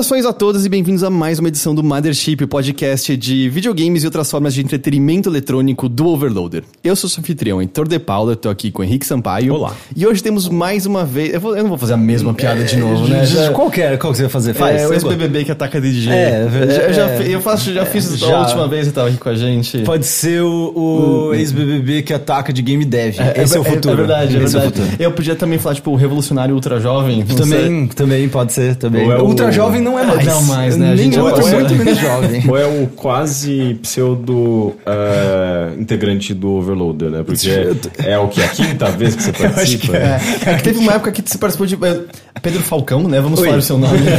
Saudações a todos e bem-vindos a mais uma edição do Mothership, o podcast de videogames e outras formas de entretenimento eletrônico do Overloader. Eu sou o anfitrião, Heitor De Paula, tô aqui com o Henrique Sampaio. Olá. E hoje temos mais uma vez. Eu, vou- eu não vou fazer a mesma piada de novo, É, né? Já- Qual que é? Qual que você vai fazer? Faz. é, o ex-BBB que ataca DJ. É, eu, eu já, é, eu faço, já fiz isso já. a última vez e tava aqui com a gente. Pode ser o, o ex-BBB que ataca de game dev. Esse é, o futuro. É verdade, é Esse verdade. o futuro. eu podia também falar, tipo, o revolucionário ultra jovem. sei. Também, também pode ser, também. Ou é Ultra jovem não é mais. Não mais, né? A Nem gente já outro, pode- muito menos jovem. Ou é o quase pseudo eh, integrante do Overloader, né? Porque é, é o que? A quinta vez que você participa? É, é que teve uma época que você participou de. é, Pedro Falcão, né? Vamos Oi. falar o seu nome.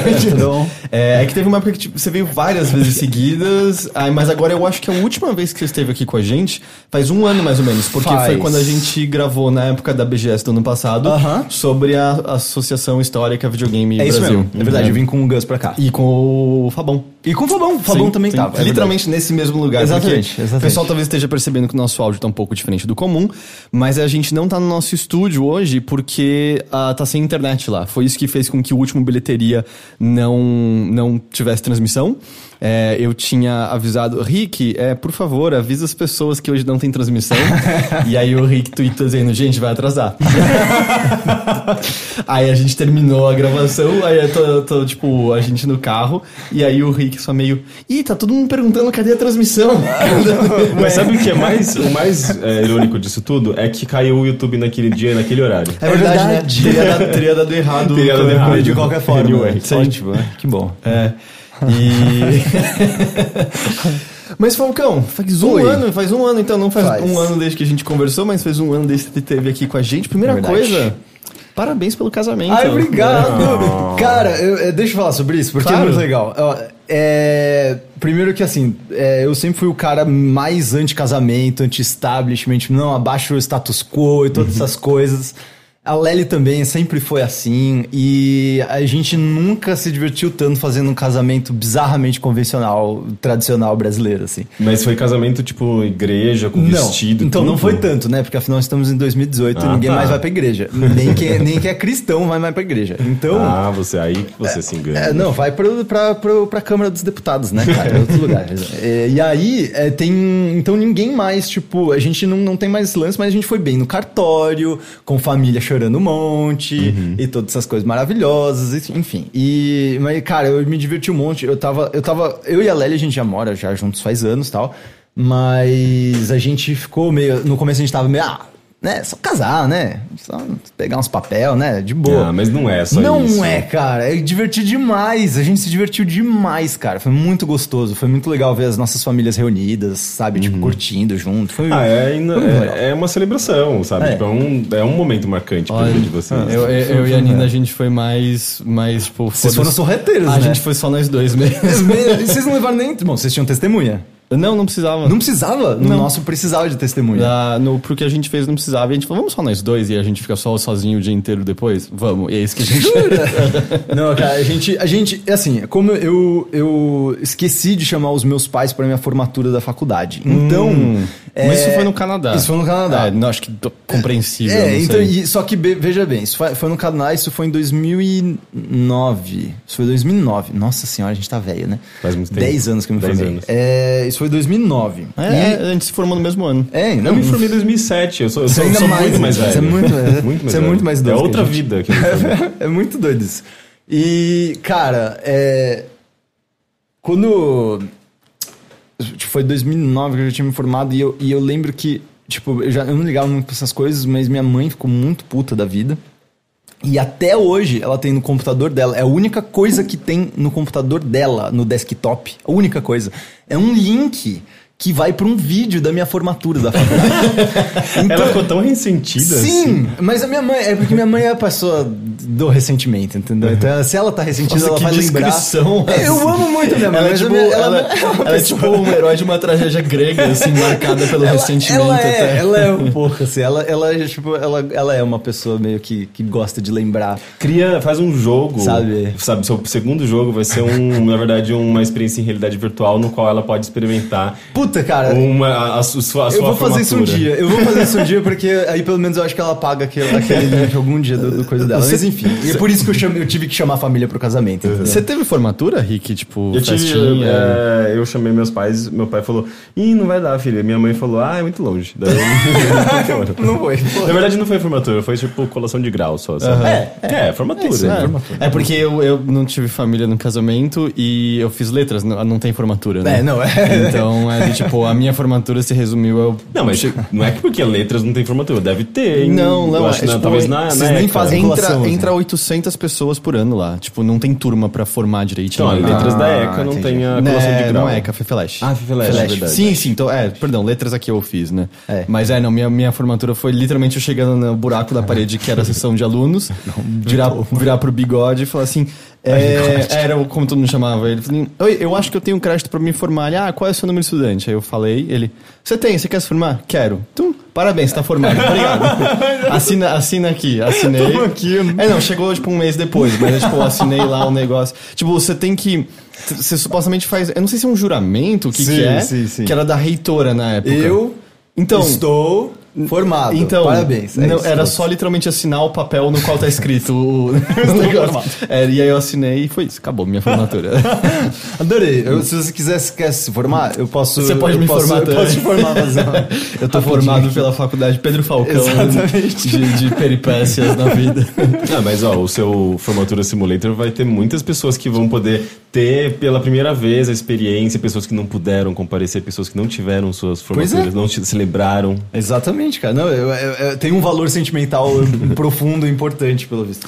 É, é que teve uma época que tipo, você veio várias vezes seguidas, ai, mas agora eu acho que a última vez que você esteve aqui com a gente faz um ano mais ou menos, porque Faz. foi quando a gente gravou na época da BGS do ano passado Aham. sobre a Associação Histórica Videogame É isso Brasil. mesmo. É verdade, eu vim com o Gus pra cá. E com o Fabão. E com o Fabão. O Fabão Sim, também sim. tava. é Literalmente nesse mesmo lugar. Exatamente, exatamente. O pessoal talvez esteja percebendo que o nosso áudio tá um pouco diferente do comum, mas a gente não tá no nosso estúdio hoje porque ah, tá sem internet lá. Foi isso que fez com que o último bilheteria não, não tivesse transmissão. É, eu tinha avisado, Rick, é, por favor, avisa as pessoas que hoje não tem transmissão. e aí o Rick tweetou dizendo, gente, vai atrasar. aí a gente terminou a gravação, aí eu tô, tô, tipo, a gente no carro, e aí o Rick só meio, ih, tá todo mundo perguntando cadê a transmissão? Mas sabe o que é mais, o mais eh, irônico disso tudo? É que caiu o YouTube naquele dia, naquele horário. É verdade, verdade. né? Teria dado, teria dado errado. Teria dado errado. De qualquer forma. Anyway. Sim. Ótimo, né? Que bom. É. E. Mas Falcão, faz um Oi. ano, faz um ano, então não faz, Faz. um ano desde que a gente conversou, mas faz um ano desde que você esteve aqui com a gente. Primeira É verdade. coisa, parabéns pelo casamento. Ai, obrigado! Cara, eu- eu- deixa eu falar sobre isso, porque Claro. é muito legal. Ó, é, primeiro que assim, é, eu sempre fui o cara mais anti-casamento, anti-establishment, não, abaixo o status quo e todas essas coisas. A Lely também sempre foi assim, e a gente nunca se divertiu tanto fazendo um casamento bizarramente convencional, tradicional brasileiro, assim. Mas foi casamento tipo igreja, com vestido. Então não tudo? foi tanto, né? Porque afinal estamos em 2018 e Ah, ninguém tá. mais vai pra igreja. Nem quem, nem quem é cristão vai mais pra igreja. Então. Ah, você aí que você se engana. É, não, vai pro, pra, pro, pra Câmara dos Deputados, né, cara? É outro lugar. É, e aí, é, tem. Então ninguém mais, tipo, a gente não, não tem mais lance, mas a gente foi bem no cartório, com família chorando um monte, e todas essas coisas maravilhosas, enfim. E. Mas, cara, eu me diverti um monte. Eu tava. Eu tava. Eu e a Lélia, a gente já mora já juntos faz anos e tal. Mas a gente ficou meio. No começo a gente tava meio. Ah, né? Só casar, né? Só pegar uns papel, né? De boa. Ah, mas não é só Não isso. é, cara. É divertido demais. A gente se divertiu demais, cara. Foi muito gostoso. Foi muito legal ver as nossas famílias reunidas, sabe? Tipo, curtindo junto. Foi, Ah, é, é, é uma celebração, sabe? É. Tipo, é, um, é um momento marcante pra Olha, vida de vocês. Eu, eu, eu e a Nina, a gente foi mais, mais tipo, Vocês foram sorreteiros, A né? gente foi só nós dois mesmo. Vocês não levaram nem... Bom, vocês tinham testemunha. Não, não precisava. Não precisava? No Não. nosso precisava de testemunha. Ah, no, pro que a gente fez não precisava. E a gente falou, vamos só nós dois e a gente fica só sozinho o dia inteiro depois? Vamos. E é isso que a gente Não, cara, a gente, a gente, assim, como eu, eu esqueci de chamar os meus pais para minha formatura da faculdade. Então. Hum. é, Mas isso foi no Canadá. Isso foi no Canadá. É, não, acho que compreensível. É, não então, e- só que be- veja bem, isso foi, foi no Canadá, isso foi em 2009. Isso foi 2009. Nossa senhora, a gente tá velho, né? Faz muito tempo. 10 anos que eu me Dez formei. anos. É, isso foi 2009. É, E- é, a gente se formou no mesmo ano. é, Eu não, me formei em 2007, eu sou, eu Você sou, ainda sou mais, muito mais você velho. é muito- é- muito mais você é velho. muito mais É que a outra gente. vida que eu formei. é muito doido isso. E, cara, é. Quando. tipo, Foi 2009 que eu já tinha me formado e eu, e eu lembro que, tipo, eu, já, eu não ligava muito pra essas coisas, mas minha mãe ficou muito puta da vida. E até hoje ela tem no computador dela, é a única coisa que tem no computador dela, no desktop, a única coisa. É um link que vai pra um vídeo da minha formatura da faculdade. Ela ficou tão ressentida. assim. Sim, mas a minha mãe, é porque minha mãe é a pessoa do ressentimento, entendeu? Então, se ela tá ressentida, Nossa, ela vai lembrar. É, Eu assim. amo muito a minha mãe, Ela é, tipo, minha- ela, ela, ela é tipo um herói de uma tragédia grega, assim, marcada pelo ressentimento ela é, até. ela é um pouco assim, ela, ela, é, tipo, ela, ela é uma pessoa meio que, que gosta de lembrar. Cria, faz um jogo. Sabe? Sabe, seu segundo jogo vai ser um, na verdade, uma experiência em realidade virtual no qual ela pode experimentar Puta, cara. uma, a, a, su- sua, a eu vou fazer isso um dia. Eu vou fazer isso um dia porque aí pelo menos eu acho que ela paga aquele, aquele link algum dia do, do coisa dela. Você, Mas enfim. enfim. E é por isso que eu, chamei, eu tive que chamar a família pro casamento. entendeu? Você teve formatura, Rick? Tipo, Eu, tive, é, eu chamei meus pais, meu pai falou, ih, não vai dar, filha. Minha mãe falou, ah, é muito longe. Daí eu- Não foi. Na verdade não foi formatura, foi tipo colação de grau só, sabe? É, é, formatura. É isso, né? É, é porque eu, eu não tive família no casamento e eu fiz letras, não, não tem formatura, né? É, não, é. Então, é de, tipo, a minha formatura se resumiu ao... Não, mas não é que porque letras não tem formatura, deve ter. hein? Não, não, acho é, tipo, talvez na, vocês na nem ECA. fazem Entra, assim. entra 800 pessoas por ano lá. Tipo, não tem turma pra formar direitinho. Então, a letras da Ah, ECA não entendi. tem a Né, colação de grau. Não é ECA, Fefeleche. Ah, Fefeleche, é verdade. Sim, sim. Então, é, perdão, letras aqui eu fiz, né? É. Mas é, não, minha, minha formatura foi literalmente eu chegando no buraco da parede que era a sessão de alunos, virar, virar pro bigode e falar assim. É, era como todo mundo chamava ele. Oi, eu acho que eu tenho um crédito pra me formar. Ele, ah, qual é o seu número de estudante? Aí eu falei, ele, você tem, você quer se formar? Quero. Então, parabéns, você tá formado. Obrigado. assina, assina aqui, assinei. Aqui. É, não, chegou tipo um mês depois, mas tipo, eu assinei lá o negócio. Tipo, você tem que. Você supostamente faz. Eu não sei se é um juramento, o que, Sim, que é. sim, sim. Que era da reitora na época. Eu Então. estou formado. Então, Parabéns. é não, isso. era só literalmente assinar o papel no qual tá escrito o, negócio. É, e aí eu assinei e foi isso, acabou minha formatura. Adorei. Eu- se você quiser se quer se formar, eu posso. Você pode eu me posso, formar Eu também. posso te formar, mas não. eu tô formado pela faculdade Pedro Falcão Exatamente. de, de peripécias na vida. Ah, mas ó, o seu Formatura Simulator vai ter muitas pessoas que vão poder ter pela primeira vez a experiência, pessoas que não puderam comparecer, pessoas que não tiveram suas Pois formaturas, é. não te- celebraram. Exatamente, cara. Não, eu, eu- eu- tem um valor sentimental profundo e importante, pelo visto.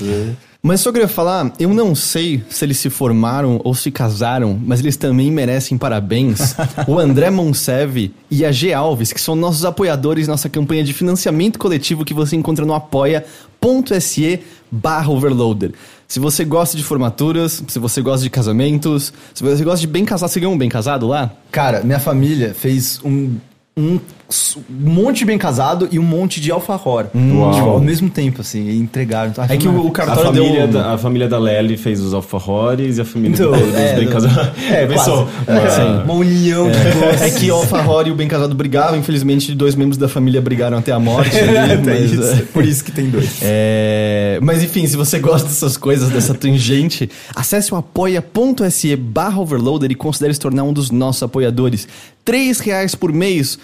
Mas só queria falar, eu não sei se eles se formaram ou se casaram, mas eles também merecem parabéns. o André Monsev e a G Alves, que são nossos apoiadores nossa campanha de financiamento coletivo que você encontra no apoia.se barra overloader. Se você gosta de formaturas, se você gosta de casamentos, se você gosta de bem casado, você ganhou um bem casado lá? Cara, minha família fez um, um s- monte de bem casado e um monte de alfajor. Uau. Tipo, ao mesmo tempo, assim, e entregaram. Ah, É que o, o A cartório família, deu... da, a família da Lely fez os alfajores e a família Então, do Pedro é, bem casados. É, Pensou? quase. É, Sim. uma união de gostos. É que o Alfahor e o Bem Casado brigavam, infelizmente dois membros da família brigaram até a morte. ali, É, mas, isso. é. Por isso que tem dois. É, mas enfim, se você gosta dessas coisas, dessa tangente, acesse o apoia.se barra overloader e considere se tornar um dos nossos apoiadores. Três reais por mês.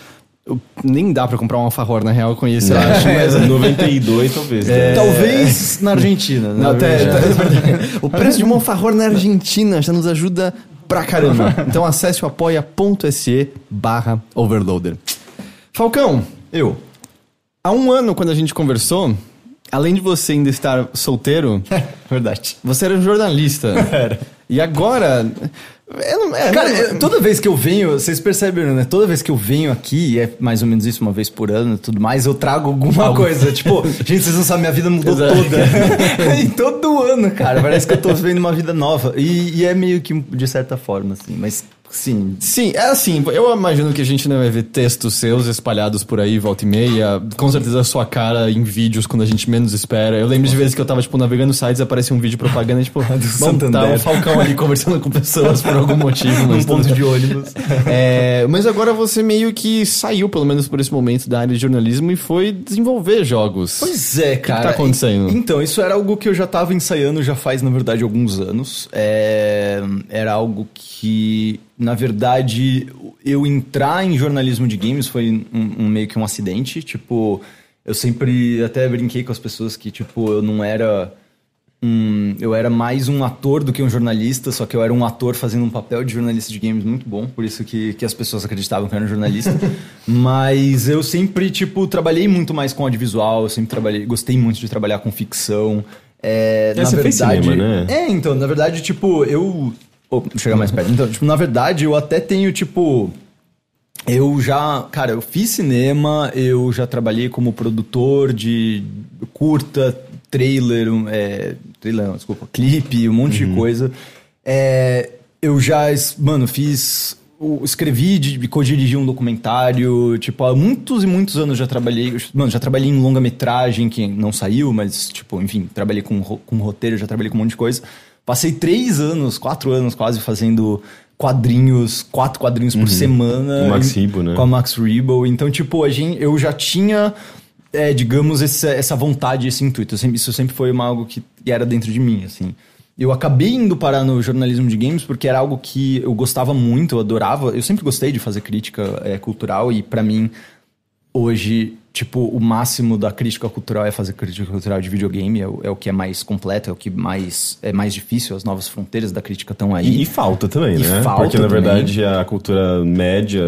Nem dá pra comprar um alfajor, na real, com isso, eu acho. Mas, 92 talvez. né? Talvez na Argentina. né? Não, até- até- o preço de um alfajor na Argentina já nos ajuda pra caramba. Então acesse o apoia.se barra overloader. Falcão, Eu. há um ano, quando a gente conversou, além de você ainda estar solteiro, Verdade. você era jornalista. Era. E agora. Não, é, Cara, não- eu- toda vez que eu venho, vocês perceberam, né? Toda vez que eu venho aqui, e é mais ou menos isso, uma vez por ano e tudo mais, eu trago alguma coisa. Tipo, gente, vocês não sabem, minha vida mudou Exato. toda. e todo ano, cara, parece que eu tô vivendo uma vida nova. E, e é meio que de certa forma, assim, mas sim. Sim, é assim, eu imagino que a gente não vai ver textos seus espalhados por aí, volta e meia. Com certeza a sua cara em vídeos quando a gente menos espera. Eu lembro de vezes que eu tava, tipo, navegando sites e aparecia um vídeo propaganda, tipo, tá Santander. o Falcão ali conversando com pessoas por algum motivo. Mas ponto tudo- de ônibus. É, mas agora você meio que saiu, pelo menos por esse momento, da área de jornalismo e foi desenvolver jogos. Pois é, cara. tá acontecendo? Então, isso era algo que eu já tava ensaiando já faz, na verdade, alguns anos. É, Era algo que, na verdade, eu entrar em jornalismo de games foi um, um meio que um acidente. Tipo, eu sempre até brinquei com as pessoas que, tipo, eu não era. um- eu era mais um ator do que um jornalista, só que eu era um ator fazendo um papel de jornalista de games muito bom, por isso que, que as pessoas acreditavam que eu era um jornalista. Mas eu sempre, tipo, trabalhei muito mais com audiovisual, eu sempre trabalhei, gostei muito de trabalhar com ficção. É, É, na verdade, cinema, né? É, então, na verdade, tipo, eu. Eu chegar mais perto. Então, tipo, na verdade, eu até tenho, tipo. Eu já, cara, eu fiz cinema, eu já trabalhei como produtor de curta, trailer, é, trailer, não, desculpa, clipe, um monte de coisa. É, eu já, mano, fiz, escrevi, de- co-dirigi um documentário, tipo, há muitos e muitos anos já trabalhei, mano, já trabalhei em longa-metragem, que não saiu, mas, tipo, enfim, trabalhei com, com roteiro, já trabalhei com um monte de coisa. Passei três anos, quatro anos quase fazendo quadrinhos, quatro quadrinhos por semana. Com o Max Rebo, né? Com a Max Rebo. Então, tipo, a gente, eu já tinha é, digamos, essa, essa vontade, esse intuito. Sempre- isso sempre foi uma, algo que era dentro de mim, assim. Eu acabei indo parar no jornalismo de games porque era algo que eu gostava muito, eu adorava. Eu sempre gostei de fazer crítica é, cultural e pra mim hoje, tipo, o máximo da crítica cultural é fazer crítica cultural de videogame, é o, é o que é mais completo, é o que mais é mais difícil, as novas fronteiras da crítica estão aí. E, e falta também, E né? falta Porque na também. verdade a cultura média,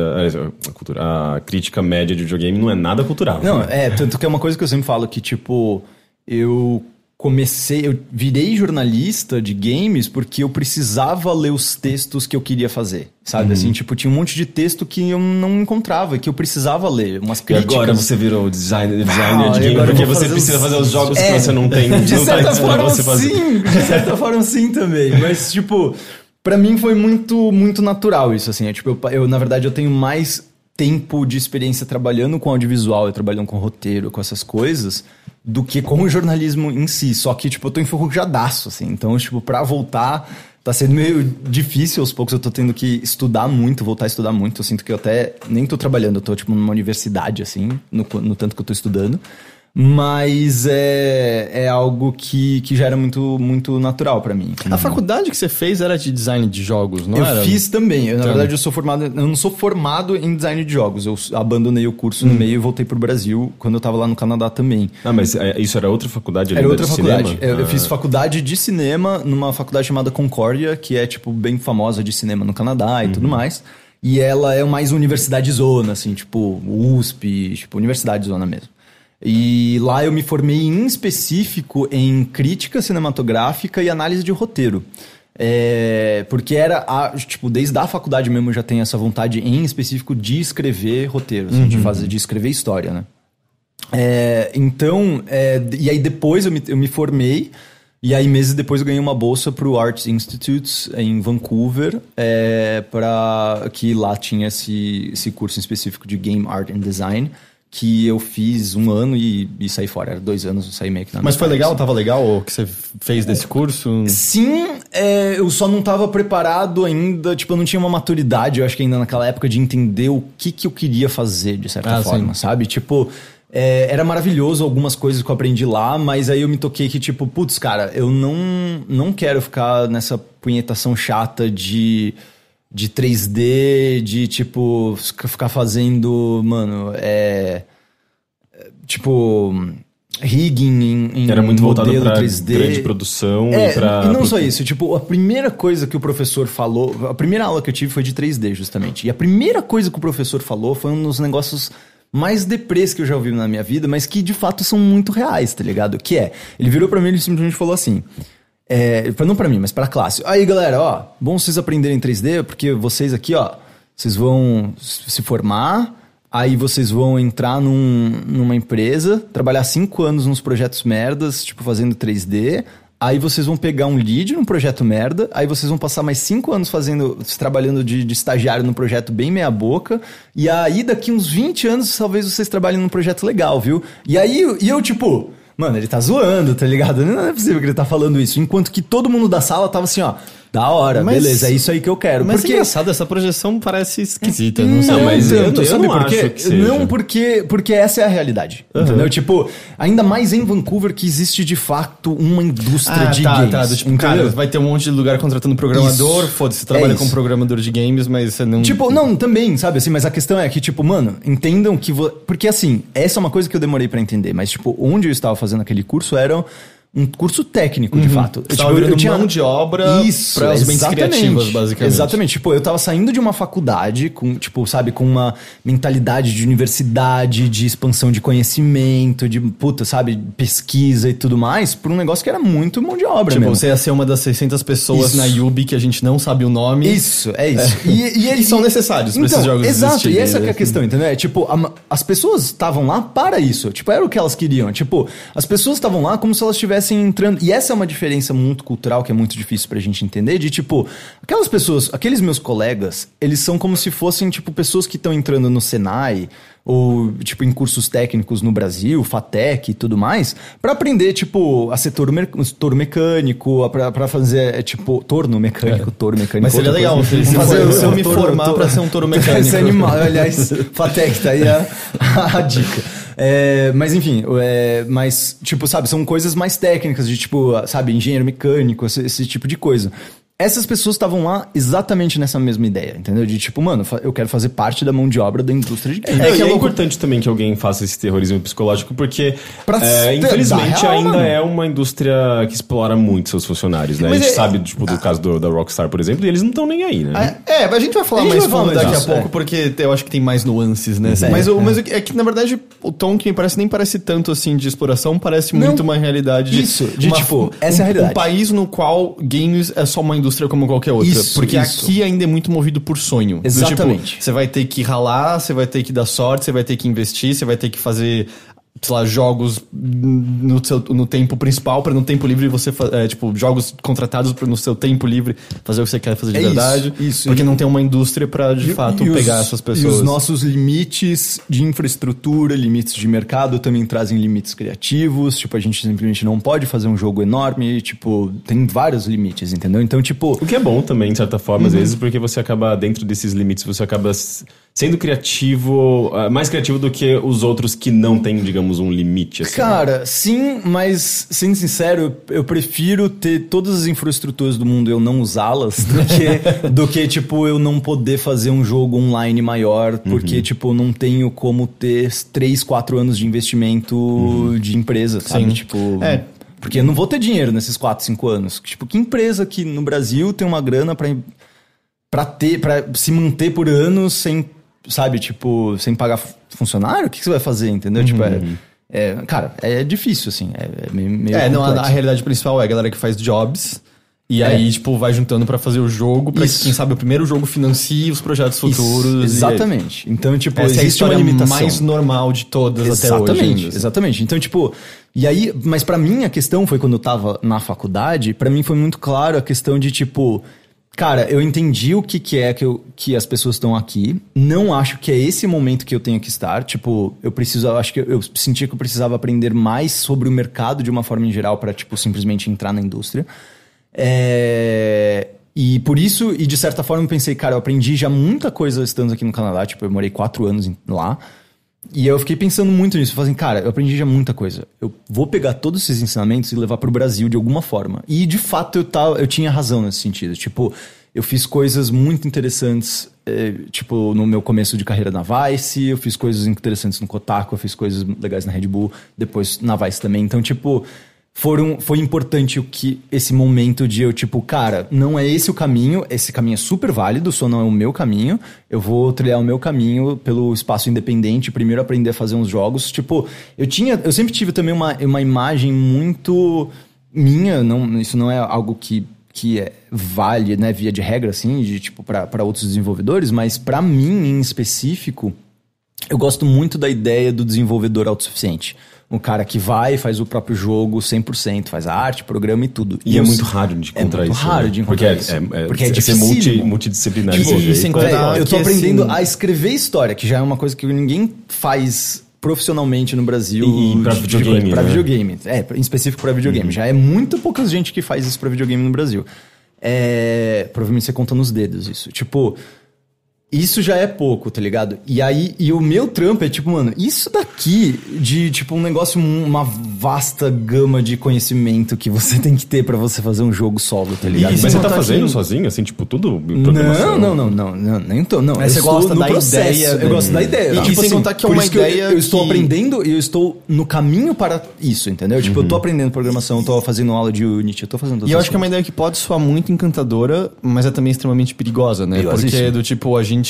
a, cultura, a crítica média de videogame não é nada cultural. Não, né? é, tanto que é uma coisa que eu sempre falo que, tipo, eu comecei, eu virei jornalista de games porque eu precisava ler os textos que eu queria fazer, sabe? Uhum. Assim, tipo, tinha um monte de texto que eu não encontrava, que eu precisava ler, umas E críticas. agora você virou designer, designer Ah, de e game eu porque você fazer precisa os- fazer os jogos É, que você não tem. De não tá certa disponível forma, você fazer. sim. De certa forma, sim também. Mas, tipo, pra mim foi muito, muito natural isso, assim. É, tipo, eu, eu, na verdade, eu tenho mais tempo de experiência trabalhando com audiovisual e trabalhando com roteiro, com essas coisas, do que com o jornalismo em si. Só que, tipo, eu tô enferrujadaço, assim. Então, tipo, pra voltar... Tá sendo meio difícil aos poucos, eu tô tendo que estudar muito, voltar a estudar muito. Eu sinto que eu até nem tô trabalhando, eu tô, tipo, numa universidade, assim, no, no tanto que eu tô estudando. Mas é, é algo que, que já era muito, muito natural pra mim. A faculdade que você fez era de design de jogos, não eu era? fiz também. Eu, na Então. verdade, eu sou formado. Eu não sou formado em design de jogos. Eu abandonei o curso Hum. no meio e voltei pro Brasil quando eu tava lá no Canadá também. Ah, mas é, isso era outra faculdade? Era outra de faculdade. cinema? Eu, eu Ah. fiz faculdade de cinema numa faculdade chamada Concordia, que é, tipo, bem famosa de cinema no Canadá e Uhum. tudo mais. E ela é mais universidade zona, assim, tipo, USP, tipo, universidade zona mesmo. E lá eu me formei em específico em crítica cinematográfica e análise de roteiro. É, porque era, a, tipo, desde a faculdade mesmo eu já tenho essa vontade em específico de escrever roteiro, assim, de, fazer, de escrever história, né? É, então, é, e aí depois eu me, eu me formei, e aí meses depois eu ganhei uma bolsa pro Arts Institute em Vancouver, é, para que lá tinha esse, esse curso em específico de Game Art and Design, que eu fiz um ano e, e saí fora. Era dois anos, eu saí meio que na Mas foi legal? assim. Tava legal o que você fez desse curso? Sim, é, eu só não tava preparado ainda, tipo, eu não tinha uma maturidade, eu acho que ainda naquela época, de entender o que, que eu queria fazer, de certa Ah, forma, sim. sabe? Tipo, é, era maravilhoso algumas coisas que eu aprendi lá, mas aí eu me toquei que, tipo, putz, cara, eu não, não quero ficar nessa punhetação chata de, de 3D, de, tipo, fica- ficar fazendo, mano, é. é, Tipo. Rigging em, em Era muito voltado pra 3D. grande produção É, e pra... e não só isso, tipo, a primeira coisa que o professor falou, a primeira aula que eu tive foi de 3D, justamente. E a primeira coisa que o professor falou foi um dos negócios mais deprês que eu já ouvi na minha vida, mas que de fato são muito reais, tá ligado? Que é, ele virou pra mim e simplesmente falou assim: é, pra- não pra mim, mas pra classe. Aí, galera, ó, bom vocês aprenderem 3D, porque vocês aqui, ó, vocês vão se formar, aí vocês vão entrar num- numa empresa, trabalhar cinco anos nos projetos merdas, tipo, fazendo 3D. Aí vocês vão pegar um lead num projeto merda, aí vocês vão passar mais cinco anos fazendo, trabalhando de, de estagiário num projeto bem meia boca, e aí daqui uns 20 anos talvez vocês trabalhem num projeto legal, viu? E aí, e eu tipo, Mano, ele tá zoando, tá ligado? Não é possível que ele tá falando isso. Enquanto que todo mundo da sala tava assim, ó. Da hora, Mas- beleza, é isso aí que eu quero. Mas porque é engraçado, essa projeção parece esquisita, não sei. Não, mas eu- tanto, eu sabe não por quê? acho que seja. Não, porque, porque essa é a realidade. Entendeu? Tipo, ainda mais em Vancouver que existe de fato uma indústria Ah, de tá, games. tá. do tipo, entendeu? cara, vai ter um monte de lugar contratando programador, foda-se, você É trabalha isso. com programador de games, mas você não... Tipo, não, também, sabe assim, mas a questão é que, tipo, mano, entendam que. Vo... Porque assim, essa é uma coisa que eu demorei pra entender, mas, tipo, onde eu estava fazendo aquele curso era um curso técnico, de fato. Você tava virando mão de obra para as mentes criativas, basicamente. Exatamente. Tipo, eu tava saindo de uma faculdade com, tipo, sabe, com uma mentalidade de universidade, de expansão de conhecimento, de, puta, sabe, pesquisa e tudo mais, por um negócio que era muito mão de obra Tipo, mesmo. você ia ser uma das 600 pessoas Isso. na Yubi que a gente não sabe o nome. Isso, é isso. E, e eles E são necessários pra esses jogos Exato, existirem, e essa é né? a questão, entendeu? É, tipo, a- as pessoas estavam lá para isso. Tipo, era o que elas queriam. Tipo, as pessoas estavam lá como se elas estivessem entrando. E essa é uma diferença muito cultural que é muito difícil pra gente entender. De tipo, aquelas pessoas, aqueles meus colegas, eles são como se fossem, tipo, pessoas que estão entrando no Senai. Ou, tipo, em cursos técnicos no Brasil, FATEC e tudo mais, pra aprender, tipo, a ser mer- touro mecânico, a- pra, pra fazer, é, tipo, torno mecânico, touro mecânico. Mas seria legal se, se, Vamos for- fazer se eu me formar pra ser um touro mecânico. Esse animal, aliás, Fatec, tá aí a, a dica. É, mas enfim, é, mas, tipo, sabe, são coisas mais técnicas, de tipo, sabe, engenheiro mecânico, esse, esse tipo de coisa. Essas pessoas estavam lá exatamente nessa mesma ideia, entendeu? De tipo, mano, eu quero fazer parte da mão de obra da indústria de games. É, que é, louco. importante também que alguém faça esse terrorismo psicológico, porque, Pra é, infelizmente, real, ainda mano. é uma indústria que explora muito seus funcionários, né? Mas a gente é- sabe, tipo, do caso do, da Rockstar, por exemplo, e eles não estão nem aí, né? É, mas a gente vai falar A gente mais vai falar daqui a pouco, é. porque eu acho que tem mais nuances, né? É, mas o, é. mas é que, na verdade, o tom que me parece nem parece tanto assim de exploração, parece Não. muito uma realidade. de- Isso, de, uma- tipo, essa é a um- realidade. Um país no qual games é só uma indústria como qualquer outra. Isso, porque isso. aqui ainda é muito movido por sonho. Do Exatamente. tipo, você vai ter que ralar, você vai ter que dar sorte, você vai ter que investir, você vai ter que fazer. Sei lá, jogos no, seu, no tempo principal, para no tempo livre você fa- é, tipo, jogos contratados pra no seu tempo livre fazer o que você quer fazer de É isso, verdade. isso. Porque não tem uma indústria pra de E- fato e os- pegar essas pessoas. E os nossos limites de infraestrutura, limites de mercado também trazem limites criativos. Tipo, a gente simplesmente não pode fazer um jogo enorme. Tipo, tem vários limites, entendeu? Então, tipo. O que é bom também, de certa forma, Uhum. às vezes, porque você acaba, dentro desses limites, você acaba sendo criativo, ah, mais criativo do que os outros que não têm, digamos, um limite. Assim. Cara, sim, mas sendo sincero, eu, prefiro ter todas as infraestruturas do mundo e eu não usá-las do que, do que, tipo, eu não poder fazer um jogo online maior, porque, tipo, eu não tenho como ter 3, 4 anos de investimento de empresa, sabe? Sim. Tipo. É. Porque eu não vou ter dinheiro nesses 4, 5 anos. Tipo, que empresa que no Brasil tem uma grana pra, pra ter, para se manter por anos sem, sabe, tipo, sem pagar fu- funcionário? O que, que você vai fazer, entendeu? Tipo, é, é- Cara, é difícil, assim. É, é meio, meio É, não, a, a realidade principal é a galera que faz jobs. E É. aí, tipo, vai juntando pra fazer o jogo, pra que, Isso. quem sabe, o primeiro jogo financie os projetos Isso, futuros. e- exatamente. Então, tipo, Essa é a existe uma história limitação. mais normal de todas até hoje. Exatamente, assim. exatamente. Então, tipo, e aí, mas pra mim a questão foi quando eu tava na faculdade, pra mim foi muito claro a questão de tipo, cara, eu entendi o que que é que, eu, que as pessoas estão aqui, não acho que é esse momento que eu tenho que estar, tipo, eu preciso, acho que eu, eu senti que eu precisava aprender mais sobre o mercado de uma forma em geral pra, tipo, simplesmente entrar na indústria. É, E por isso, e de certa forma, eu pensei, cara, eu aprendi já muita coisa estando aqui no Canadá. Tipo, eu morei quatro anos lá. E eu fiquei pensando muito nisso. Falei assim, cara, eu aprendi já muita coisa. Eu vou pegar todos esses ensinamentos e levar pro Brasil de alguma forma. E de fato eu, tava, eu tinha razão nesse sentido. Tipo, eu fiz coisas muito interessantes, eh, tipo, no meu começo de carreira na Vice. Eu fiz coisas interessantes no Kotaku. Eu fiz coisas legais na Red Bull. Depois na Vice também. Então, tipo foram, foi importante o que esse momento de eu, tipo, cara, não é esse o caminho, esse caminho é super válido, só não é o meu caminho. Eu vou trilhar o meu caminho pelo espaço independente, primeiro aprender a fazer uns jogos. Tipo, eu tinha, eu sempre tive também uma, uma imagem muito minha, não, isso não é algo que que é, vale, né, via de regra, assim, de tipo, para outros desenvolvedores, mas para mim em específico, eu gosto muito da ideia do desenvolvedor autossuficiente. Um cara que vai, faz o próprio jogo 100%, faz a arte, programa e tudo. E é eu- muito raro de é encontrar muito isso. raro né? de encontrar porque isso. É, é, Porque é ser difícil. multi, multidisciplinar. Tipo, desse e jeito. sem Véi, contar eu tô que, aprendendo assim- a escrever história, que já é uma coisa que ninguém faz profissionalmente no Brasil. E- e pra de- de- videogame, Pra né? videogame. É, em específico pra videogame. Já é muito pouca gente que faz isso pra videogame no Brasil. É, provavelmente você conta nos dedos isso. Tipo, isso já é pouco, tá ligado? E aí, e o meu trampo é tipo, mano, isso daqui de tipo um negócio, uma vasta gama de conhecimento que você tem que ter pra você fazer um jogo solo, tá ligado? Sem mas você tá contar fazendo que- sozinho, assim, tipo, tudo? Não, não, não, não, não, nem tô, não. Mas eu você gosta da processo, ideia Eu gosto da ideia. E- e sem contar que é uma isso eu- ideia eu, estou que- aprendendo e eu estou no caminho para isso, entendeu? Tipo, eu tô aprendendo programação, eu tô fazendo aula de Unity, eu tô fazendo E eu acho que é uma ideia que pode soar muito encantadora, mas é também extremamente perigosa, né? Perigosíssima. Porque do tipo, a gente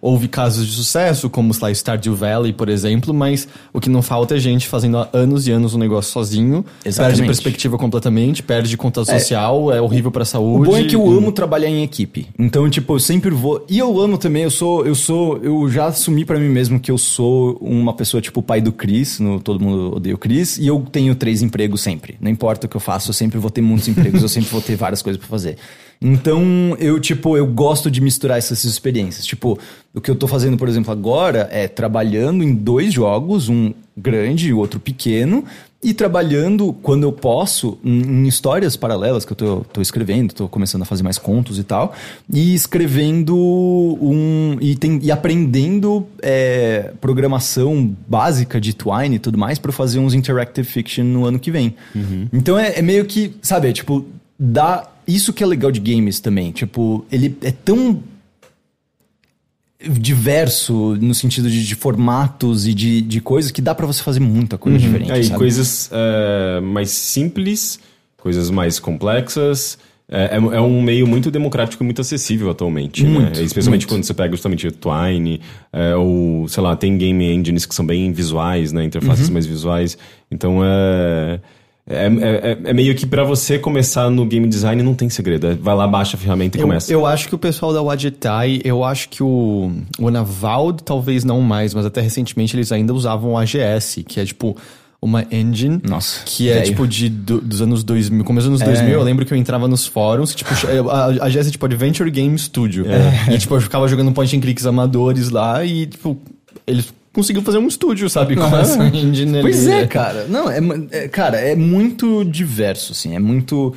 ouve casos de sucesso, como sei lá, Stardew Valley, por exemplo, mas o que não falta é gente fazendo há anos e anos um negócio sozinho, Exatamente. perde perspectiva completamente, perde contato social, é horrível pra O saúde. bom é que eu amo trabalhar em equipe. Então, tipo, eu sempre vou. E eu amo também, eu sou. Eu sou. Eu já assumi pra mim mesmo que eu sou uma pessoa, tipo, o pai do Chris, no Todo Mundo Odeia o Chris, e eu tenho três empregos sempre. Não importa o que eu faço, eu sempre vou ter muitos empregos, eu sempre vou ter várias coisas pra fazer. Então, eu, tipo, eu gosto de misturar essas experiências. Tipo, o que eu tô fazendo, por exemplo, agora é trabalhando em dois jogos, um grande e o outro pequeno, e trabalhando quando eu posso em, histórias paralelas que eu tô, tô escrevendo, tô começando a fazer mais contos e tal, e escrevendo um. e, tem, e aprendendo é, programação básica de Twine e tudo mais para fazer uns interactive fiction no ano que vem. Então é, é meio que, sabe, é tipo, dá. Isso que é legal de games também. Tipo, ele é tão diverso no sentido de, de formatos e de, de coisas que dá pra você fazer muita coisa diferente. Aí, sabe? coisas é, mais simples, coisas mais complexas. É, é- é um meio muito democrático e muito acessível atualmente, Muito, né? Especialmente muito. quando você pega justamente o Twine, é, ou, sei lá, tem game engines que são bem visuais, né? Uhum. Interfaces mais visuais. Então, é... É, é, é meio que pra você começar no game design não tem segredo. É, vai lá, baixa a ferramenta e Eu, começa. eu acho que o pessoal da Wajitai, eu acho que o, o Anavald talvez não mais, mas até recentemente eles ainda usavam o AGS, que é tipo uma engine Nossa, que é velho. tipo de, do- dos anos 2000, começo dos anos É. 2000, eu lembro que eu entrava nos fóruns, tipo, a, a AGS é tipo Adventure Game Studio. E tipo, eu ficava jogando point and clicks amadores lá e tipo, eles conseguiram fazer um estúdio, sabe, com Aham. essa engine Pois é, cara. Não, é, é- cara, é muito diverso, assim. É muito.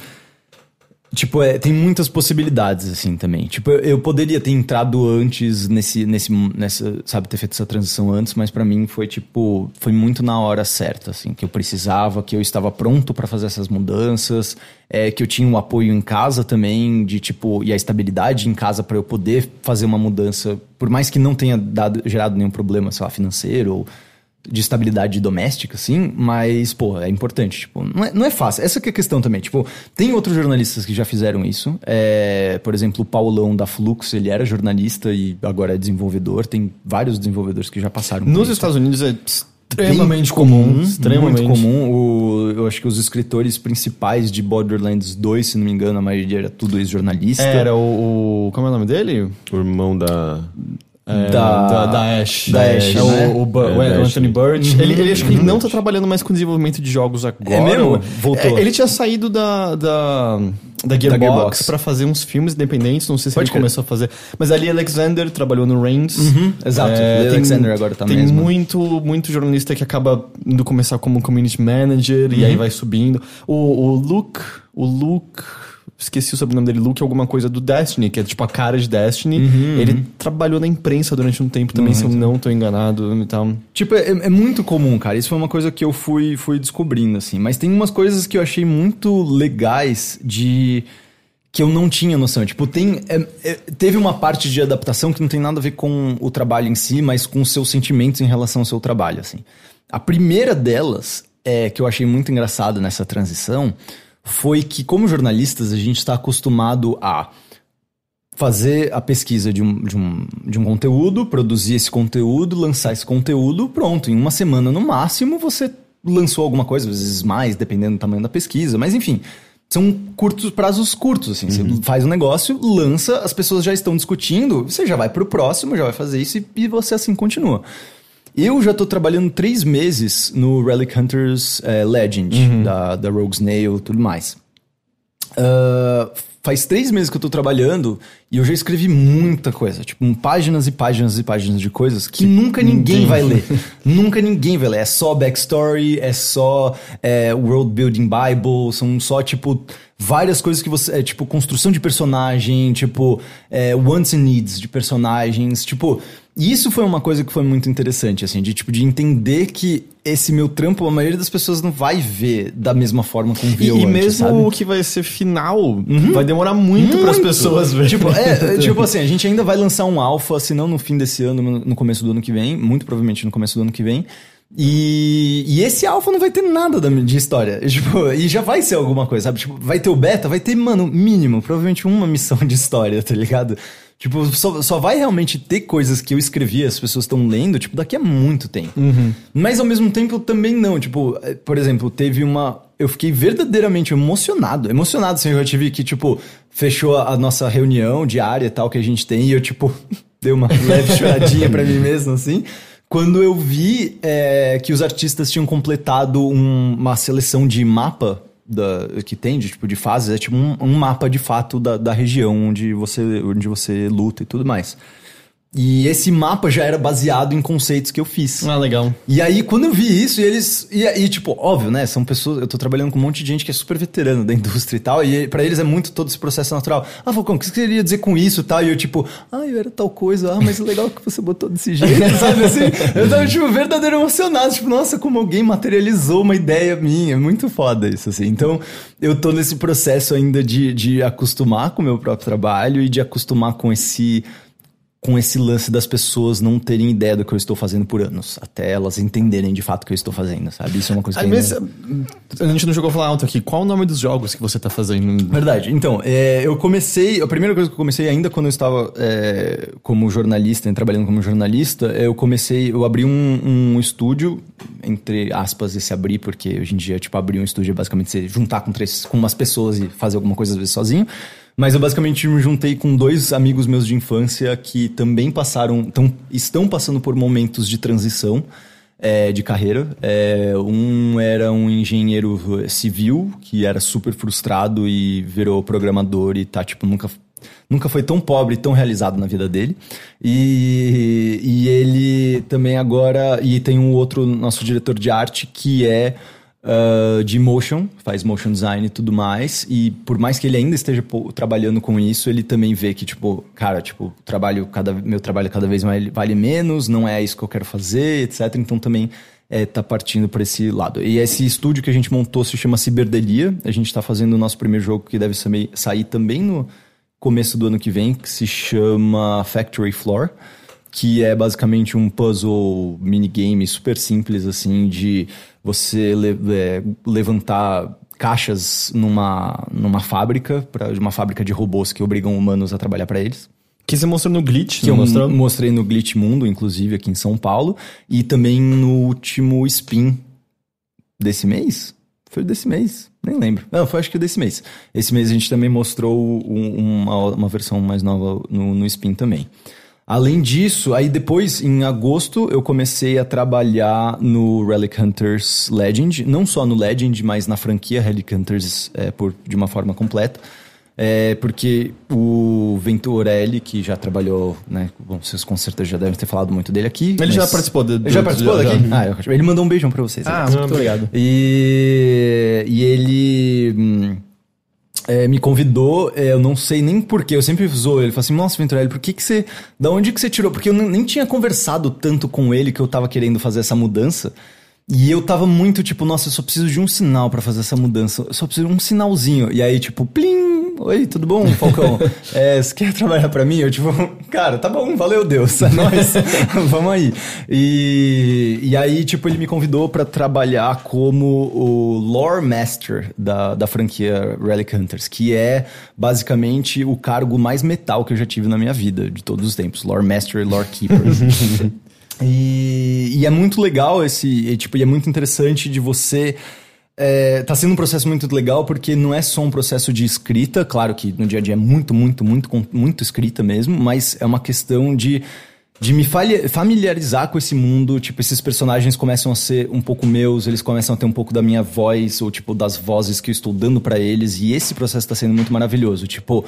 Tipo, é, tem muitas possibilidades, assim, também. Tipo, eu, eu poderia ter entrado antes nesse, nesse, nessa, sabe, ter feito essa transição antes, mas pra mim foi, tipo, foi muito na hora certa, assim, que eu precisava, que eu estava pronto pra fazer essas mudanças, é, que eu tinha um apoio em casa também, de, tipo, e a estabilidade em casa pra eu poder fazer uma mudança, por mais que não tenha dado, gerado nenhum problema, sei lá, financeiro ou de estabilidade doméstica, assim, mas, pô, é importante, tipo, não é, não é fácil. Essa que é a questão também, tipo, tem outros jornalistas que já fizeram isso, é, por exemplo, o Paulão da Flux, ele era jornalista e agora é desenvolvedor, tem vários desenvolvedores que já passaram por Nos isso. Estados Unidos é extremamente comum, extremamente Muito comum. O, eu acho que os escritores principais de Borderlands 2, se não me engano, a maioria era tudo ex-jornalista. Era o, o- Como é o nome dele? O irmão da... É, Da- da, da Ash. da Ash, É né? o, o, É, o da Anthony Ashley. Birch. Ele, ele acho que ele não tá trabalhando mais com desenvolvimento de jogos agora. É mesmo? ou- Voltou. É, ele tinha saído da, da, da Gearbox, Gearbox. pra fazer uns filmes independentes. Não sei se Pode ele crer. começou a fazer. Mas ali Alexander trabalhou no Reigns. exato. É, Lee Alexander agora tá Tem mesmo. muito, muito jornalista que acaba indo começar como community manager e aí vai subindo. O, o Luke, o Luke, esqueci o sobrenome dele, Luke alguma coisa do Destiny, que é tipo a cara de Destiny. Ele trabalhou na imprensa durante um tempo também, se eu não tô enganado. Então, Tipo, é, é muito comum, cara. Isso foi uma coisa que eu fui, fui descobrindo, assim. Mas tem umas coisas que eu achei muito legais de. que eu não tinha noção. Tipo, tem. é- é- teve uma parte de adaptação que não tem nada a ver com o trabalho em si, mas com os seus sentimentos em relação ao seu trabalho, assim. A primeira delas, é, que eu achei muito engraçado nessa transição, foi que, como jornalistas, a gente está acostumado a fazer a pesquisa de um, de, um, de um conteúdo, produzir esse conteúdo, lançar esse conteúdo, pronto. Em uma semana no máximo você lançou alguma coisa, às vezes mais, dependendo do tamanho da pesquisa, mas enfim. São curtos prazos curtos, assim. Você faz um negócio, lança, as pessoas já estão discutindo, você já vai pro próximo, já vai fazer isso e, e você assim continua. Eu já tô trabalhando três meses no Relic Hunters eh, Legend, da, da Rogue Snail e tudo mais. Ah, faz três meses que eu tô trabalhando e eu já escrevi muita coisa. Tipo, um, páginas e páginas e páginas de coisas que, nunca ninguém vai ler. nunca ninguém vai ler. É só backstory, é só é, world building bible, são só, tipo, várias coisas que você... É, tipo, construção de personagem, tipo, é, wants and needs de personagens, tipo... E isso foi uma coisa que foi muito interessante, assim, de tipo, de entender que esse meu trampo, a maioria das pessoas não vai ver da mesma forma como e, viu e antes, mesmo sabe? Uhum. o que vai ser final vai demorar muito, para as pessoas verem. Tipo, é, é, tipo assim, a gente ainda vai lançar um alpha, se não no fim desse ano, no- começo do ano que vem, muito provavelmente no começo do ano que vem. E, e esse alpha não vai ter nada da- de história. Tipo, e já vai ser alguma coisa, sabe? Tipo, vai ter o beta, vai ter, mano, mínimo, provavelmente uma missão de história, tá ligado? Tipo, só, só vai realmente ter coisas que eu escrevi, as pessoas estão lendo, tipo, daqui a muito tempo. Mas ao mesmo tempo também não. Tipo, eh, por exemplo, teve uma. Eu fiquei verdadeiramente emocionado. Emocionado, assim, eu tive que, tipo, fechou a a nossa reunião diária e tal que a gente tem, e eu, tipo, dei uma leve choradinha pra mim mesmo, assim. Quando eu vi eh, que os artistas tinham completado um- uma seleção de mapa da, que tem, de, tipo, de fases, é tipo um, um mapa de fato da, da região onde você, onde você luta e tudo mais. E esse mapa já era baseado em conceitos que eu fiz. Ah, legal. E aí, quando eu vi isso, e eles. E, e, tipo, óbvio, né? São pessoas. Eu tô trabalhando com um monte de gente que é super veterano da indústria e tal. E para eles é muito todo esse processo natural. Ah, Falcão, o que você queria dizer com isso e tal? E eu, tipo, ah, eu era tal coisa. Ah, mas é legal que você botou desse jeito, sabe? Assim, eu tava, tipo, verdadeiro emocionado. Tipo, nossa, como alguém materializou uma ideia minha. É muito foda isso, assim. Então, eu tô nesse processo ainda de, de acostumar com o meu próprio trabalho e de acostumar com esse com esse lance das pessoas não terem ideia do que eu estou fazendo por anos, até elas entenderem de fato o que eu estou fazendo, sabe? Isso é uma coisa que mas, a gente não jogou falar alto aqui. Qual o nome dos jogos que você está fazendo? Verdade. Então, é, eu comecei. A primeira coisa que eu comecei, ainda quando eu estava é, como jornalista, né, trabalhando como jornalista, eu comecei. Eu abri um, um estúdio, entre aspas, esse abrir, porque hoje em dia, tipo, abrir um estúdio é basicamente você juntar com, três, com umas pessoas e fazer alguma coisa às vezes sozinho. Mas eu basicamente me juntei com dois amigos meus de infância que também passaram, tão, estão passando por momentos de transição é, de carreira. É, um era um engenheiro civil que era super frustrado e virou programador e tá, tipo, nunca nunca foi tão pobre, tão realizado na vida dele. E, e ele também agora. E tem um outro, nosso diretor de arte, que é uh, de motion, faz motion design e tudo mais. E por mais que ele ainda esteja pô, trabalhando com isso, ele também vê que, tipo, cara, tipo, trabalho cada, meu trabalho cada vez mais vale menos, não é isso que eu quero fazer, etc. Então também é, tá partindo para esse lado. E esse estúdio que a gente montou se chama Ciberdelia. A gente está fazendo o nosso primeiro jogo que deve sair também no começo do ano que vem, que se chama Factory Floor que é basicamente um puzzle minigame super simples, assim, de você le é, levantar caixas numa, numa fábrica, pra, de uma fábrica de robôs que obrigam humanos a trabalhar para eles. Que você mostrou no Glitch, que eu mostrou? mostrei no Glitch Mundo, inclusive, aqui em São Paulo, e também no último Spin desse mês. Foi desse mês, nem lembro. Não, foi acho que desse mês. Esse mês a gente também mostrou um, uma, uma versão mais nova no, no Spin também. Além disso, aí depois, em agosto, eu comecei a trabalhar no Relic Hunters Legend. Não só no Legend, mas na franquia Relic Hunters é, por, de uma forma completa. É, porque o Venturelli, que já trabalhou, né? Bom, vocês com certeza já devem ter falado muito dele aqui. Ele já participou do, do, Ele já participou daqui? Já. Ah, ele mandou um beijão pra vocês. Ah, muito obrigado. E, e ele. Hum, é, me convidou, é, eu não sei nem porquê, eu sempre zoou ele, falou assim, nossa, Venturelli, por que que você, da onde que você tirou? Porque eu nem tinha conversado tanto com ele que eu tava querendo fazer essa mudança, e eu tava muito tipo, nossa, eu só preciso de um sinal para fazer essa mudança, eu só preciso de um sinalzinho, e aí tipo, plim, Oi, tudo bom, Falcão? é, você quer trabalhar para mim? Eu, tipo, cara, tá bom, valeu Deus, é nóis, vamos aí. E, e aí, tipo, ele me convidou para trabalhar como o lore master da, da franquia Relic Hunters, que é basicamente o cargo mais metal que eu já tive na minha vida, de todos os tempos. Lore master e lore keeper. e, e é muito legal esse, e, tipo, e é muito interessante de você é, tá sendo um processo muito legal porque não é só um processo de escrita, claro que no dia a dia é muito, muito, muito, muito escrita mesmo, mas é uma questão de, de me familiarizar com esse mundo. Tipo, esses personagens começam a ser um pouco meus, eles começam a ter um pouco da minha voz, ou tipo, das vozes que eu estou dando para eles, e esse processo tá sendo muito maravilhoso. Tipo,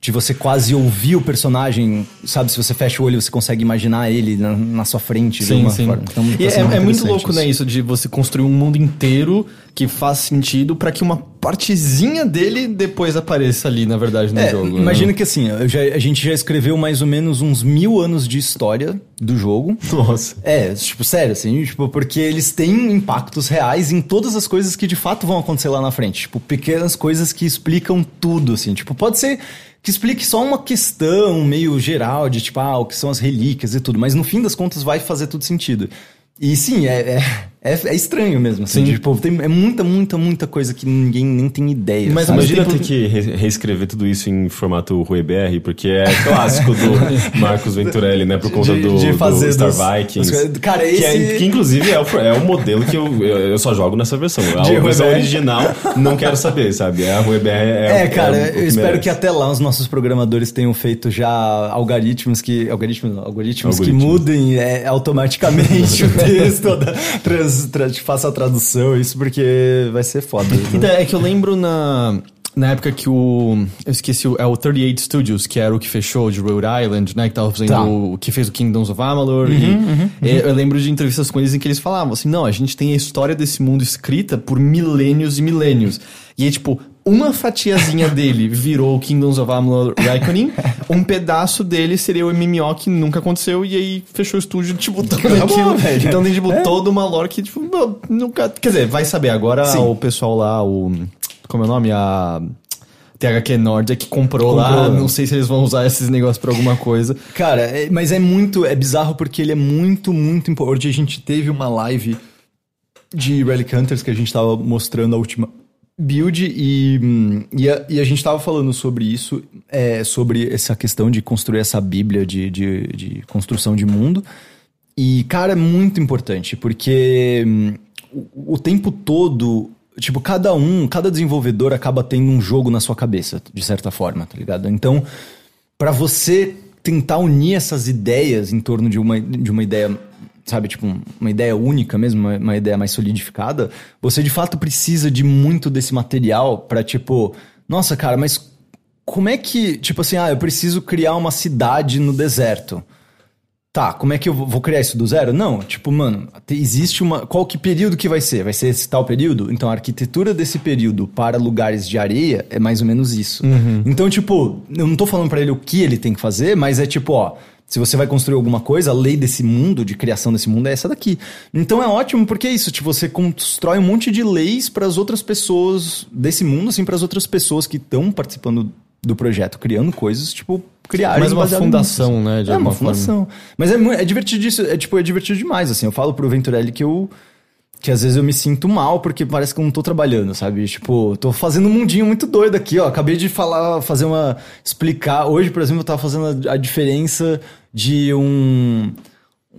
de você quase ouvir o personagem, sabe? Se você fecha o olho, você consegue imaginar ele na, na sua frente sim, de uma sim. forma. Então, e é, é muito louco, isso. né? Isso de você construir um mundo inteiro que faz sentido para que uma partezinha dele depois apareça ali, na verdade, no é, jogo. Imagina né? que assim, já, a gente já escreveu mais ou menos uns mil anos de história do jogo. Nossa. É, tipo, sério, assim, tipo, porque eles têm impactos reais em todas as coisas que de fato vão acontecer lá na frente. Tipo, pequenas coisas que explicam tudo, assim. Tipo, pode ser que explique só uma questão meio geral de tipo, ah, o que são as relíquias e tudo, mas no fim das contas vai fazer tudo sentido. E sim, é, é, é, é estranho mesmo. Assim, sim. tipo, tem, é muita, muita, muita coisa que ninguém nem tem ideia. Mas sabe? imagina ter que reescrever tudo isso em formato RueBR, porque é clássico do Marcos Venturelli, né? Por conta de, do, de fazer do Star dos, Vikings. cara, esse... que, é, que inclusive é o, é o modelo que eu, eu só jogo nessa versão. A de versão original, não quero saber, sabe? É a RueBR. É, é cara, é eu espero que até lá os nossos programadores tenham feito já algoritmos que. Algoritmos, algoritmos, algoritmos. que mudem é, automaticamente o texto, da, trans, trans, faça a tradução, isso porque vai ser foda. Então, é que eu lembro na na época que o. Eu esqueci, o- é o 38 Studios, que era o que fechou de Rhode Island, né? Que tava fazendo Tá. o. que fez o Kingdoms of Amalur. e, e Eu lembro de entrevistas com eles em que eles falavam assim: não, a gente tem a história desse mundo escrita por milênios e milênios. E aí, tipo, uma fatiazinha dele virou o Kingdoms of Amalur Reckoning, um pedaço dele seria o MMO que nunca aconteceu, e aí fechou o estúdio, tipo, tudo Acabou, aquilo. velho. Então tem, tipo, É. toda uma lore que, tipo, nunca. Quer dizer, vai saber. Agora Sim. o pessoal lá, o. Como é o nome? A. THQ Nordic comprou, Comprou, lá. né? Não sei se eles vão usar esses negócios pra alguma coisa. Cara, é- mas é muito. É bizarro porque ele é muito, muito importante. A gente teve uma live de Relic Hunters que a gente tava mostrando a última build e, hum, e, a, e a gente tava falando sobre isso, é, sobre essa questão de construir essa bíblia de, de, de construção de mundo. E, cara, é muito importante, porque hum, o, o tempo todo, tipo, cada um, cada desenvolvedor acaba tendo um jogo na sua cabeça, de certa forma, tá ligado? Então, Pra você tentar unir essas ideias em torno de uma, de uma ideia, sabe, tipo, um- uma ideia única mesmo, uma, uma ideia mais solidificada, você de fato precisa de muito desse material pra, tipo, nossa, cara, mas como é que, tipo assim, ah, eu preciso criar uma cidade no deserto. Tá, como é que eu vou criar isso do zero? Não, tipo, mano, te- existe uma. Qual que período que vai ser? Vai ser esse tal período? Então a arquitetura desse período para lugares de areia é mais ou menos isso. Então, tipo, eu não tô falando pra ele o que ele tem que fazer, mas é tipo, ó. Se você vai construir alguma coisa, a lei desse mundo, de criação desse mundo, é essa daqui. Então é ótimo porque é isso, tipo, você constrói um monte de leis para as outras pessoas desse mundo, assim, para as outras pessoas que estão participando do projeto, criando coisas, tipo, criarem Mais uma fundação, nisso. né, de é, uma forma. fundação. Mas é, é divertidíssimo, é tipo, é divertido demais, assim. Eu falo pro Venturelli que eu. Que às vezes eu me sinto mal porque parece que eu não tô trabalhando, sabe? Tipo, tô fazendo um mundinho muito doido aqui, ó. Acabei de falar, fazer uma. explicar. Hoje, por exemplo, eu tava fazendo a, a diferença de um.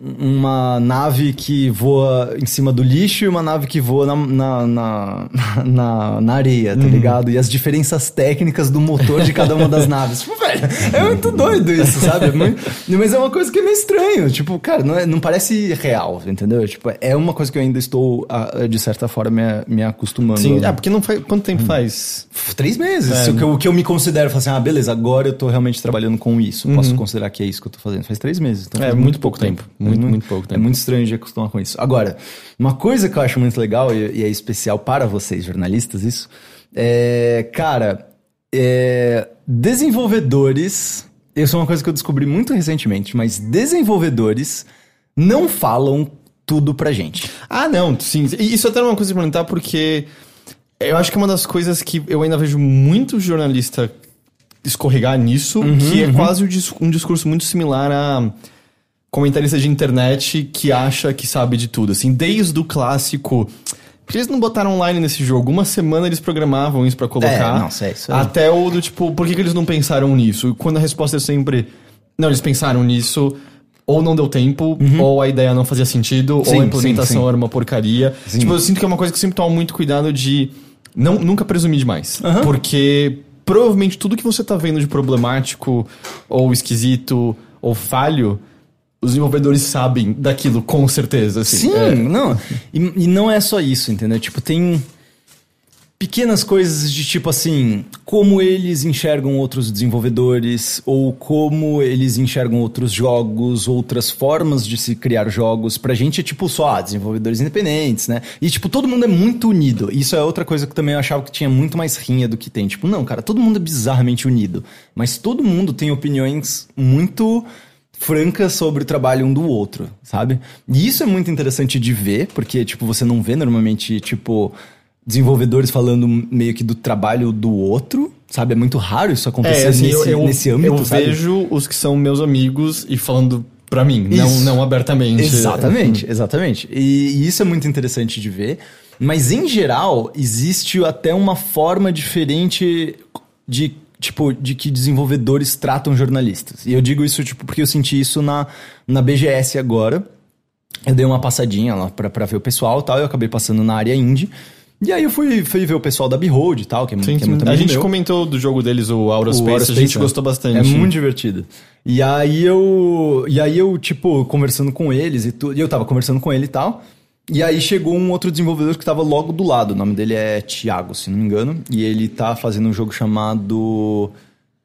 Uma nave que voa em cima do lixo e uma nave que voa na, na, na, na, na areia, tá ligado? E as diferenças técnicas do motor de cada uma das naves. Tipo, velho, é muito doido isso, sabe? É muito- Mas é uma coisa que é meio estranho. Tipo, cara, não, é- não parece real, entendeu? Tipo, é uma coisa que eu ainda estou, ah, de certa forma, me, me acostumando. Sim, a- é porque não faz. Quanto tempo faz? Três meses. É. O, que eu, o que eu me considero, assim, ah, beleza, agora eu tô realmente trabalhando com isso. Posso considerar que é isso que eu tô fazendo. Faz três meses. Então É, faz muito pouco tempo. Muito, muito pouco É tempo. muito estranho de acostumar com isso. Agora, uma coisa que eu acho muito legal e, e é especial para vocês, jornalistas, isso, é, cara, é, desenvolvedores. Isso é uma coisa que eu descobri muito recentemente, mas desenvolvedores não falam tudo pra gente. Ah, não, sim. Isso até é uma coisa pra perguntar, porque eu acho que é uma das coisas que eu ainda vejo muito jornalista escorregar nisso, que é quase um dis- um discurso muito similar a comentarista de internet que acha que sabe de tudo. Assim, desde o clássico. Por que eles não botaram online nesse jogo? Uma semana eles programavam isso pra colocar. É, não, sei, isso aí. Até o do tipo, por que, que eles não pensaram nisso? E Quando a resposta é sempre. Não, eles pensaram nisso. Ou não deu tempo, ou a ideia não fazia sentido, Uhum. Sim, ou a implementação sim, sim. era uma porcaria. Sim. Tipo, eu sinto que é uma coisa que eu sempre tomo muito cuidado de não, nunca presumir demais. Aham. Porque provavelmente tudo que você tá vendo de problemático, ou esquisito, ou falho, os desenvolvedores sabem daquilo com certeza. Assim. Sim, É. não. E, e não é só isso, entendeu? Tipo, tem pequenas coisas de tipo assim, como eles enxergam outros desenvolvedores, ou como eles enxergam outros jogos, outras formas de se criar jogos. Pra gente é tipo só ah, desenvolvedores independentes, né? E tipo, todo mundo é muito unido. Isso é outra coisa que também eu achava que tinha muito mais rinha do que tem. Tipo, não, cara, todo mundo é bizarramente unido. Mas todo mundo tem opiniões muito francas sobre o trabalho um do outro, sabe? E isso é muito interessante de ver, porque, tipo, você não vê normalmente, tipo, desenvolvedores falando meio que do trabalho do outro, sabe? É muito raro isso acontecer É, assim, nesse, eu, eu, nesse âmbito, eu sabe? vejo os que são meus amigos e falando pra mim, não, não abertamente. Exatamente, exatamente. E, e isso é muito interessante de ver. Mas, em geral, existe até uma forma diferente de, tipo, de que desenvolvedores tratam jornalistas. E eu digo isso, tipo, porque eu senti isso na, na BGS agora. Eu dei uma passadinha lá pra, pra ver o pessoal e tal. Eu acabei passando na área indie. E aí eu fui, fui ver o pessoal da Behold e tal, que é, Sim, que é muito A gente meu. comentou do jogo deles, o O Space, a gente é. gostou bastante. É muito divertido. E aí eu. E aí eu, tipo, conversando com eles e tudo. E eu tava conversando com ele e tal. E aí chegou um outro desenvolvedor que tava logo do lado. O nome dele é Thiago, se não me engano. E ele tá fazendo um jogo chamado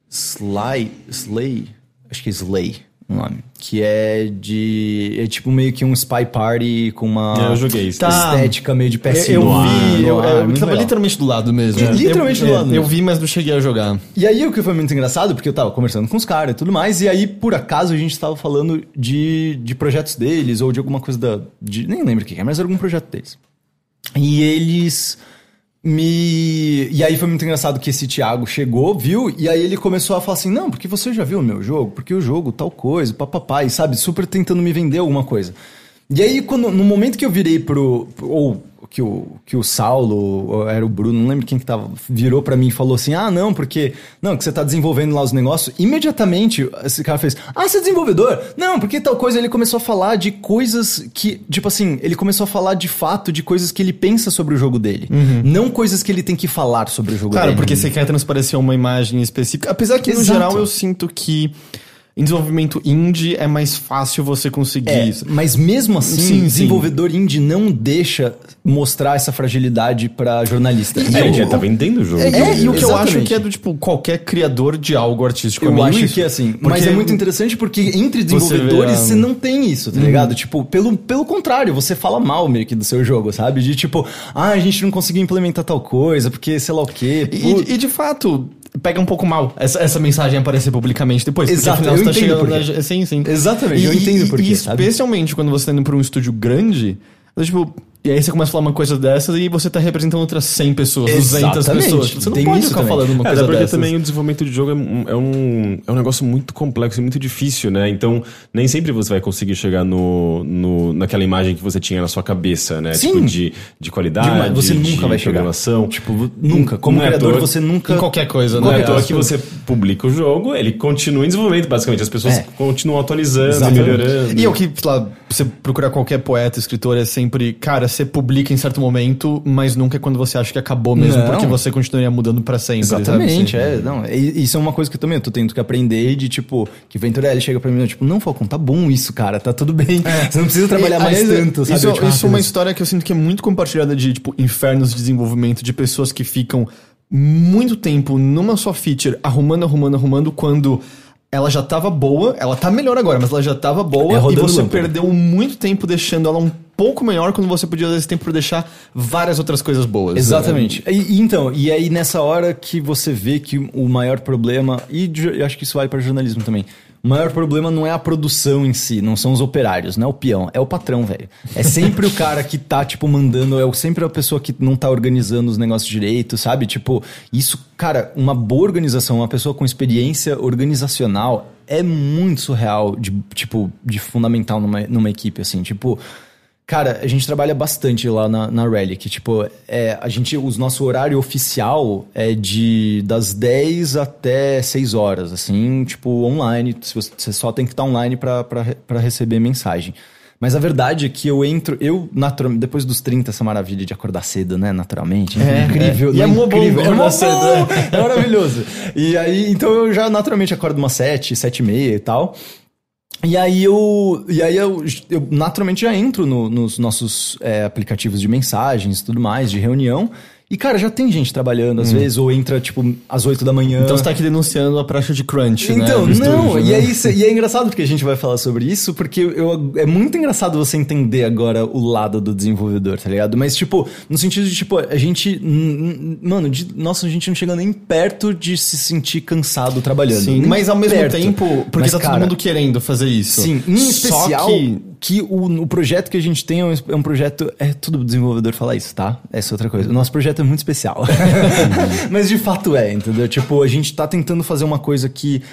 Sly. Slay? Acho que é Slay o nome. Que é de. É tipo meio que um spy party com uma É, eu joguei isso. Tá. estética meio de PS Eu, eu vi, eu, eu, muito tava legal. literalmente do lado mesmo. É, literalmente Eu- do é, lado Eu mesmo. vi, mas não cheguei a jogar. E aí o que foi muito engraçado, porque eu tava conversando com os caras e tudo mais, e aí por acaso a gente tava falando de, de projetos deles, ou de alguma coisa da. De, nem lembro o que é, mas era algum projeto deles. E eles me. E aí foi muito engraçado que esse Thiago chegou, viu? E aí ele começou a falar assim: não, porque você já viu o meu jogo? Porque o jogo, tal coisa, papapá, e sabe, super tentando me vender alguma coisa. E aí, quando, no momento que eu virei pro. ou que o, que o Saulo, ou era o Bruno, não lembro quem que tava, virou pra mim e falou assim: ah, não, porque. Não, que você tá desenvolvendo lá os negócios. Imediatamente, esse cara fez: ah, você é desenvolvedor? Não, porque tal coisa. Ele começou a falar de coisas que. Tipo assim, ele começou a falar de fato de coisas que ele pensa sobre o jogo dele. Não coisas que ele tem que falar sobre o jogo Claro, dele. porque você quer transparecer uma imagem específica. Apesar que, no Exato. geral, eu sinto que em desenvolvimento indie é mais fácil você conseguir É, isso. mas mesmo assim, Sim, sim. desenvolvedor indie não deixa mostrar essa fragilidade pra jornalista. É, ele já tá vendendo o jogo. É, dele. e o que eu acho que é do tipo qualquer criador de algo artístico. é Eu meio acho isso. que é assim. Porque Mas é muito interessante porque entre desenvolvedores vê a- você não tem isso, tá ligado? Tipo, pelo, pelo contrário, você fala mal meio que do seu jogo, sabe? De tipo, ah, a gente não conseguiu implementar tal coisa, porque sei lá o quê. E, e, de fato, pega um pouco mal essa, essa mensagem aparecer publicamente depois. Exato, afinal eu você tá entendo chegando por quê. na- Sim, sim. Exatamente, eu E- entendo e- por quê, E sabe? especialmente quando você tá indo pra um estúdio grande, tipo. E aí você começa a falar uma coisa dessas e você tá representando outras 100 pessoas, 200 Exatamente, pessoas. Você não tem pode isso ficar também. falando uma É, coisa porque dessas. também o desenvolvimento de jogo é um, é, um, é um negócio muito complexo e muito difícil, né? Então, nem sempre você vai conseguir chegar no, no, naquela imagem que você tinha na sua cabeça, né? Sim. Tipo, de, de qualidade, Demais, você de nunca vai chegar. programação. Tipo, nunca. Como Não é criador, você nunca. Em qualquer coisa, Não né? é à toa Acho que você publica o jogo, ele continua em desenvolvimento, basicamente. As pessoas É. continuam atualizando, Exatamente. melhorando. E é o que, sei lá, você procurar qualquer poeta, escritor, é sempre, cara, você publica em certo momento, mas nunca é quando você acha que acabou mesmo, Não. porque você continuaria mudando pra sempre. Exatamente, sabe? é. Não, isso é uma coisa que eu também eu tô tendo que aprender de tipo, que Venturelli chega pra mim tipo, não, Falcon, tá bom isso, cara, tá tudo bem. Você não precisa trabalhar E, mais aliás, tanto, sabe? Isso, tipo, isso é ah, uma beleza. história que eu sinto que é muito compartilhada de, tipo, infernos de desenvolvimento, de pessoas que ficam muito tempo numa só feature, arrumando, arrumando, arrumando, quando ela já tava boa, ela tá melhor agora, mas ela já tava boa, É e você lâmpada. perdeu muito tempo deixando ela um pouco melhor quando você podia usar esse tempo pra deixar várias outras coisas boas. Exatamente. E, e então, e aí nessa hora que você vê que o maior problema, e eu acho que isso vale para jornalismo também, o maior problema não é a produção em si, não são os operários, não é o peão, é o patrão, velho. É sempre o cara que tá, tipo, mandando, é sempre a pessoa que não tá organizando os negócios direito, sabe? Tipo, isso, cara, uma boa organização, uma pessoa com experiência organizacional é muito surreal, de, tipo, de fundamental numa, numa equipe, assim, tipo... Cara, a gente trabalha bastante lá na, na Relic. Tipo, é, a gente, o nosso horário oficial é de das 10 até 6 horas, assim, tipo, online. Se Você só tem que estar online pra- pra re- pra receber mensagem. Mas a verdade é que eu entro, eu, natural, depois dos 30, essa maravilha de acordar cedo, né? Naturalmente. É, incrível. é. E é bom incrível. É, acordar mó cedo, bom, é maravilhoso. E aí, então eu já naturalmente acordo umas 7, 7 e meia e tal. E aí eu, e aí eu, eu naturalmente já entro no- nos nossos é, aplicativos de mensagens tudo mais, de reunião. E, cara, já tem gente trabalhando às vezes, ou entra, tipo, às 8 da manhã. Então você tá aqui denunciando a praxe de crunch, né? Então, não, e, né? aí, cê- e é engraçado porque a gente vai falar sobre isso, porque eu, é muito engraçado você entender agora o lado do desenvolvedor, tá ligado? Mas, tipo, no sentido de, tipo, a gente. hum, hum, Mano, de, nossa, a gente não chega nem perto de se sentir cansado trabalhando. Sim, mas ao mesmo perto. tempo, porque Mas, tá cara, todo mundo querendo fazer isso. Sim, em Só especial que que, o, o projeto que a gente tem é um, é um projeto. É tudo desenvolvedor falar isso, tá? Essa é outra coisa. O nosso projeto é muito especial. Mas de fato é, entendeu? Tipo, a gente tá tentando fazer uma coisa que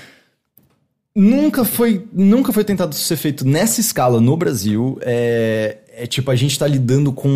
nunca foi, nunca foi tentado ser feito nessa escala no Brasil. É, é tipo, a gente tá lidando com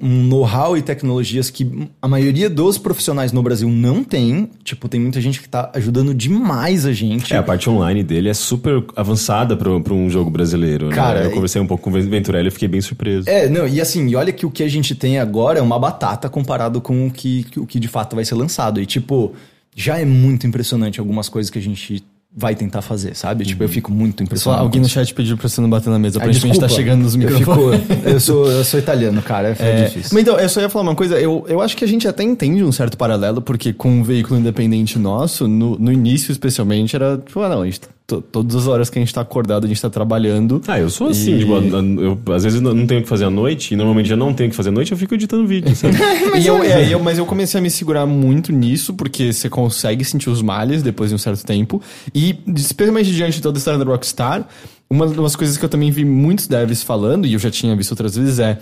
um know-how e tecnologias que a maioria dos profissionais no Brasil não tem. Tipo, tem muita gente que tá ajudando demais a gente. É, a parte online dele é super avançada pra, pra um jogo brasileiro. né? Cara, eu e- conversei um pouco com o Venturelli e fiquei bem surpreso. É, não, e assim, e olha que o que a gente tem agora é uma batata comparado com o que, que- o que de fato vai ser lançado. E, tipo, já é muito impressionante algumas coisas que a gente vai tentar fazer, sabe? Tipo, eu fico muito Só impressionado. alguém com no chat pediu pra você não bater na mesa. Ah, Aparentemente tá desculpa. chegando nos Eu, microfones. fico, eu, sou, eu sou italiano, cara. É, É, difícil. mas então, eu só ia falar uma coisa, eu, eu acho que a gente até entende um certo paralelo, porque com um veículo independente nosso, no, no início especialmente, era tipo, ah, não, a gente, to- todas as horas que a gente tá acordado, a gente tá trabalhando. Ah, eu sou assim, E- tipo, eu, às vezes não tenho o que fazer à noite, e normalmente já não tenho o que fazer à noite, eu fico editando vídeo, sabe? e eu, é, eu- mas eu comecei a me segurar muito nisso, porque você consegue sentir os males depois de um certo tempo. E, especialmente diante de toda a história da Rockstar, uma das coisas que eu também vi muitos devs falando, e eu já tinha visto outras vezes, é.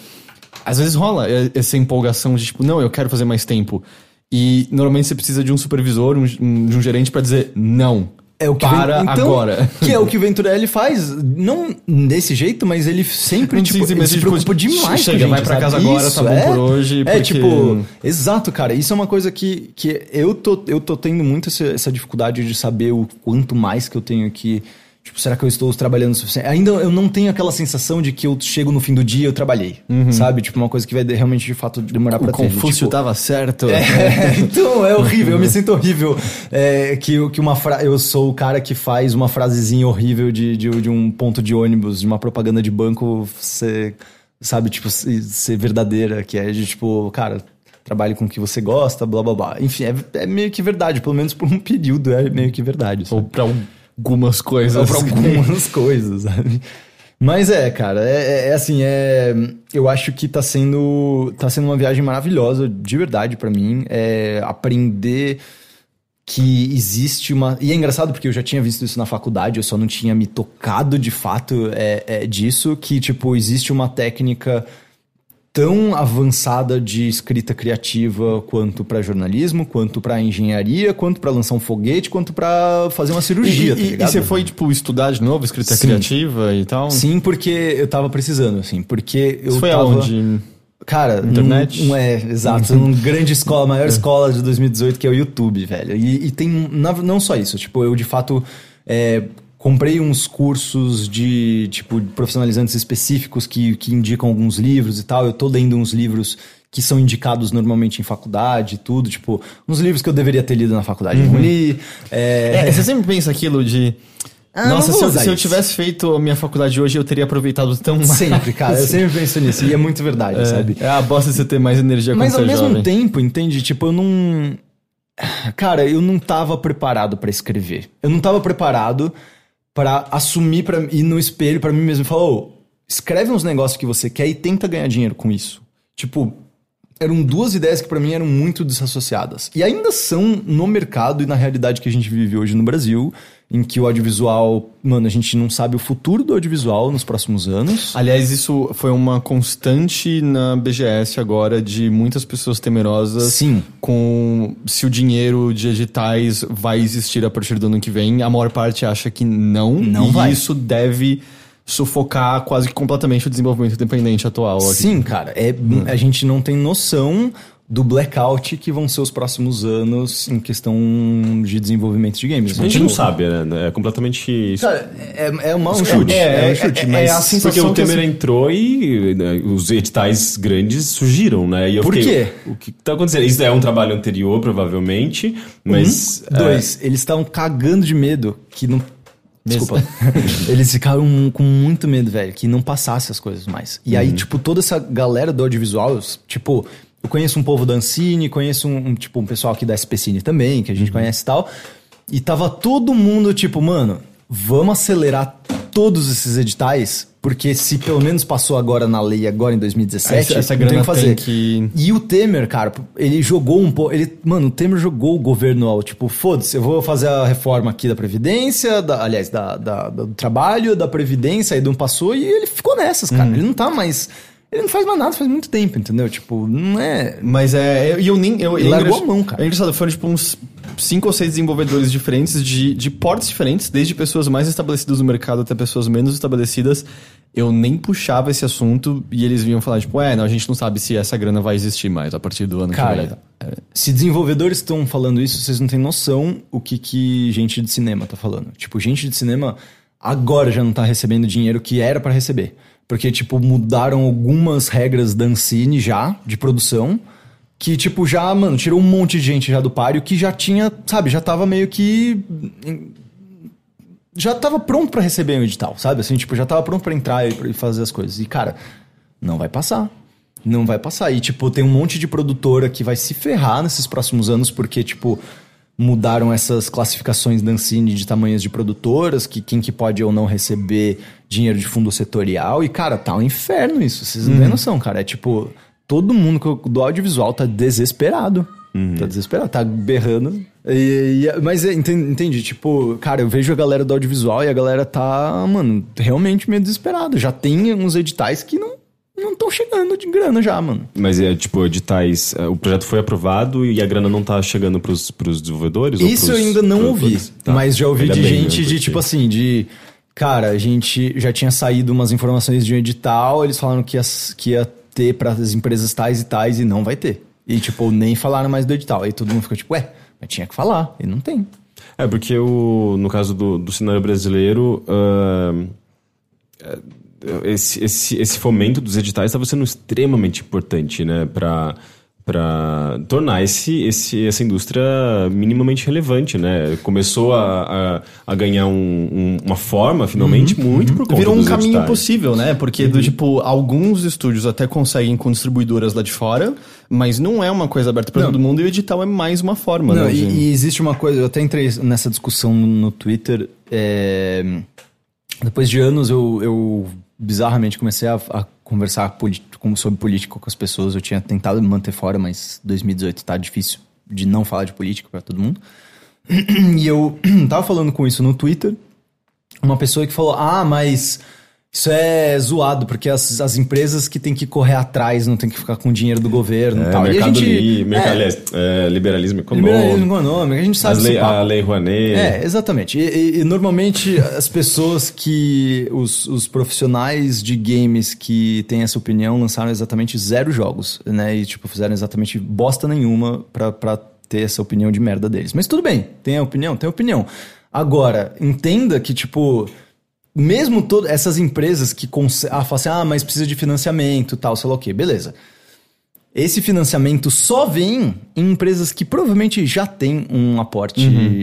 Às vezes rola é, essa empolgação de tipo, não, eu quero fazer mais tempo. E normalmente você precisa de um supervisor, um, de um gerente pra dizer não. É o que para Ven- então, agora. Que é o que o Venturelli faz, não desse jeito, mas ele sempre Sim, tipo, sim, mas, se tipo, preocupa demais chega, com a gente, vai pra sabe? casa agora, tá bom é, por hoje, É porque- tipo, exato, cara. Isso é uma coisa que, que eu tô eu tô tendo muito essa, essa dificuldade de saber o quanto mais que eu tenho que Tipo, será que eu estou trabalhando o suficiente? Ainda eu não tenho aquela sensação de que eu chego no fim do dia e eu trabalhei, sabe? Tipo, uma coisa que vai de- realmente, de fato, demorar Uhum. O pra ter. Confúcio tipo, tava certo. é, então é horrível, eu me sinto horrível. É, que, eu- que uma fra... Eu sou o cara que faz uma frasezinha horrível de, de, de um ponto de ônibus, de uma propaganda de banco ser, sabe, tipo, ser verdadeira, que é de tipo, cara, trabalhe com o que você gosta, blá blá blá. Enfim, é, é meio que verdade, pelo menos por um período é meio que verdade. sabe? Ou pra algumas coisas. Pra algumas coisas, sabe? Mas é, cara, é, é- é assim, é, eu acho que tá sendo, tá sendo uma viagem maravilhosa, de verdade, pra mim. É aprender que existe uma. E é engraçado porque eu já tinha visto isso na faculdade, eu só não tinha me tocado de fato é, é, disso, que, tipo, existe uma técnica tão avançada de escrita criativa quanto pra jornalismo, quanto pra engenharia, quanto pra lançar um foguete, quanto pra fazer uma cirurgia, E, tá e- e você foi, tipo, estudar de novo, escrita Sim. criativa e tal? Sim, porque eu tava precisando, assim, porque eu Isso foi tava... aonde? Cara, Internet? Um, um- é, exato. uma grande escola, a maior escola de 2018, que é o YouTube, velho. E, e tem, na- não só isso, tipo, eu de fato é, comprei uns cursos de, tipo, profissionalizantes específicos que, que indicam alguns livros e tal. Eu tô lendo uns livros que são indicados normalmente em faculdade e tudo, tipo, uns livros que eu deveria ter lido na faculdade, não li. É, É, você sempre pensa aquilo de... Ah, não Nossa, se eu, se eu isso." tivesse feito a minha faculdade hoje, eu teria aproveitado tão mais. Sempre, cara, eu sempre penso nisso. E é muito verdade, sabe? É, é a bosta de você ter mais energia Mas ao é mesmo jovem. tempo, entende? Tipo, eu não. Cara, eu não tava preparado pra escrever. Eu não tava preparado pra assumir para ir no espelho pra mim mesmo e falar: ô, escreve uns negócios que você quer e tenta ganhar dinheiro com isso. Tipo, eram duas ideias que pra mim eram muito desassociadas. E ainda são no mercado e na realidade que a gente vive hoje no Brasil, em que o audiovisual, mano, a gente não sabe o futuro do audiovisual nos próximos anos. Aliás, isso foi uma constante na BGS agora de muitas pessoas temerosas Sim. com se o dinheiro de editais vai existir a partir do ano que vem. A maior parte acha que não. Não e vai. isso deve sufocar quase que completamente o desenvolvimento independente atual. aqui. Sim, cara. É, A gente não tem noção do blackout que vão ser os próximos anos em questão de desenvolvimento de games. A gente não sabe, né? É completamente. Cara, é, é uma- um É, chute. é, É, um chute, é- mas... é a sensação Porque o que Temer assim- entrou e né, os editais grandes surgiram, né? E eu Por fiquei, quê? O que tá acontecendo? Isso é um trabalho anterior, provavelmente, mas. Um, dois, eles estavam cagando de medo que não... Desculpa. eles ficaram com muito medo, velho, que não passasse as coisas mais. E aí, tipo, toda essa galera do audiovisual, tipo, eu conheço um povo da Ancine, conheço um, um, tipo, um pessoal aqui da SPCine também, que a gente conhece e tal. E tava todo mundo, tipo, mano, vamos acelerar todos esses editais, porque se pelo menos passou agora na lei, agora em 2017, Essa- essa tem que fazer. tem que- E o Temer, cara, ele jogou um pouco. Ele, mano, o Temer jogou o governo ao tipo, foda-se, eu vou fazer a reforma aqui da Previdência, da- aliás, da, da- do trabalho, da Previdência, aí não passou, e ele ficou nessas, cara. Ele não tá mais. Ele não faz mais nada faz muito tempo, entendeu? Tipo, não é. Mas é. E eu nem. Eu, Ele é largou a mão, cara. É engraçado, foram tipo uns cinco ou seis desenvolvedores diferentes, de, de portes diferentes, desde pessoas mais estabelecidas no mercado até pessoas menos estabelecidas. Eu nem puxava esse assunto e eles vinham falar, tipo, é, não, a gente não sabe se essa grana vai existir mais a partir do ano que Cara, vem. se desenvolvedores estão falando isso, vocês não têm noção o que, que gente de cinema tá falando. Tipo, gente de cinema agora já não tá recebendo dinheiro que era pra receber. Porque, tipo, mudaram algumas regras da Ancine já, de produção, que, tipo, já, mano, tirou um monte de gente já do páreo que já tinha, sabe, já tava meio que. já tava pronto pra receber um edital, sabe? Assim, tipo, já tava pronto pra entrar e fazer as coisas. E, cara, não vai passar. Não vai passar. E, tipo, tem um monte de produtora que vai se ferrar nesses próximos anos, porque, tipo, mudaram essas classificações da Ancine de tamanhos de produtoras, que quem que pode ou não receber dinheiro de fundo setorial. E, cara, tá um inferno isso. Vocês não têm noção, cara. É tipo, todo mundo do audiovisual tá desesperado. Tá desesperado, tá berrando. E- e- mas é, enten- entendi, tipo, cara, eu vejo a galera do audiovisual e a galera tá, mano, realmente meio desesperada. Já tem uns editais que não não estão chegando de grana já, mano. Mas é tipo, editais. é, O projeto foi aprovado e a grana não tá chegando pros, pros desenvolvedores? ou Isso eu pros ainda não ouvi? Tá. mas já ouvi Ainda de né, gente de porque- tipo assim, de cara, a gente já tinha saído umas informações de um edital, eles falaram que ia, que ia ter para as empresas tais e tais e não vai ter. E tipo, nem falaram mais do edital. Aí todo mundo ficou tipo, ué, mas tinha que falar, e não tem. É, porque o, no caso do, do cenário brasileiro, é, esse, esse, esse fomento dos editais estava sendo extremamente importante, né? Para para tornar esse, esse, essa indústria minimamente relevante, né? Começou a, a, a ganhar um- um- uma forma, finalmente, muito por conta Virou um dos caminho editais. possível, né? Porque, do tipo, alguns estúdios até conseguem com distribuidoras lá de fora, mas não é uma coisa aberta Não. todo mundo e o edital é mais uma forma, Não, né? e, e existe uma coisa, eu até entrei nessa discussão no, no Twitter. é, depois de anos, eu, eu bizarramente comecei a, a conversar sobre política com as pessoas. Eu tinha tentado me manter fora, mas 2018 tá difícil de não falar de política pra todo mundo. E eu tava falando com isso no Twitter. Uma pessoa que falou: Ah, mas isso é zoado, porque as, as empresas que tem que correr atrás não tem que ficar com o dinheiro do governo e É, tal. e a mercado gente. li, mercado, é, é, liberalismo econômico, Liberalismo econômico, a gente sabe lei, a lei Rouanet. É, exatamente. E, e- e normalmente as pessoas que. Os, os profissionais de games que têm essa opinião lançaram exatamente zero jogos, né? E, tipo, fizeram exatamente bosta nenhuma pra, pra ter essa opinião de merda deles. Mas tudo bem, tem a opinião? Tem a opinião. Agora, entenda que, tipo. Mesmo todas essas empresas que ah, falam assim, ah, mas precisa de financiamento e tal, sei lá o quê, beleza. Esse financiamento só vem em empresas que provavelmente já têm um aporte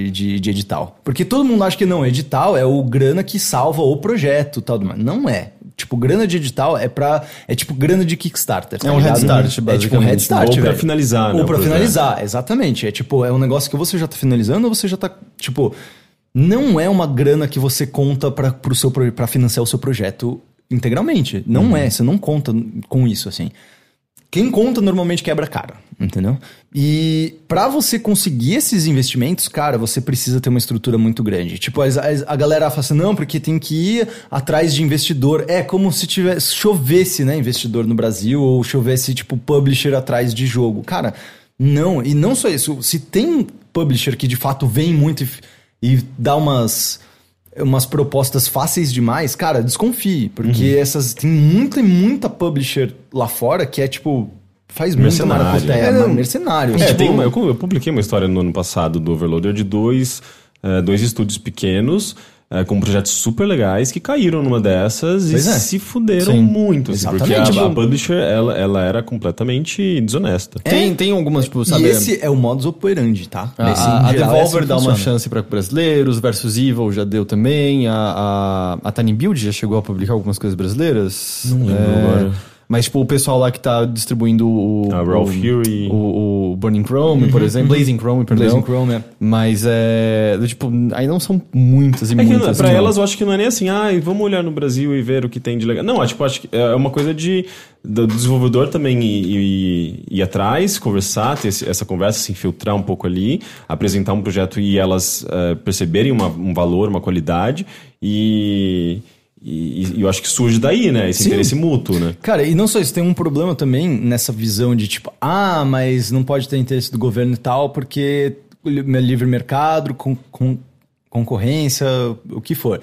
de, de edital. Porque todo mundo acha que não, edital é o grana que salva o projeto tal. Mas não é. Tipo, grana de edital é pra. É tipo grana de Kickstarter. tá É um ligado? head start, É tipo um basicamente. head start. Ou pra velho. finalizar, né, Ou pra finalizar, exatamente. É tipo, é um negócio que você já tá finalizando ou você já tá. Tipo, não é uma grana que você conta pra financiar o seu projeto integralmente. Não é, você não conta com isso, assim. Quem conta normalmente quebra a cara, entendeu? E pra você conseguir esses investimentos, cara, você precisa ter uma estrutura muito grande. Tipo, as- as- a, galera fala assim, não, porque tem que ir atrás de investidor. É como se tivesse chovesse, né, investidor no Brasil ou chovesse tipo publisher atrás de jogo. Cara, não, e não só isso, se tem publisher que de fato vem muito e, e dá umas umas propostas fáceis demais, cara, desconfie, porque Uhum. essas tem muita e muita publisher lá fora que é tipo faz muita Mercenário. maracoteia, É, mas não. mercenário. É, Tipo, tem uma- eu, eu publiquei uma história no ano passado do Overloader de dois, eh, dois estúdios pequenos eh, com projetos super legais que caíram numa dessas Pois e é. se fuderam Sim. muito. assim, porque a, a publisher ela, ela era completamente desonesta. Tem, tem algumas, tipo, sabe... e esse é o modus operandi, tá? A, Esse, a- em a geral, é Devolver assim dá uma chance para brasileiros, versus Evil já deu também. A, a, a Tiny Build já chegou a publicar algumas coisas brasileiras. Não lembro agora. Mas, tipo, o pessoal lá que tá distribuindo o. A Raw o, Fury. O, o Burning Chrome, por exemplo. Blazing Chrome, perdão. Blazing Chrome, é. Mas é. Tipo, aí não são muitas e É que muitas. pra não. elas eu acho que não é nem assim, ah, vamos olhar no Brasil e ver o que tem de legal. Não, tipo, acho que é uma coisa de do desenvolvedor também ir, ir- ir atrás, conversar, ter esse- essa conversa, se infiltrar um pouco ali, apresentar um projeto e elas eh, perceberem uma- um valor, uma qualidade e, e, e eu acho que surge daí, né? Esse Sim. interesse mútuo, né? Cara, e não só isso, tem um problema também nessa visão de tipo, ah, mas não pode ter interesse do governo e tal, porque livre mercado, com, com- concorrência, o que for.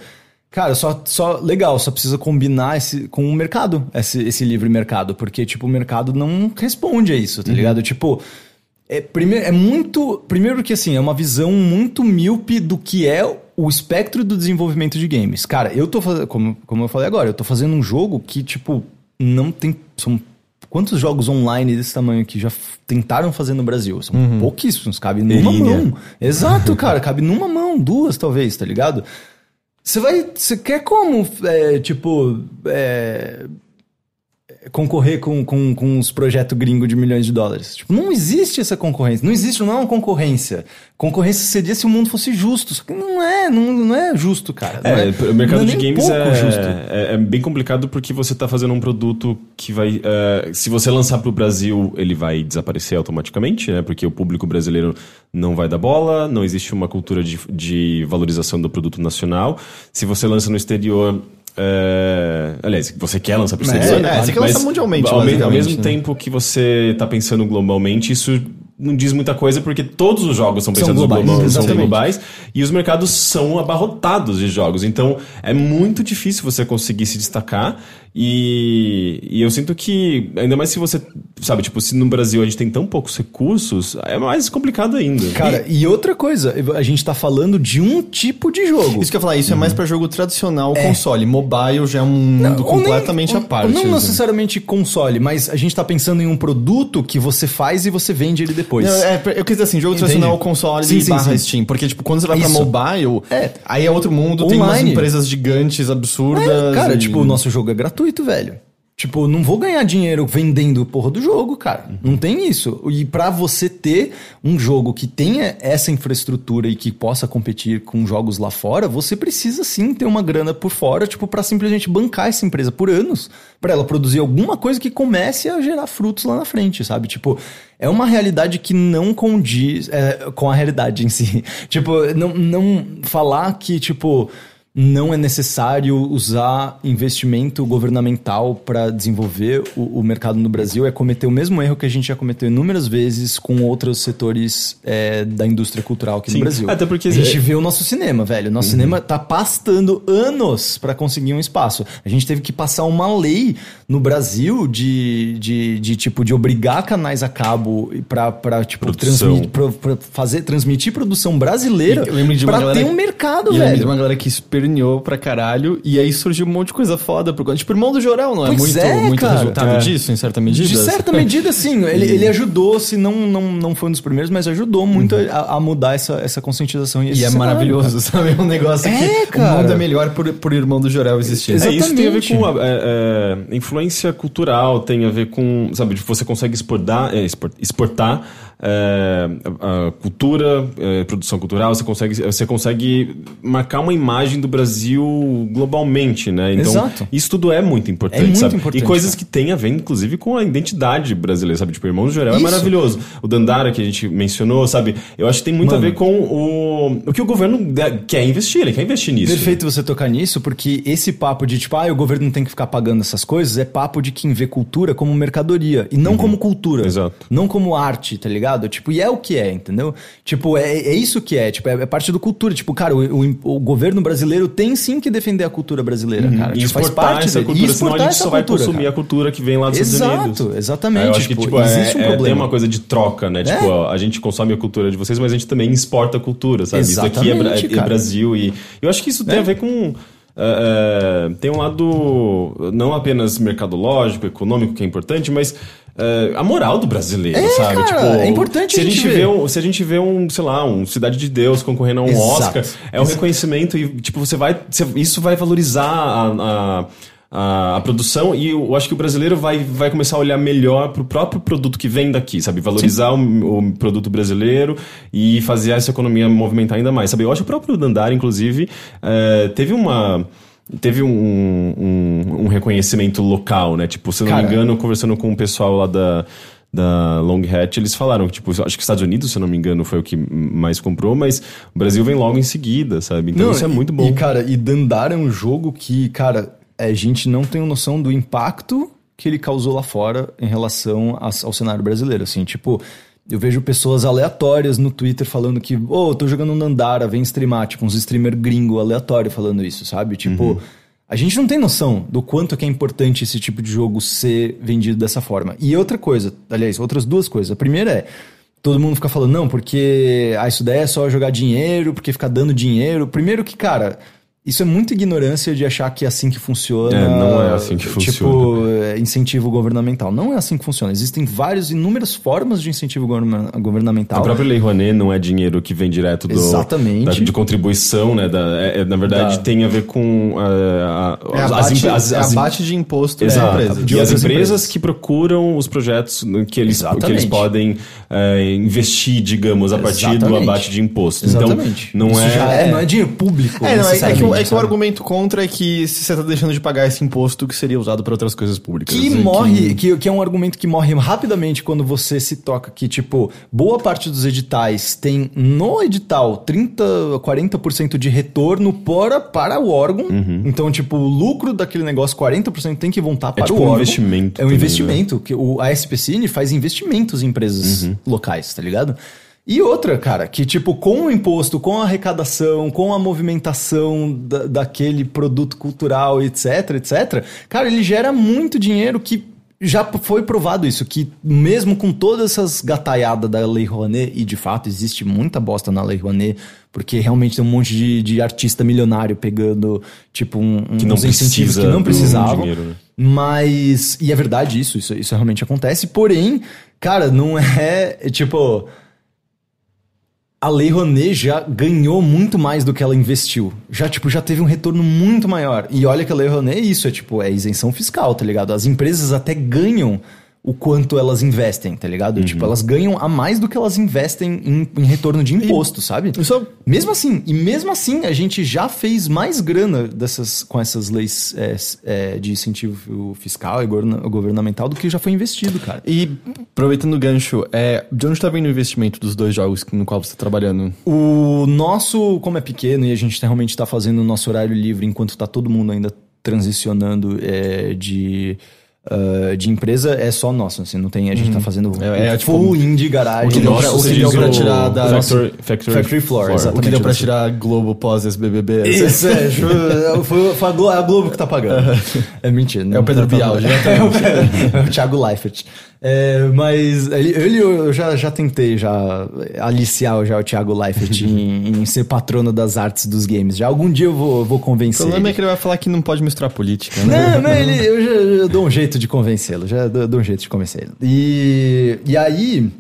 Cara, só, só legal, só precisa combinar esse, com o mercado, esse, esse livre mercado, porque, tipo, o mercado não responde a isso, tá ligado? Tipo, é, primeiro, é muito. Primeiro que assim, é uma visão muito míope do que é o espectro do desenvolvimento de games. Cara, eu tô fazendo. Como, como eu falei agora, eu tô fazendo um jogo que, tipo, não tem. São quantos jogos online desse tamanho que já tentaram fazer no Brasil? São pouquíssimos, cabe numa mão. Exato, cara, cabe numa mão, duas talvez, tá ligado? Você vai. Você quer como, é, tipo. é, concorrer com, com, com os projetos gringos de milhões de dólares. Tipo, não existe essa concorrência. Não existe, não é uma concorrência. Concorrência seria se o mundo fosse justo. Só que não é, não, não é justo, cara. É, é, o mercado é de games é, é, é bem complicado porque você está fazendo um produto que vai. é, se você lançar para o Brasil, ele vai desaparecer automaticamente, né? Porque o público brasileiro não vai dar bola, não existe uma cultura de, de valorização do produto nacional. Se você lança no exterior. É... Aliás, você quer lançar para o É, exterior, é, você quer lançar mundialmente, Ao, me- ao mesmo né? tempo que você está pensando globalmente, isso não diz muita coisa porque todos os jogos são São pensados globais, global- são globais e os mercados são abarrotados de jogos. Então é muito difícil você conseguir se destacar. E, e eu sinto que, ainda mais se você, sabe, tipo, se no Brasil a gente tem tão poucos recursos, é mais complicado ainda. Cara, e outra coisa, a gente tá falando de um tipo de jogo. Isso que eu ia falar, isso é mais pra jogo tradicional, console. Mobile já é um mundo nem- completamente ou- à parte. Não assim. necessariamente console, mas a gente tá pensando em um produto que você faz e você vende ele depois. Não, é, eu quis dizer assim, jogo Entende? tradicional, console Sim, e sim, barra sim. Steam. Porque, tipo, quando você vai pra Isso. mobile, É. aí é outro mundo, tem umas Online. empresas gigantes, absurdas. É, cara, e- tipo, o nosso jogo é gratuito, velho. Tipo, não vou ganhar dinheiro vendendo porra do jogo, cara. Não tem isso. E pra você ter um jogo que tenha essa infraestrutura e que possa competir com jogos lá fora, você precisa sim ter uma grana por fora, tipo, pra simplesmente bancar essa empresa por anos, pra ela produzir alguma coisa que comece a gerar frutos lá na frente, sabe? Tipo, é uma realidade que não condiz é, com a realidade em si. tipo, não, não falar que, tipo, não é necessário usar investimento governamental para desenvolver o, o mercado no Brasil é cometer o mesmo erro que a gente já cometeu inúmeras vezes com outros setores é, da indústria cultural aqui Sim, no Brasil. até porque- a gente vê o nosso cinema, velho. Nosso Uhum. cinema tá pastando anos para conseguir um espaço. A gente teve que passar uma lei no Brasil de, de, de tipo de obrigar canais a cabo para tipo transmitir, pra, pra fazer transmitir produção brasileira para ter um mercado, eu lembro de velho. uma galera que esperneou pra caralho, e aí surgiu um monte de coisa foda. Por... conta- Tipo, Irmão do Jorel não é Pois muito, é, muito cara. resultado É. disso, em certa medida? De certa medida, sim. Ele, ele ajudou, se não, não, não foi um dos primeiros, mas ajudou muito a, a mudar essa, essa conscientização. Uhum. E esse é maravilhoso, sabe? É um negócio É, que cara. o mundo é melhor por, por Irmão do Jorel existir. É, isso tem a ver Exatamente. com a, é, é, influência cultural, tem a ver com, sabe, tipo, você consegue exportar, é, expor- exportar é, a, a cultura, é, produção cultural, você consegue, você consegue marcar uma imagem do Brasil globalmente, né? Então, Exato. isso tudo é muito importante, É muito sabe? importante, e coisas cara. que têm a ver, inclusive, com a identidade brasileira, sabe? Tipo, Irmãos do Jorel é maravilhoso. O Dandara, que a gente mencionou, sabe? Eu acho que tem muito Mano. a ver com o, o que o governo quer investir, ele quer investir nisso. Perfeito você tocar nisso, porque esse papo de tipo, ah, o governo não tem que ficar pagando essas coisas, é papo de quem vê cultura como mercadoria e não como cultura. Uhum. Exato. Não como arte, tá ligado? Tipo, e é o que é, entendeu? Tipo, é, é isso que é, tipo, é, é parte do cultura. Tipo, cara, o, o- o governo brasileiro tem sim que defender a cultura brasileira, cara. E Tipo, faz exportar parte essa cultura, E senão a exportar gente só vai cultura, consumir cara. a cultura que vem lá dos Estados Unidos. Exato, exatamente. É, eu acho que, tipo, tipo, é, existe um é- problema. tem uma coisa de troca, né? Tipo, ó, a gente consome a cultura de vocês, mas a gente também exporta a cultura, sabe? isso aqui é, Bra- Exatamente, é cara. Brasil e eu acho que isso tem É. a ver com... é, é, tem um lado não apenas mercadológico, econômico que é importante, mas é, a moral do brasileiro, É, sabe? cara, tipo, é importante se a gente gente ver. um, se a gente vê um, sei lá, um Cidade de Deus concorrendo a um Exato. Oscar, é um reconhecimento e tipo você vai, você- isso vai valorizar a, a, a, a produção e eu acho que o brasileiro vai, vai começar a olhar melhor pro próprio produto que vem daqui, sabe? Valorizar o, o produto brasileiro e fazer essa economia movimentar ainda mais, sabe? Eu acho que o próprio Dandara, inclusive, eh, teve uma teve um, um, um reconhecimento local, né? Tipo, se eu não Cara. me engano, conversando com o pessoal lá da da Long Hat, eles falaram que, tipo, acho que os Estados Unidos, se eu não me engano, foi o que mais comprou, mas o Brasil vem logo em seguida, sabe? Então Não, isso é muito bom. E, cara, e Dandara é um jogo que, cara, a gente não tem noção do impacto que ele causou lá fora em relação ao cenário brasileiro. Assim, tipo, eu vejo pessoas aleatórias no Twitter falando que, ô, tô jogando Dandara, vem streamar, tipo, uns streamer gringo aleatório falando isso, sabe? Tipo. A gente não tem noção do quanto que é importante esse tipo de jogo ser vendido dessa forma. E outra coisa, aliás, outras duas coisas. A primeira é, todo mundo fica falando, não, porque ah, isso daí é só jogar dinheiro, porque fica dando dinheiro. Primeiro que, cara, Isso é muita ignorância de achar que é assim que funciona. É, não é assim que Tipo, funciona. é, incentivo governamental. Não é assim que funciona. Existem várias, inúmeras formas de incentivo governa- governamental. A própria Lei Rouanet não é dinheiro que vem direto do, Exatamente. da- de contribuição, né? Da, é- é, na verdade, Da- tem a ver com a- É as, abate, em- as- é as em- abate de imposto Exato. das empresas. de e as empresas, empresas. que procuram os projetos que eles, que eles podem eh, investir, digamos, a partir do Exatamente. abate de imposto. Exatamente. Então, não Isso é. já é, não é dinheiro público. É, não, é, é que, é que o argumento contra é que você tá deixando de pagar esse imposto que seria usado para outras coisas públicas. Que E morre, que... Que, é um argumento que morre rapidamente quando você se toca que, tipo, boa parte dos editais tem no edital 30, 40% de retorno para, para o órgão. Então, tipo, o lucro daquele negócio, 40% tem que voltar para tipo o um órgão. investimento É um também, né? investimento. que o, a SPCine faz investimentos em empresas locais, tá ligado? E outra, cara, que tipo, com o imposto, com a arrecadação, com a movimentação da, daquele produto cultural, etc, etc, cara, ele gera muito dinheiro que já foi provado isso, que mesmo com todas essas gataiadas da Lei Rouanet, e de fato existe muita bosta na Lei Rouanet, porque realmente tem um monte de, de artista milionário pegando, tipo, um, Que uns incentivos que não precisavam. dinheiro, né? Mas. E é verdade isso, isso, isso realmente acontece. Porém, cara, não é. é tipo. A Lei Rouanet já ganhou muito mais do que ela investiu. Já, tipo, já teve um retorno muito maior. E olha que a Lei Rouanet é isso, é tipo, é isenção fiscal, tá ligado? As empresas até ganham o quanto elas investem, tá ligado? Uhum. Tipo, elas ganham a mais do que elas investem em, em retorno de imposto, sabe? Isso Mesmo assim, e mesmo assim, a gente já fez mais grana dessas, com essas leis é, é, de incentivo fiscal e governa- governamental do que já foi investido, cara. E aproveitando o gancho, é, de onde tá vindo o investimento dos dois jogos no qual você tá trabalhando? O nosso, como é pequeno e a gente tá- realmente está fazendo o nosso horário livre enquanto tá todo mundo ainda transicionando é, de, ah, de empresa, é só nosso, assim, não tem, a gente tá fazendo É, é, full indie garagem. o que deu pra- o que deu pra o- tirar da- Factory, Factory, Factory Floor, O exatamente. que deu pra tirar Globo pós SBBB? Isso, é, foi, foi a Glo- a Globo que tá pagando. É mentira. É o Pedro Bial, já é, o é o Thiago Leifert. É, mas ele, ele eu já, já tentei já aliciar já o Thiago Leifert em, em ser patrono das artes dos games. Já algum dia eu vou, vou O convencer problema ele. é que ele vai falar que não pode misturar política, né? Não, não, ele, eu já dou um jeito de convencê-lo, já dou, dou um jeito de convencer ele. E, e aí,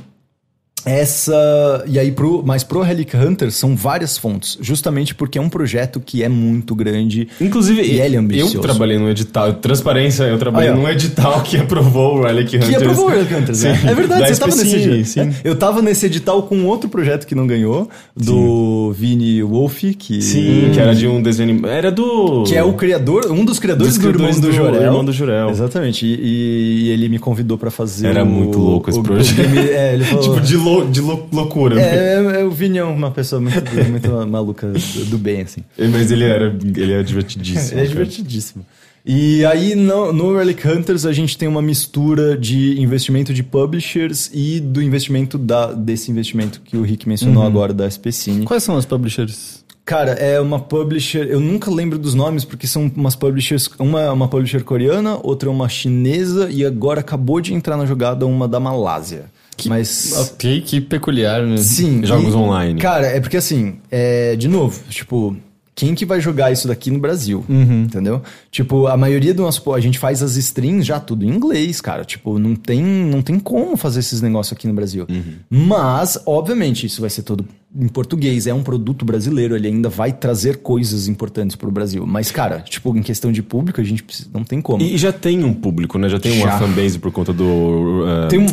essa. E aí, pro, mas pro Relic Hunter são várias fontes, justamente porque é um projeto que é muito grande. Inclusive, E ele é eu ambicioso. trabalei num edital, transparência, eu trabalhei Aí, ó. num edital que aprovou o Relic Hunters. Que aprovou o Relic Hunters, Sim, né? É verdade, da você tava nesse. Sim. Eu tava nesse edital com outro projeto que não ganhou, do Vini Wolf, que. Sim, que era de um desenho. Era do. Que é o criador, um dos criadores Dos do Irmão criadores do, do Jorel. Irmão do Jorel. Exatamente. E, e ele me convidou pra fazer. Era o- muito louco esse o- o projeto. game- é, ele falou. tipo de, lou- de lou- loucura. né? É, é, o Vini é uma pessoa muito, muito maluca do, do bem, assim. Mas ele era, ele era divertidíssimo. Ele é cara. divertidíssimo. E aí, no, no Relic Hunters, a gente tem uma mistura de investimento de publishers e do investimento da, desse investimento que o Rick mencionou Uhum. agora, da SPCine. Quais são as publishers? Cara, é uma publisher. Eu nunca lembro dos nomes porque são umas publishers. Uma é uma publisher coreana, outra é uma chinesa e agora acabou de entrar na jogada uma da Malásia. Mas. Ok, que peculiar, né? Sim. Jogos e- online. Cara, é porque assim, é, de novo, tipo, quem que vai jogar isso daqui no Brasil? Entendeu? Tipo, a maioria do nosso. A gente faz as streams já tudo em inglês, cara. Tipo, não tem, não tem como fazer esses negócios aqui no Brasil. Mas, obviamente, isso vai ser todo em português. É um produto brasileiro, ele ainda vai trazer coisas importantes pro Brasil. Mas, cara, tipo, em questão de público, a gente precisa- não tem como. E já tem um público, né? Já tem uma Já. fanbase por conta do. eh, Tem um-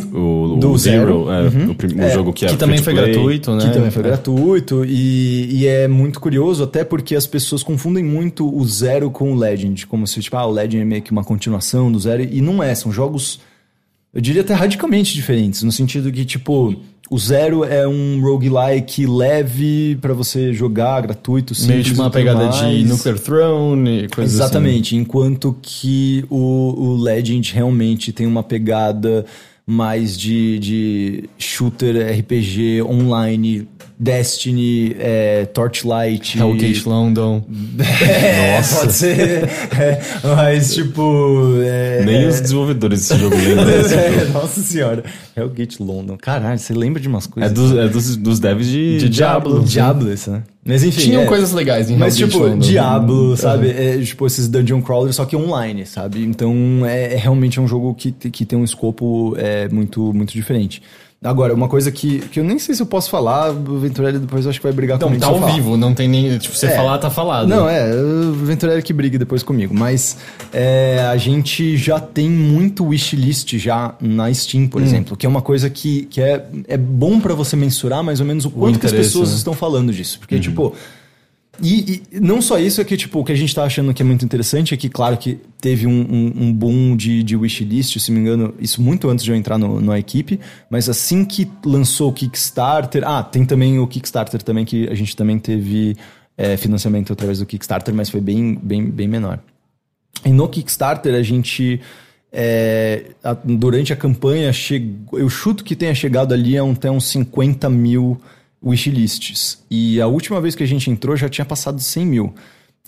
o, do o Zero. Zero, é, o, prim- o É, jogo que é Que também foi play. gratuito, né? Que também foi É. gratuito e, e é muito curioso, até porque as pessoas confundem muito o Zero com o Legend, como se, tipo, ah, o Legend é meio que uma continuação do Zero, e não é, são jogos, eu diria até radicalmente diferentes, no sentido que, tipo, o Zero é um roguelike leve pra você jogar, gratuito, simples Meio tipo uma pegada de mais. Nuclear Throne e coisas assim. Exatamente, enquanto que o, o Legend realmente tem uma pegada mais de, de shooter RPG online Destiny, é, Torchlight. Hellgate London. É, pode ser. É, mas, tipo. é, Nem é, os desenvolvedores desse jogo lembram desse é. Nossa senhora. Hellgate London. Caralho, você lembra de umas É, coisas? dos, é dos, dos devs de, De Diablo. Diablo, isso, né? Mas enfim. Tinham é. coisas legais em Mas, Hellgate tipo, London. Diablo, sabe? É, tipo, esses dungeon crawlers, só que online, sabe? Então, é, é realmente um jogo que, que tem um escopo é, muito, muito diferente. Agora, uma coisa que, que eu nem sei se eu posso falar, o Venturelli depois eu acho que vai brigar Então, comigo. tá se eu ao falar. vivo, não tem nem. Tipo, você É. falar, tá falado. Não, é, o Venturelli que brigue depois comigo. Mas é, a gente já tem muito wishlist já na Steam, Hum. por exemplo, que é uma coisa que, que é, é bom pra você mensurar mais ou menos o quanto que as pessoas né? estão falando disso. Porque, tipo. E, e não só isso, é que, tipo, o que a gente tá achando que é muito interessante é que, claro, que teve um, um, um boom de, de wishlist, se me engano, isso muito antes de eu entrar no, na equipe, mas assim que lançou o Kickstarter. Ah, tem também o Kickstarter também, que a gente também teve é, financiamento através do Kickstarter, mas foi bem, bem, bem menor. E no Kickstarter a gente. é, a- durante a campanha, chegou, eu chuto que tenha chegado ali até uns 50 mil wishlists. E a última vez que a gente entrou já tinha passado 100 mil.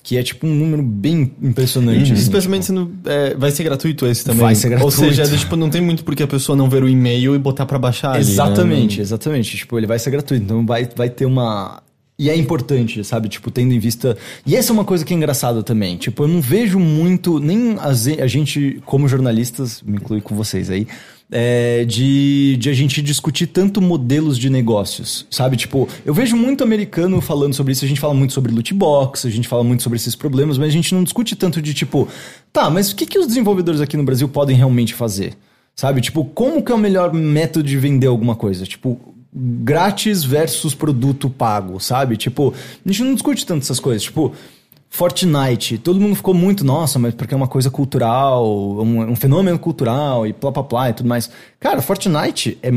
Que é tipo um número bem impressionante. assim, Especialmente sendo. é, vai ser gratuito esse também. Vai ser Ou gratuito. seja, é do tipo, não tem muito porque a pessoa não ver o e-mail e botar pra baixar ali, né? Exatamente, exatamente. Tipo, ele vai ser gratuito, então vai, vai ter uma. E é importante, sabe? Tipo, tendo em vista. E essa é uma coisa que é engraçada também. Tipo, eu não vejo muito, nem a, gente, como jornalistas, me inclui com vocês aí, é, de, de a gente discutir tanto modelos de negócios, sabe? Tipo, eu vejo muito americano falando sobre isso, a gente fala muito sobre loot box, a gente fala muito sobre esses problemas, mas a gente não discute tanto de tipo, tá, mas o que, que os desenvolvedores aqui no Brasil podem realmente fazer? Sabe? Tipo, como que é o melhor método de vender alguma coisa? Tipo, grátis versus produto pago, sabe? Tipo, a gente não discute tanto essas coisas. Tipo, Fortnite, todo mundo ficou muito, nossa, mas porque é uma coisa cultural, um, um fenômeno cultural e plá plá plá e tudo mais. Cara, Fortnite é,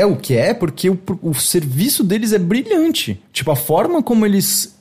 é o que é porque o, o serviço deles é brilhante. Tipo, a forma como eles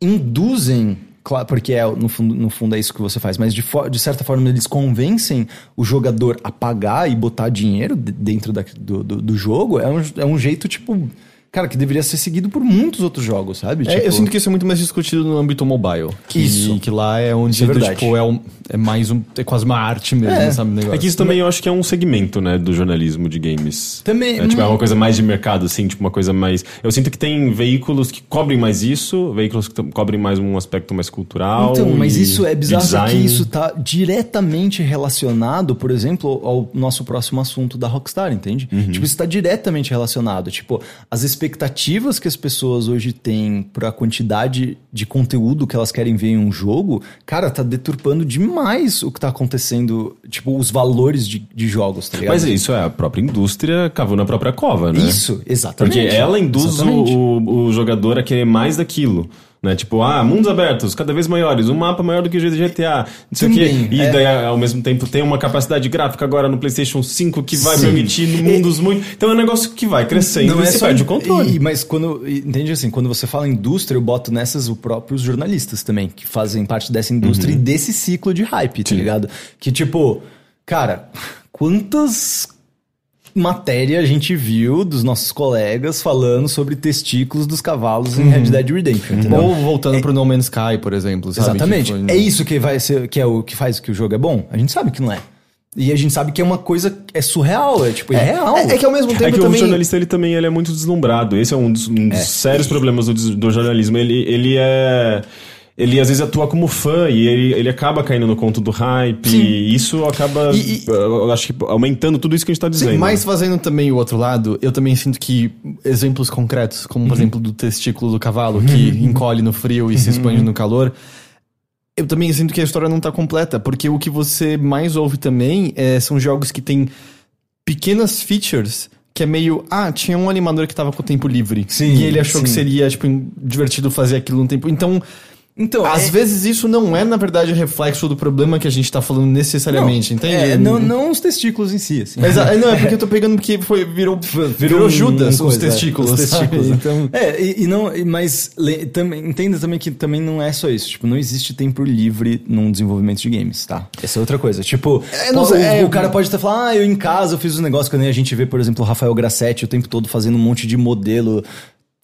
induzem, claro, porque é, no, fundo, no fundo é isso que você faz, mas de, de certa forma eles convencem o jogador a pagar e botar dinheiro de- dentro da- do, do, do jogo, é um, é um jeito, tipo, cara, que deveria ser seguido por muitos outros jogos, sabe? É, Tipo, eu sinto que isso é muito mais discutido no âmbito mobile. Que, Isso. Que lá é onde, é verdade. tipo, é, um- é mais um... É quase uma arte mesmo, É. sabe? negócio. É que isso também eu acho que é um segmento, né, do jornalismo de games. Também- É, tipo, é uma coisa mais de mercado, assim, tipo, uma coisa mais... Eu sinto que tem veículos que cobrem mais isso, veículos que cobrem mais um aspecto mais cultural Então, mas isso é bizarro design. que isso tá diretamente relacionado, por exemplo, ao nosso próximo assunto da Rockstar, entende? Uhum. Tipo, isso tá diretamente relacionado. Tipo, as expectativas que as pessoas hoje têm pra quantidade de conteúdo que elas querem ver em um jogo, cara, tá deturpando demais o que tá acontecendo, tipo, os valores de, de jogos, tá ligado? Mas isso é a própria indústria cavou na própria cova, né? Isso, exatamente. Porque ela induz o, o jogador a querer mais daquilo. Né? Tipo, ah, mundos abertos, cada vez maiores, um mapa maior do que o GTA, não sei o quê. E é. daí, ao mesmo tempo, tem uma capacidade gráfica agora no PlayStation 5 que vai Sim. permitir mundos muito. Então é um negócio que vai crescendo Não e é você só perde o controle. E, mas quando. Entende assim, quando você fala indústria, eu boto nessas os próprios jornalistas também, que fazem parte dessa indústria Uhum. e desse ciclo de hype, tá ligado? Que tipo, cara, quantas matéria a gente viu dos nossos colegas falando sobre testículos dos cavalos em Red Dead Redemption, entendeu? Ou voltando pro No Man's Sky, por exemplo, sabe? Exatamente. Foi- É isso que vai ser, que é o que faz que o jogo é bom? A gente sabe que não é. E a gente sabe que é uma coisa é surreal, é tipo, é, real. É, é que ao mesmo tempo É que também... o jornalista ele também ele é muito deslumbrado. Esse é um dos, um dos sérios problemas do, do jornalismo. Ele, ele é. Ele às vezes atua como fã e ele, ele acaba caindo no conto do hype. Sim. E isso acaba, E- e- eu acho que aumentando tudo isso que a gente tá dizendo. Sim, mas fazendo também o outro lado, eu também sinto que exemplos concretos, como por exemplo do testículo do cavalo, que encolhe no frio e se expande no calor, eu também sinto que a história não tá completa, porque o que você mais ouve também é, são jogos que têm pequenas features que é meio, ah, tinha um animador que tava com o tempo livre. Sim, e ele achou que sim. seria, tipo, divertido fazer aquilo no tempo. Então, Então, às é- vezes isso não é, na verdade, reflexo do problema que a gente tá falando necessariamente, entende? É, não, não os testículos em si, assim. Exa- não, é porque eu tô pegando porque foi, virou, virou, um- Judas os é, testículos. os testículos, né? Então, É, e, e não, mas também, entenda também que também não é só isso. Tipo, não existe tempo livre num desenvolvimento de games, tá? Essa é outra coisa. Tipo, É, não o, é- o cara pode até falar, ah, eu em casa eu fiz um negócio que nem a gente vê, por exemplo, o Rafael Grassetti o tempo todo fazendo um monte de modelo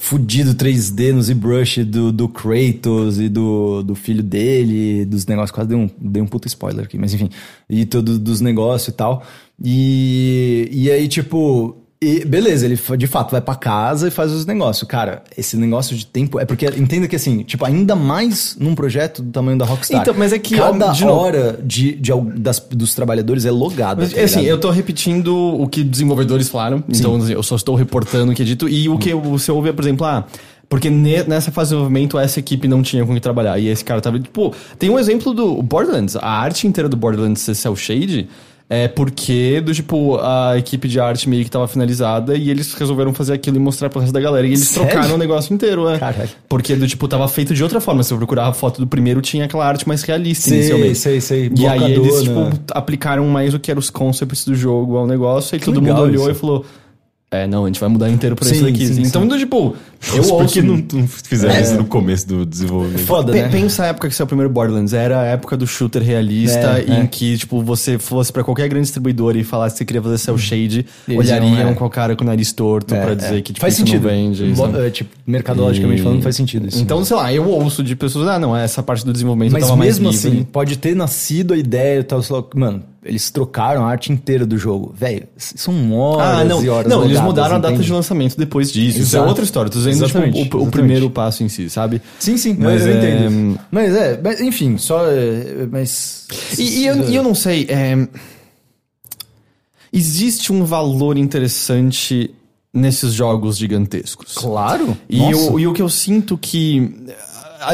fudido 3D no ZBrush do, do Kratos e do, do filho dele, dos negócios. Quase dei um, dei um puto spoiler aqui, mas enfim. E todo dos negócios e tal. E, e aí, tipo, e beleza, ele de fato vai pra casa e faz os negócios. Cara, esse negócio de tempo é porque entenda que assim, tipo, ainda mais num projeto do tamanho da Rockstar. Então, mas é que cada de novo- hora de, de, das, dos trabalhadores é logada. Mas, tá assim, ligado? eu tô repetindo o que desenvolvedores falaram, então assim, eu só estou reportando o que é dito. E o que você ouve é, por exemplo, ah, porque ne- nessa fase de desenvolvimento essa equipe não tinha com que trabalhar. E esse cara tava. Tipo, tem um exemplo do Borderlands. A arte inteira do Borderlands ser cel shade. É porque, do tipo, a equipe de arte meio que tava finalizada e eles resolveram fazer aquilo e mostrar pro resto da galera. E eles Sério? trocaram o negócio inteiro, é. Caralho. Porque, do tipo, tava feito de outra forma. Se eu procurar a foto do primeiro, tinha aquela arte mais realista Sei, inicialmente. sei, sei. E aí eles, tipo, aplicaram mais o que eram os concepts do jogo ao negócio, e todo mundo olhou isso. e falou: É, não, a gente vai mudar inteiro pra Sim, isso daqui. sim, então, sim. do tipo, eu Por ouço. que não, não fizeram isso no começo do desenvolvimento? Foda, Pe- né? Pensa a época que saiu o primeiro Borderlands, era a época do shooter realista, É, em é. que, tipo, você fosse pra qualquer grande distribuidor e falasse que você queria fazer cel shade, Eles olhariam iam, é. com o cara com o nariz torto pra dizer que, tipo, faz isso sentido. não vende. Bo- é, tipo, mercadologicamente E- falando, faz sentido isso. Então, sei lá, eu ouço de pessoas, ah, não, essa parte do desenvolvimento Mas tava mesmo mais livre. assim, pode ter nascido a ideia e tal. sei lá, Mano, eles trocaram a arte inteira do jogo. Velho, são horas Ah, não. e horas Não, eles mudaram a data entende? de lançamento depois disso. Isso é Exato. outra história. Tô dizendo tipo, Exatamente, o, o primeiro passo em si, sabe? Sim, sim, Mas mas eu é- entendo. Mas é, mas, enfim, só. é, Mas. E, e eu, e eu não sei. é, Existe um valor interessante nesses jogos gigantescos. Claro! E, eu- e o que eu sinto que.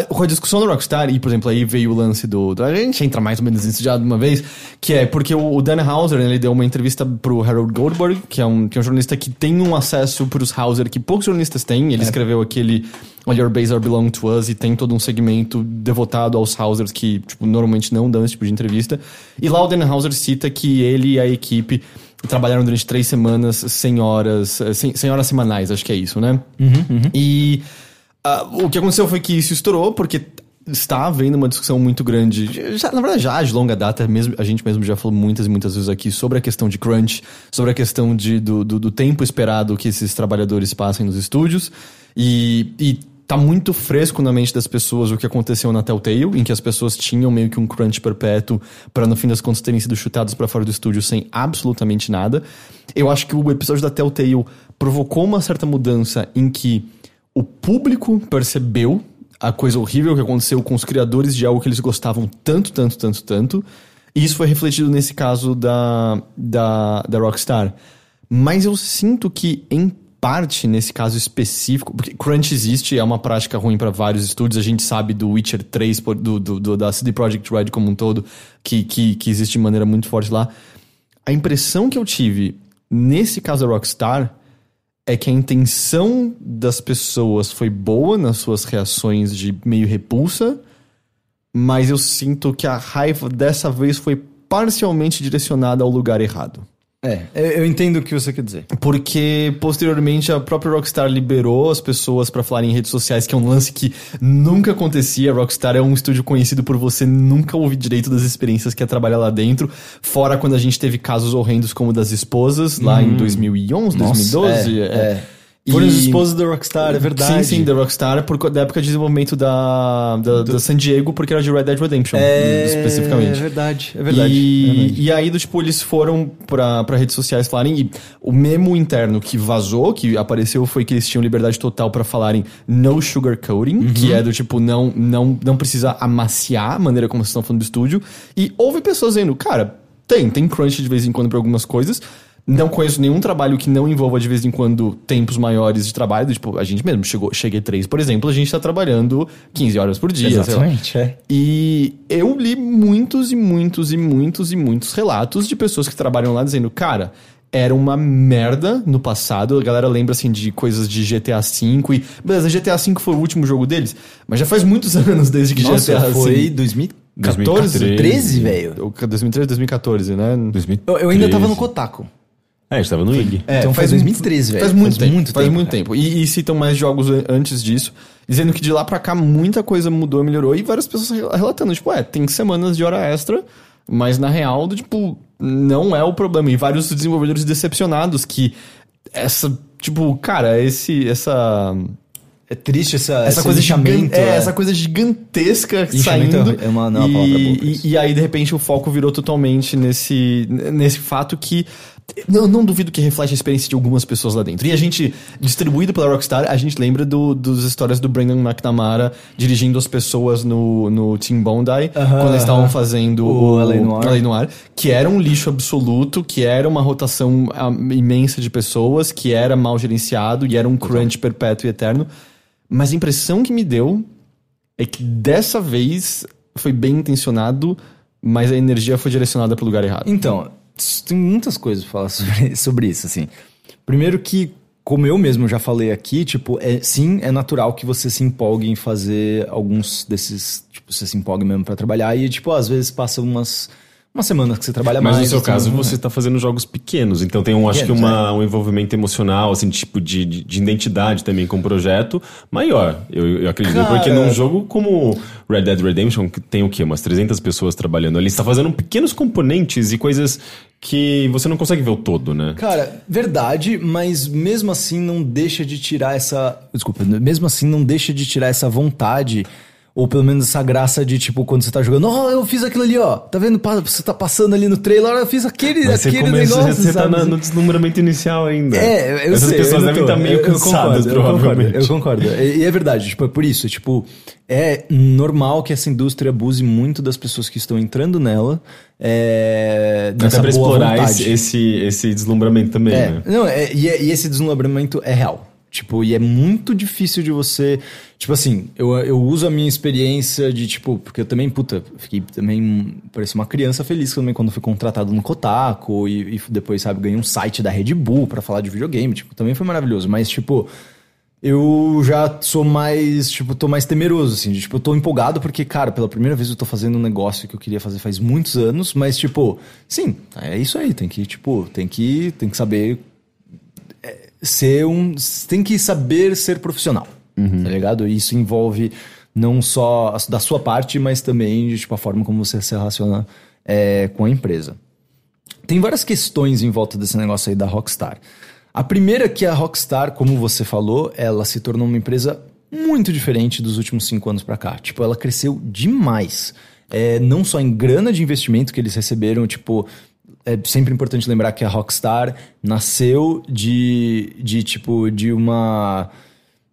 Com a discussão da Rockstar, e por exemplo, aí veio o lance do, do- A gente entra mais ou menos nisso já de uma vez, que é porque o, o Dan Hauser, né, ele deu uma entrevista pro Harold Goldberg, que é um, que é um jornalista que tem um acesso pros Hauser que poucos jornalistas têm. Ele escreveu aquele All Your Base Are Belong to Us e tem todo um segmento devotado aos Hausers que, tipo, normalmente não dão esse tipo de entrevista. E lá o Dan Hauser cita que ele e a equipe trabalharam durante três semanas, 100 horas, 100, 100 horas semanais, acho que é isso, né? E ah, o que aconteceu foi que isso estourou, porque está havendo uma discussão muito grande, já, na verdade já de longa data, mesmo, a gente mesmo já falou muitas e muitas vezes aqui sobre a questão de crunch, sobre a questão de, do, do, do tempo esperado que esses trabalhadores passem nos estúdios, e, e tá muito fresco na mente das pessoas o que aconteceu na Telltale, em que as pessoas tinham meio que um crunch perpétuo para no fim das contas terem sido chutados para fora do estúdio sem absolutamente nada. Eu acho que o episódio da Telltale provocou uma certa mudança em que o público percebeu a coisa horrível que aconteceu com os criadores de algo que eles gostavam tanto, tanto, tanto, tanto. E isso foi refletido nesse caso da, da, da Rockstar. Mas eu sinto que, em parte, nesse caso específico, porque crunch existe, é uma prática ruim para vários estúdios, a gente sabe do Witcher 3, por- do, do, do- da CD Projekt Red como um todo, que, que, que existe de maneira muito forte lá. A impressão que eu tive nesse caso da Rockstar é que a intenção das pessoas foi boa nas suas reações de meio repulsa, mas eu sinto que a raiva dessa vez foi parcialmente direcionada ao lugar errado. É, eu entendo o que você quer dizer. Porque posteriormente a própria Rockstar liberou as pessoas pra falarem em redes sociais, que é um lance que nunca acontecia. A Rockstar é um estúdio conhecido por você nunca ouvir direito das experiências que é trabalhar lá dentro. Fora quando a gente teve casos horrendos como o das esposas, lá em 2011, 2012. é, é. é. Foram E- os esposos da Rockstar, é verdade. Sim, sim, da Rockstar, por, da época de desenvolvimento da, da, da San Diego, porque era de Red Dead Redemption, É, especificamente. É verdade, é verdade. E, é verdade. e aí, do, tipo, eles foram pra, pra redes sociais falarem. E o memo interno que vazou, que apareceu, foi que eles tinham liberdade total pra falarem no sugarcoating, Uhum. que é do tipo, não, não, não precisa amaciar a maneira como vocês estão falando do estúdio. E houve pessoas dizendo, cara, tem, tem crunch de vez em quando pra algumas coisas. Não conheço nenhum trabalho que não envolva de vez em quando tempos maiores de trabalho. Tipo, a gente mesmo chegou, cheguei três, por exemplo, a gente tá trabalhando 15 horas por dia. sei lá. Exatamente, é. E eu li muitos e muitos e muitos e muitos relatos de pessoas que trabalham lá dizendo, cara, era uma merda no passado. A galera lembra assim de coisas de GTA V e. Beleza, GTA V foi o último jogo deles, mas já faz muitos anos desde que Nossa, GTA foi V. 2014, 2013. 13, velho. 2013, 2014, né? 2013. Eu, eu ainda tava no Kotaku. É, a gente tava no IG. Então faz 2013, velho. Faz muito Faz tempo. muito faz tempo, muito tempo. E, e citam mais jogos an- antes disso, dizendo que de lá pra cá muita coisa mudou e melhorou. E várias pessoas rel- relatando, tipo, é, tem semanas de hora extra, mas na real, tipo, não é o problema. E vários desenvolvedores decepcionados que essa, tipo, cara, esse, essa É triste essa, essa coisa gigante, é, é. essa coisa gigantesca Lixamento saindo. é uma- não é uma palavra e, e, e aí, de repente, o foco virou totalmente nesse, nesse fato que. Eu não duvido que reflete a experiência de algumas pessoas lá dentro. E a gente, distribuído pela Rockstar, a gente lembra do, dos histórias do Brandon McNamara dirigindo as pessoas no, no Team Bondi, quando eles estavam fazendo O LA. LA Noire, que era um lixo absoluto, que era uma rotação ah, imensa de pessoas, que era mal gerenciado e era um crunch perpétuo e eterno. Mas a impressão que me deu é que dessa vez foi bem intencionado, mas a energia foi direcionada para o lugar errado. Então, tem muitas coisas pra falar sobre, sobre isso, assim. Primeiro que, como eu mesmo já falei aqui, tipo, é, sim, é natural que você se empolgue em fazer alguns desses, tipo, você se empolgue mesmo pra trabalhar e, tipo, às vezes passa umas, umas semanas que você trabalha Mas mais. no seu então, caso, né? você está fazendo jogos pequenos, então tem um, acho que uma, um envolvimento emocional, assim, tipo de, de, de identidade também com o projeto maior. Eu, eu acredito, Cara- porque num jogo como Red Dead Redemption, que tem o quê? Umas 300 pessoas trabalhando ali, você está fazendo pequenos componentes e coisas que você não consegue ver o todo, né? Cara, verdade, mas mesmo assim não deixa de tirar essa. Desculpa, mesmo assim não deixa de tirar essa vontade. Ou pelo menos essa graça de, tipo, quando você tá jogando, ó, eu fiz aquilo ali, ó. Tá vendo? Você tá passando ali no trailer, eu fiz aquele, Mas aquele começou, negócio. você tá sabe? na- no deslumbramento inicial ainda. É, eu Essas sei, pessoas eu devem estar meio eu- eu cansadas, eu provavelmente. concordo, Eu concordo. E, e é verdade, tipo, é por isso. Tipo, é normal que essa indústria abuse muito das pessoas que estão entrando nela. É, Até pra explorar esse, esse, esse deslumbramento também, É, né? não, é, e, é- e esse deslumbramento é real. Tipo, e é muito difícil de você. Tipo assim, eu, eu uso a minha experiência de, tipo, porque eu também, puta, fiquei também. Parecia uma criança feliz também quando fui contratado no Kotaku e, e depois, sabe, ganhei um site da Red Bull pra falar de videogame. Tipo, também foi maravilhoso. Mas, tipo, eu já sou mais, tipo, tô mais temeroso, assim. De, tipo, eu tô empolgado porque, cara, pela primeira vez eu tô fazendo um negócio que eu queria fazer faz muitos anos, mas, tipo, sim, é isso aí. Tem que, tipo, tem que, tem que saber é, ser um. Tem que saber ser profissional, tá ligado? Isso envolve não só da sua parte, mas também de, tipo, a forma como você se relaciona é, com a empresa. Tem várias questões em volta desse negócio aí da Rockstar. A primeira é que a Rockstar, como você falou, ela se tornou uma empresa muito diferente dos últimos cinco anos pra cá. Tipo, ela cresceu demais. É, não só em grana de investimento que eles receberam, tipo, é sempre importante lembrar que a Rockstar nasceu de, de tipo, de uma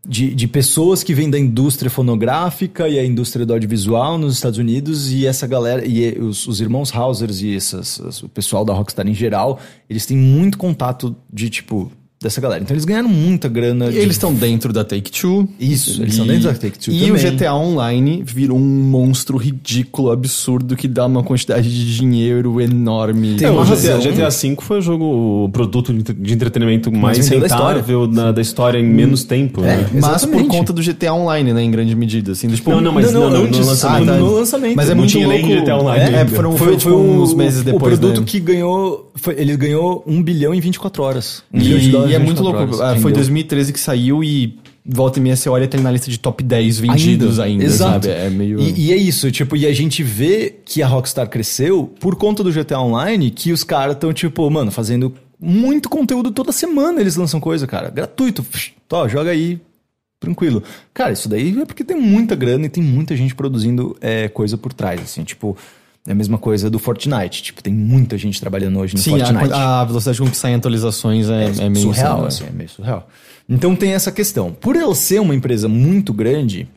de, de pessoas que vêm da indústria fonográfica e a indústria do audiovisual nos Estados Unidos e essa galera, e os, os irmãos Hausers e essas, as- o pessoal da Rockstar em geral, eles têm muito contato de, tipo, dessa galera. Então eles ganharam muita grana. E de- eles estão dentro da Take-Two. Isso, eles estão dentro da Take-Two E também. o GTA Online virou um monstro ridículo, absurdo, que dá uma quantidade de dinheiro enorme. Tem É, uma o razão. GTA, GTA V foi o jogo, o produto de de entretenimento mais vendeu da história. rentável da, história em menos tempo. É. né? Mas por conta do GTA Online, né, em grande medida. Assim, tipo, Não, não, mas não, não, antes, no lançamento. ah, tá. no lançamento. Mas é Não muito tinha louco. nem GTA Online É, foram, foi, tipo, uns meses depois, o produto né? que ganhou, foi- ele ganhou 1 bilhão em 24 horas. Um E, bilhão de dólares e é muito 24 louco. Ah, Foi Rendeu. 2013 que saiu e volta e meia você olha tem na lista de top 10 vendidos ainda, Exato. sabe? É meio... E, e é isso, tipo, e a gente vê que a Rockstar cresceu por conta do GTA Online, que os caras estão, tipo, mano, fazendo muito conteúdo toda semana eles lançam coisa, cara. Gratuito. Psh, Tó, joga aí. Tranquilo. Cara, isso daí é porque tem muita grana e tem muita gente produzindo é, coisa por trás, assim, tipo. É a mesma coisa do Fortnite. Tipo, tem muita gente trabalhando hoje no Sim, Fortnite. a, a velocidade com que saem atualizações é, é, meio surreal, insano, assim, é meio surreal. Então tem essa questão. Por ela ser uma empresa muito grande,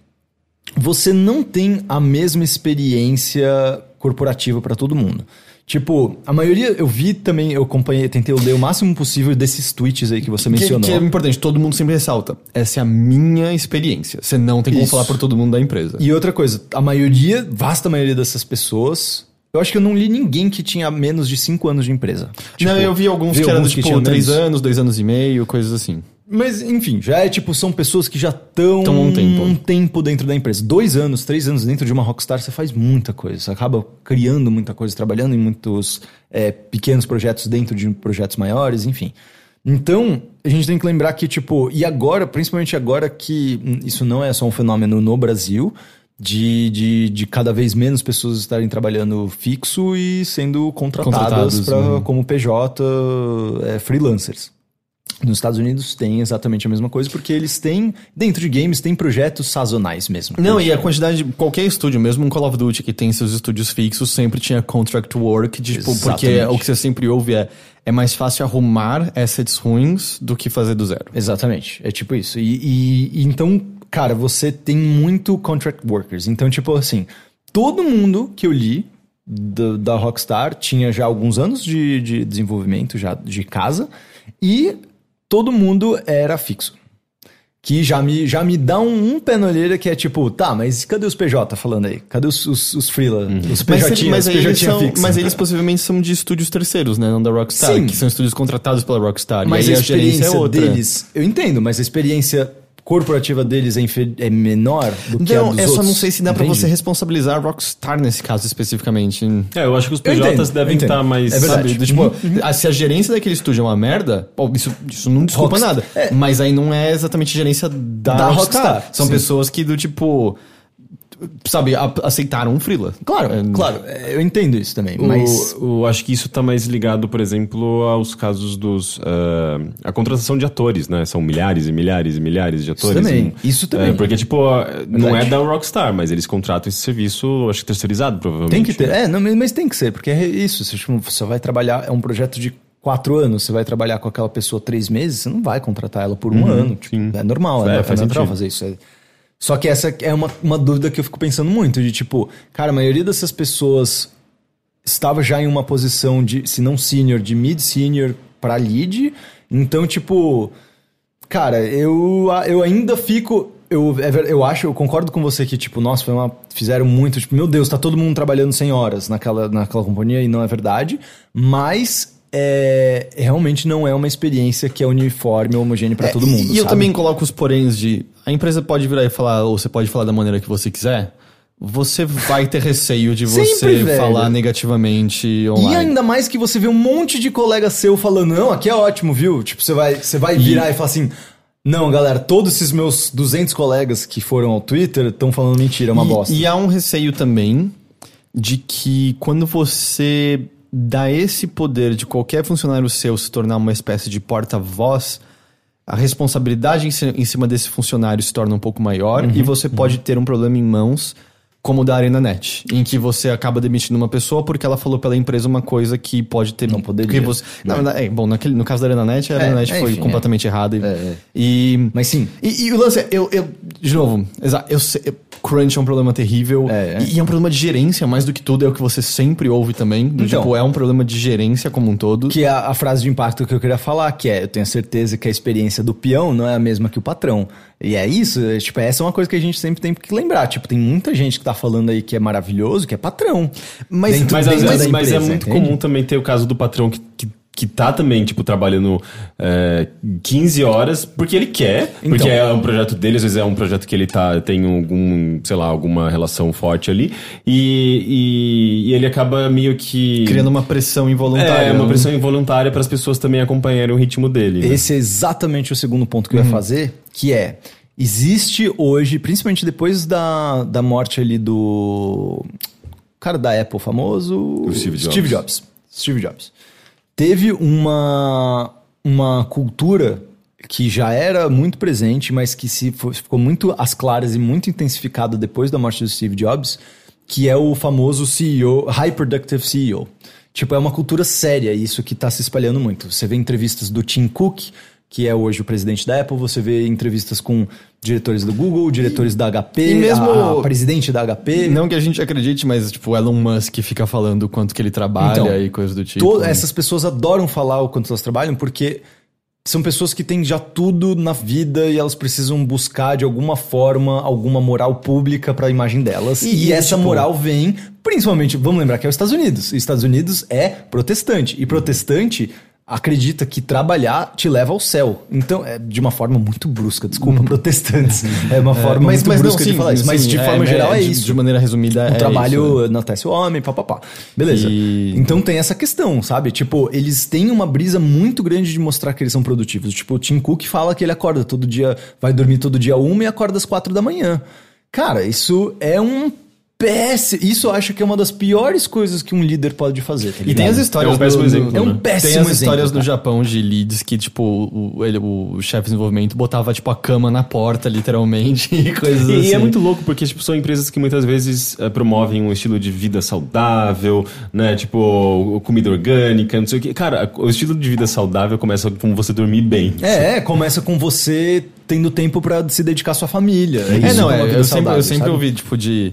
você não tem a mesma experiência corporativa para todo mundo. Tipo, a maioria eu vi também, eu acompanhei, tentei ler o máximo possível desses tweets aí que você Que, mencionou. que é importante, todo mundo sempre ressalta. Essa é a minha experiência. Você não tem como Isso. falar por todo mundo da empresa. E outra coisa, a maioria, vasta maioria dessas pessoas, eu acho que eu não li ninguém que tinha menos de 5 anos de empresa. Tipo, não, eu vi alguns vi que eram tipo tinham 3 menos. anos, 2 anos e meio, coisas assim. Mas, enfim, já é tipo, são pessoas que já estão há um tempo. um tempo dentro da empresa. Dois anos, três anos dentro de uma Rockstar, você faz muita coisa. Você acaba criando muita coisa, trabalhando em muitos é, pequenos projetos dentro de projetos maiores, enfim. Então, a gente tem que lembrar que, tipo, e agora, principalmente agora que isso não é só um fenômeno no Brasil, de, de, de cada vez menos pessoas estarem trabalhando fixo e sendo contratadas pra, uhum. como PJ é, freelancers. Nos Estados Unidos tem exatamente a mesma coisa, porque eles têm, dentro de games, tem projetos sazonais mesmo. Não, e a quantidade de qualquer estúdio, mesmo um Call of Duty que tem seus estúdios fixos, sempre tinha contract work, de, tipo, porque o que você sempre ouve é é mais fácil arrumar assets ruins do que fazer do zero. Exatamente, é tipo isso. E, e- e então, cara, você tem muito contract workers. Então, tipo assim, todo mundo que eu li do- da Rockstar tinha já alguns anos de, de desenvolvimento já de casa e todo mundo era fixo. Que já me, já me dá um, um pé na orelha que é tipo, tá, mas cadê os PJ falando aí? Cadê os, os, os freela? Os PJ, mas, os aí eles são, mas eles possivelmente são de estúdios terceiros, né? Não da Rockstar, Sim. que são estúdios contratados pela Rockstar. Mas e aí a a gerência experiência é outra. deles, eu entendo, mas a experiência corporativa deles é, é menor do que a Não, dos é só outros, não sei se dá pra entende? você responsabilizar a Rockstar nesse caso especificamente. É, eu acho que os Eu entendo, PJs eu devem entendo. estar mais. É verdade. Sabe? Tipo, a- se a gerência daquele estúdio é uma merda, pô, isso, isso não desculpa Rockstar- nada. é. Mas aí não é exatamente a gerência da, Da Rockstar. Rockstar, São sim. pessoas que do tipo. Sabe, a- aceitaram um freela. Claro, É, claro, é, eu entendo isso também, O- mas... o- acho que isso tá mais ligado, por exemplo, aos casos dos. ah, a contratação de atores, né? São milhares e milhares e milhares de atores. também, em- isso também. É, porque, tipo, não é da Rockstar, mas eles contratam esse serviço, acho que terceirizado, provavelmente. Tem que ter, é, não, mas tem que ser, porque é isso, você, tipo, você vai trabalhar, é um projeto de quatro anos, você vai trabalhar com aquela pessoa três meses, você não vai contratar ela por um ano, tipo, é normal, É, é, faz é natural sentido. fazer isso. é. Só que essa é uma, uma dúvida que eu fico pensando muito, de tipo, cara, a maioria dessas pessoas estava já em uma posição de, se não senior, de mid-senior pra lead, então, tipo, cara, eu, eu ainda fico... Eu, é eu acho, eu concordo com você que, tipo, nossa, foi uma, fizeram muito, tipo, meu Deus, tá todo mundo trabalhando 100 horas naquela, naquela companhia e não é verdade, mas é, realmente não é uma experiência que é uniforme ou homogênea pra todo mundo, E eu sabe? também coloco os poréns de. A empresa pode virar e falar, ou você pode falar da maneira que você quiser. Você vai ter receio de Sempre, você velho. falar negativamente E online. ainda mais que você vê um monte de colega seu falando, não, aqui é ótimo, viu? Tipo, você vai, você vai virar e falar assim, não, galera, todos esses meus 200 colegas que foram ao Twitter estão falando mentira, é uma e, bosta. E há um receio também de que quando você dá esse poder de qualquer funcionário seu se tornar uma espécie de porta-voz, a responsabilidade em, ci- em cima desse funcionário se torna um pouco maior Uhum, e você pode ter um problema em mãos. Como o da ArenaNet, em que você acaba demitindo uma pessoa porque ela falou pela empresa uma coisa que pode ter. Não poderia, Que você, na verdade, é, bom, naquele, no caso da ArenaNet, a É, ArenaNet é, foi enfim, completamente errada. E, É, é. e Mas sim, e, e o lance é, eu, eu, de novo, exa- eu eu- crunch é um problema terrível. É, é. E, e é um problema de gerência, mais do que tudo, é o que você sempre ouve também. Do Então. tipo, é um problema de gerência como um todo. que é a, a frase de impacto que eu queria falar, que é, eu tenho certeza que a experiência do peão não é a mesma que o patrão. E é isso, é, tipo, essa é uma coisa que a gente sempre tem que lembrar. Tipo, tem muita gente que tá falando aí que é maravilhoso, que é patrão. Mas- Mas, vezes, da mas é empresa, muito entende? comum também ter o caso do patrão que, que, que tá também, tipo, trabalhando é, 15 horas porque ele quer, Então. porque é um projeto dele, às vezes é um projeto que ele tá, tem algum, sei lá, alguma relação forte ali, e, e, e ele acaba meio que... Criando uma pressão involuntária. É, uma né? pressão involuntária para as pessoas também acompanharem o ritmo dele. né? Esse é exatamente o segundo ponto que eu ia fazer, que é existe hoje, principalmente depois da, da morte ali do cara da Apple famoso, Steve Jobs. Steve Jobs. Steve Jobs. Teve uma uma cultura que já era muito presente, mas que se ficou muito às claras e muito intensificada depois da morte do Steve Jobs, que é o famoso CEO, High Productive CEO. Tipo, é uma cultura séria isso que está se espalhando muito. Você vê entrevistas do Tim Cook, que é hoje o presidente da Apple, você vê entrevistas com diretores do Google, diretores da HP, e mesmo- a, a presidente da HP. Não que a gente acredite, mas tipo, o Elon Musk fica falando o quanto que ele trabalha Então, e coisas do tipo. To- essas pessoas adoram falar o quanto elas trabalham porque são pessoas que têm já tudo na vida e elas precisam buscar de alguma forma alguma moral pública para a imagem delas. E- E, e, essa tipo- moral vem, principalmente, vamos lembrar que é os Estados Unidos. E os Estados Unidos é protestante. E protestante acredita que trabalhar te leva ao céu. Então, é de uma forma muito brusca, desculpa, protestantes. É uma forma mas, muito mas não, brusca sim, de falar isso. Mas sim, de forma geral é de- isso. De maneira resumida, O é trabalho isso. enaltece o homem, papapá. Beleza. E- Então tem essa questão, sabe? Tipo, eles têm uma brisa muito grande de mostrar que eles são produtivos. Tipo, o Tim Cook fala que ele acorda todo dia, vai dormir todo dia uma e acorda às quatro da manhã. Cara, isso é um péssimo. Isso eu acho que é uma das piores coisas que um líder pode fazer. tá E tem as histórias É um péssimo do- exemplo, É um né? péssimo Tem as histórias cara. no Japão de leads que, tipo, o, ele- o chefe de desenvolvimento botava, tipo, a cama na porta, literalmente, e coisas E, assim. e é muito louco porque tipo, são empresas que muitas vezes eh, promovem um estilo de vida saudável, né? Tipo, comida orgânica, não sei o que. Cara, o estilo de vida saudável começa com você dormir bem. É, é, começa com você tendo tempo pra se dedicar à sua família. É, isso não, é, vida eu sempre, saudável, eu sempre ouvi, tipo, de...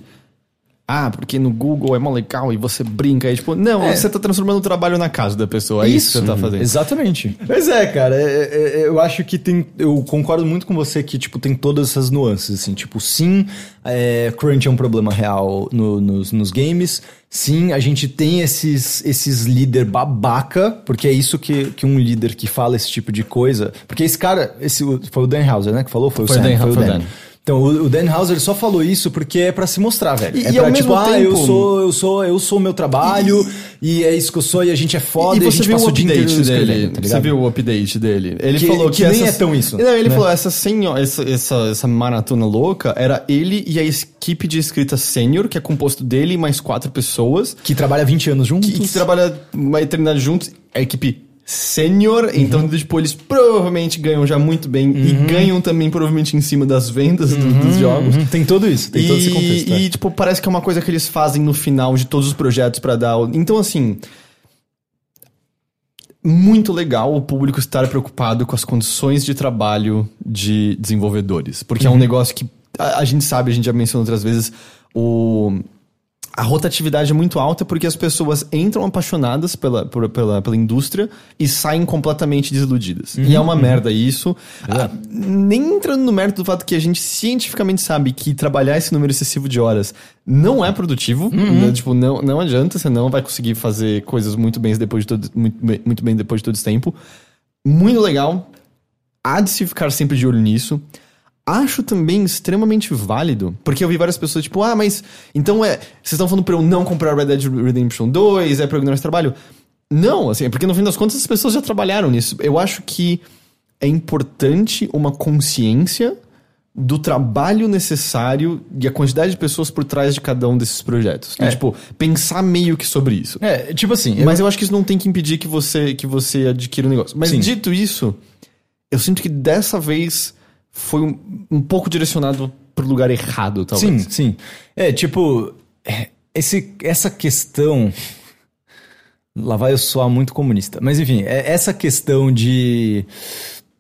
Ah, porque no Google é mó legal e você brinca aí, tipo... Não, É. você tá transformando o trabalho na casa da pessoa, é isso, que você tá fazendo. Exatamente. Mas é, cara, é- é- é- eu acho que tem. Eu concordo muito com você que, tipo, tem todas essas nuances, assim. Tipo, sim, é, crunch é um problema real no- nos, nos games. Sim, a gente tem esses, esses líder babaca, porque é isso que, que um líder que fala esse tipo de coisa. Porque esse cara, esse, foi o Dan Hauser, né, que falou? Foi, Foi o Sam, Dan, foi o foi o Dan. Então, o, Dan Hauser só falou isso porque é pra se mostrar, velho. E- é e pra, tipo, mesmo ah, eu tempo- sou, eu sou, eu sou o meu trabalho e, é isso que eu sou e a gente é foda e, E a gente passa o o dia inteiro update dele? tá você viu o update dele? Ele Que- falou que que, nem essas- é tão isso, Não, ele né? falou essa senhora, essa, essa, essa maratona louca era ele e a equipe de escrita sênior, que é composto dele e mais quatro pessoas, Que trabalha 20 anos juntos. que, que trabalha uma eternidade juntos, a equipe sênior, então, tipo, eles provavelmente ganham já muito bem e ganham também provavelmente em cima das vendas do- dos jogos. Uhum, Tem todo isso, tem todo esse contexto. é. E, tipo, parece que é uma coisa que eles fazem no final de todos os projetos pra dar. Então, assim. Muito legal o público estar preocupado com as condições de trabalho de desenvolvedores. Porque é Uhum. um negócio que a, a gente sabe, a gente já mencionou outras vezes, o. A rotatividade é muito alta porque as pessoas entram apaixonadas pela, por- pela, pela indústria e saem completamente desiludidas. E é uma merda isso. Ah, nem entrando no mérito do fato que a gente cientificamente sabe que trabalhar esse número excessivo de horas não é produtivo. né? Tipo, não, não adianta, você não vai conseguir fazer coisas muito bem depois de todo, muito, muito bem depois de todo esse tempo. Muito legal. Há de se ficar sempre de olho nisso. Acho também extremamente válido, porque eu vi várias pessoas tipo, ah, mas então é. Vocês estão falando pra eu não comprar Red Dead Redemption 2, é pra eu ignorar esse trabalho? Não, assim, é porque no fim das contas as pessoas já trabalharam nisso. Eu acho que é importante uma consciência do trabalho necessário e a quantidade de pessoas por trás de cada um desses projetos. É. Tipo, pensar meio que sobre isso. É, tipo assim, eu- Mas eu acho que isso não tem que impedir que você, que você adquira o negócio. Mas Sim. dito isso, eu sinto que dessa vez foi um, um pouco direcionado pro lugar errado, talvez. Sim, sim. É, tipo, é, esse, essa questão. Lá vai eu soar muito comunista. Mas enfim, é- essa questão de.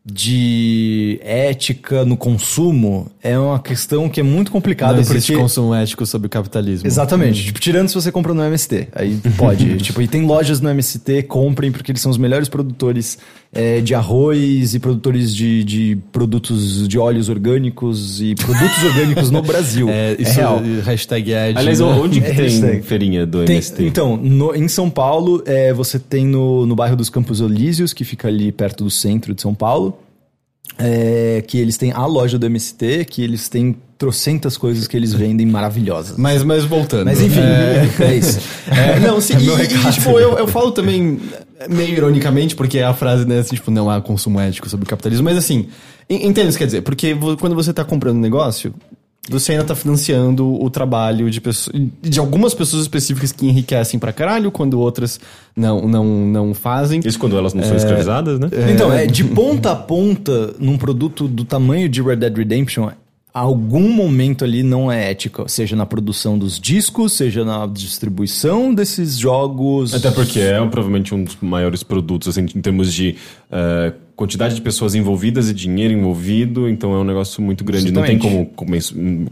de ética no consumo é uma questão que é muito complicada Não existe porque. consumo ético sobre o capitalismo. Exatamente. Tipo, tirando se você compra no MST. Aí pode. tipo, e tem lojas no MST, comprem, porque eles são os melhores produtores é, de arroz e produtores de, de produtos de óleos orgânicos e produtos orgânicos no Brasil. É, isso, real. hashtag ad. Aliás, né? onde que É, tem hashtag. feirinha do Tem- MST? então, no- em São Paulo, é, você tem no, no bairro dos Campos Elíseos, que fica ali perto do centro de São Paulo, é, que eles têm a loja do MST, que eles têm trocentas coisas que eles vendem maravilhosas. Mas, mas voltando. Mas enfim, É, é, isso. é, não, sim, É e, e, tipo, eu, eu falo também meio ironicamente, porque é a frase, né, assim, tipo, não há consumo ético sobre o capitalismo, mas assim, en- entende o que quer dizer? Porque quando você tá comprando um negócio, você ainda tá financiando o trabalho de pessoas, de algumas pessoas específicas que enriquecem pra caralho, quando outras não, não, não fazem. Isso quando elas não são escravizadas, né? Então, é de ponta a ponta, num produto do tamanho de Red Dead Redemption, algum momento ali não é ético. Seja na produção dos discos, seja na distribuição desses jogos. Até porque é provavelmente um dos maiores produtos, assim, em termos de eh, quantidade de pessoas envolvidas e dinheiro envolvido, então é um negócio muito grande. Não tem como